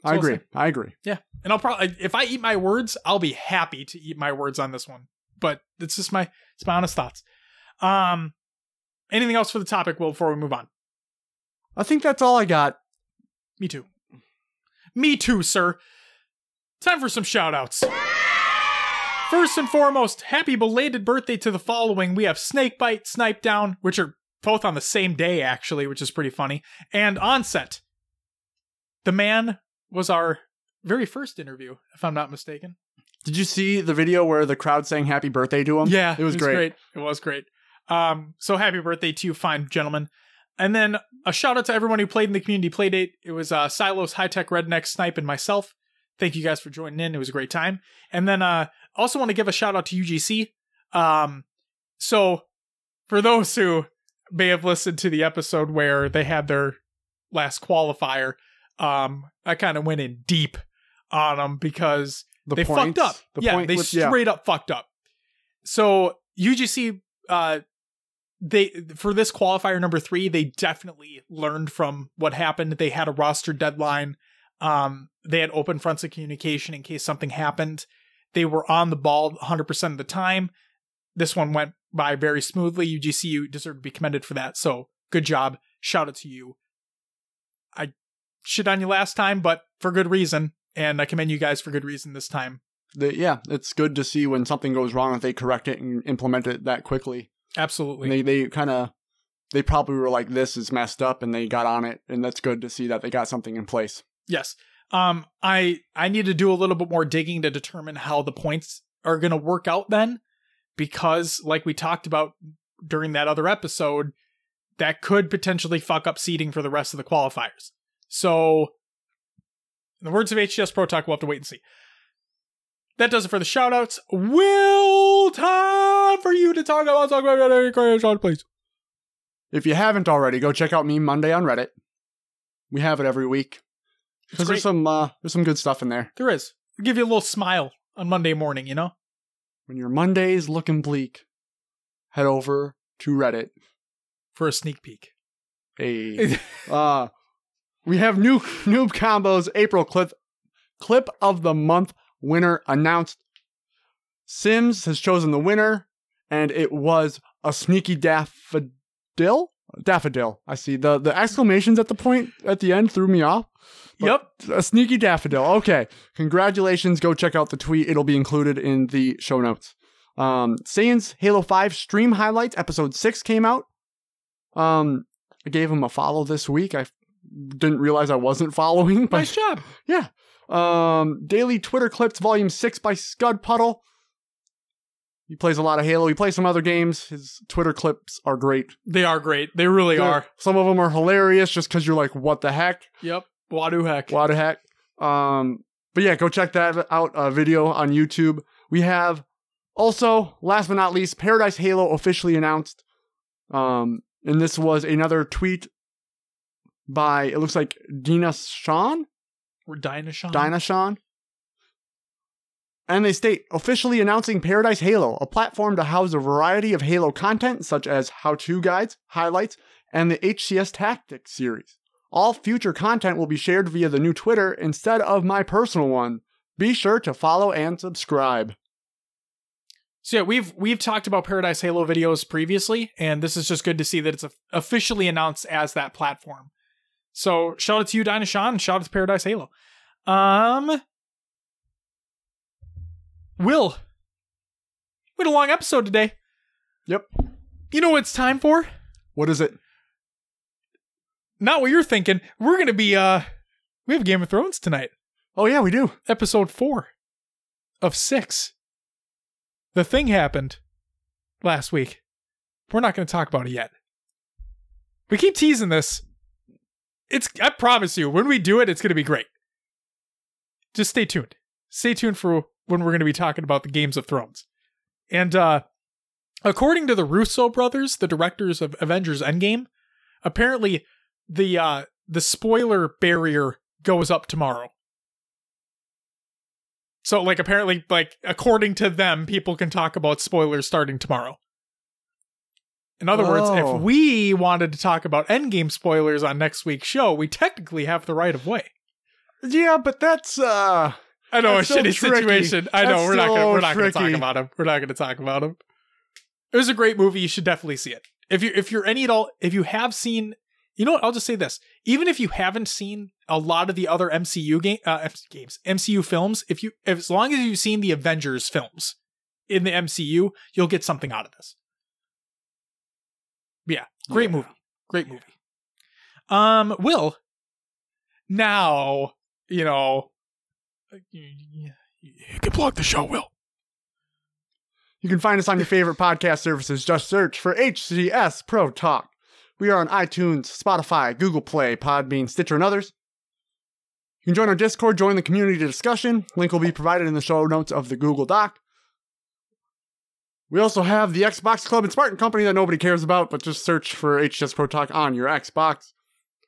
I agree. I agree. Yeah. And I'll probably if I eat my words, I'll be happy to eat my words on this one. But it's just my it's my honest thoughts. Um anything else for the topic, Will, before we move on? I think that's all I got. Me too. Me too, sir. Time for some shout outs. First and foremost, happy belated birthday to the following. We have Snakebite, Snipe Down, which are both on the same day, actually, which is pretty funny, and Onset. The man was our very first interview, if I'm not mistaken. Did you see the video where the crowd sang happy birthday to him? Yeah, It was great great. It was great. Um, so happy birthday to you, fine gentlemen. And then a shout out to everyone who played in the community playdate. It was uh, Silos, High Tech, Redneck, Snipe, and myself. Thank you guys for joining in. It was a great time. And then uh, also want to give a shout out to UGC. Um, so for those who may have listened to the episode where they had their last qualifier, um, I kind of went in deep on them because The they points, fucked up. The yeah, they with- yeah. straight up fucked up. So UGC, uh, they for this qualifier number three, they definitely learned from what happened. They had a roster deadline. Um, they had open fronts of communication in case something happened. They were on the ball 100% of the time. This one went by very smoothly. UGC, you deserve to be commended for that. So good job. Shout out to you. I shit on you last time, but for good reason. And I commend you guys for good reason this time. The- yeah, it's good to see when something goes wrong that they correct it and implement it that quickly. Absolutely. They they kind of they probably were like this is messed up and they got on it and that's good to see that they got something in place. Yes. Um I I need to do a little bit more digging to determine how the points are going to work out then because like we talked about during that other episode that could potentially fuck up seeding for the rest of the qualifiers. So in the words of HCS Pro Talk, we'll have to wait and see. That does it for the shoutouts. Will time for you to talk about talk about please. If you haven't already, go check out meme Monday on Reddit. We have it every week because there's some uh, there's some good stuff in there. There is. It'll give you a little smile on Monday morning, you know? When your Monday's looking bleak, head over to Reddit. For a sneak peek. A (laughs) uh, we have new noob combos April clip clip of the month winner announced. Sims has chosen the winner, and it was a sneaky daffodil. Daffodil. I see the the exclamations at the point at the end threw me off. yep. A sneaky daffodil. Okay. Congratulations. Go check out the tweet. It'll be included in the show notes. Um, Saiyans Halo 5 stream highlights, episode 6 came out. Um, I gave him a follow this week. I didn't realize I wasn't (laughs) following, but Nice job. yeah. Um, daily Twitter clips, volume 6 by Scud Puddle. He plays a lot of Halo. He plays some other games. His Twitter clips are great. They are great. They really They're- are. Some of them are hilarious just because you're like, what the heck? Yep. Wadu heck. What the heck? Um, but yeah, go check that out. A video on YouTube. We have also, last but not least, Paradise Halo officially announced. Um, and this was another tweet by it looks like Dina Sean, We're. Dinah And they state officially announcing Paradise Halo, a platform to house a variety of Halo content such as how-to guides, highlights, and the HCS Tactics series. All future content will be shared via the new Twitter instead of my personal one. Be sure to follow and subscribe. So yeah, we've we've talked about Paradise Halo videos previously, and this is just good to see that it's officially announced as that platform. So shout out to you, Dynashawn, and shout out to Paradise Halo. Um, Will, we had a long episode today. Yep. You know what it's time for? What is it? Not what you're thinking. We're gonna be uh, we have Game of Thrones tonight, Oh yeah, we do. episode four. of six. The thing happened last week. We're not going to talk about it yet. We keep teasing this. It's I promise you, when we do it, it's going to be great. Just stay tuned. Stay tuned for when we're going to be talking about the Games of Thrones. And uh according to the Russo brothers, the directors of Avengers Endgame, apparently the uh the spoiler barrier goes up tomorrow. So like apparently like according to them people can talk about spoilers starting tomorrow. In other words, Oh. if we wanted to talk about Endgame spoilers on next week's show, we technically have the right of way. Yeah, but that's uh I know That's a so shitty tricky. situation. I know That's we're not gonna we're not gonna talk about him. We're not gonna talk about him. It was a great movie. You should definitely see it. If you if you're any at all if you have seen, you know what? I'll just say this. Even if you haven't seen a lot of the other MCU game uh, games, MCU films, if you if, as long as you've seen the Avengers films in the MCU, you'll get something out of this. Yeah, great Yeah. movie. Great movie. Um, Will. Now, you know, you, you can plug the show, Will. You can find us on your favorite podcast services. Just search for HCS Pro Talk. We are on iTunes, Spotify, Google Play, Podbean, Stitcher, and others. You can join our Discord, join the community discussion. Link will be provided in the show notes of the Google Doc. We also have the Xbox Club and Spartan Company that nobody cares about, but just search for HCS Pro Talk on your Xbox.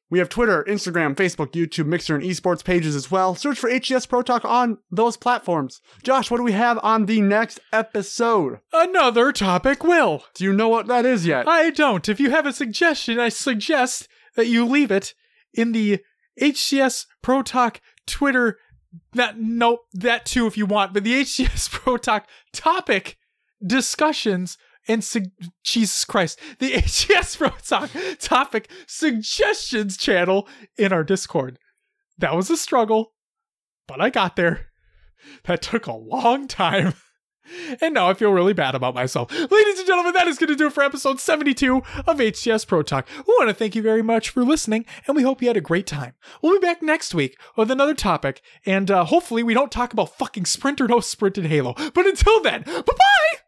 We have Twitter, Instagram, Facebook, YouTube, Mixer, and esports pages as well. Search for HCS Pro Talk on those platforms. Josh, what do we have on the next episode? Another topic, Will. Do you know what that is yet? I don't. If you have a suggestion, I suggest that you leave it in the HCS Pro Talk Twitter. That nope, that too if you want, but the HCS Pro Talk topic discussions and sug- Jesus Christ, the (laughs) HCS Pro Talk topic suggestions channel in our Discord. That was a struggle, but I got there. That took a long time. (laughs) And now I feel really bad about myself. Ladies and gentlemen, that is going to do it for episode 72 of HCS Pro Talk. We want to thank you very much for listening, and we hope you had a great time. We'll be back next week with another topic, and uh, hopefully we don't talk about fucking Sprint or no Sprint in Halo. But until then, bye bye!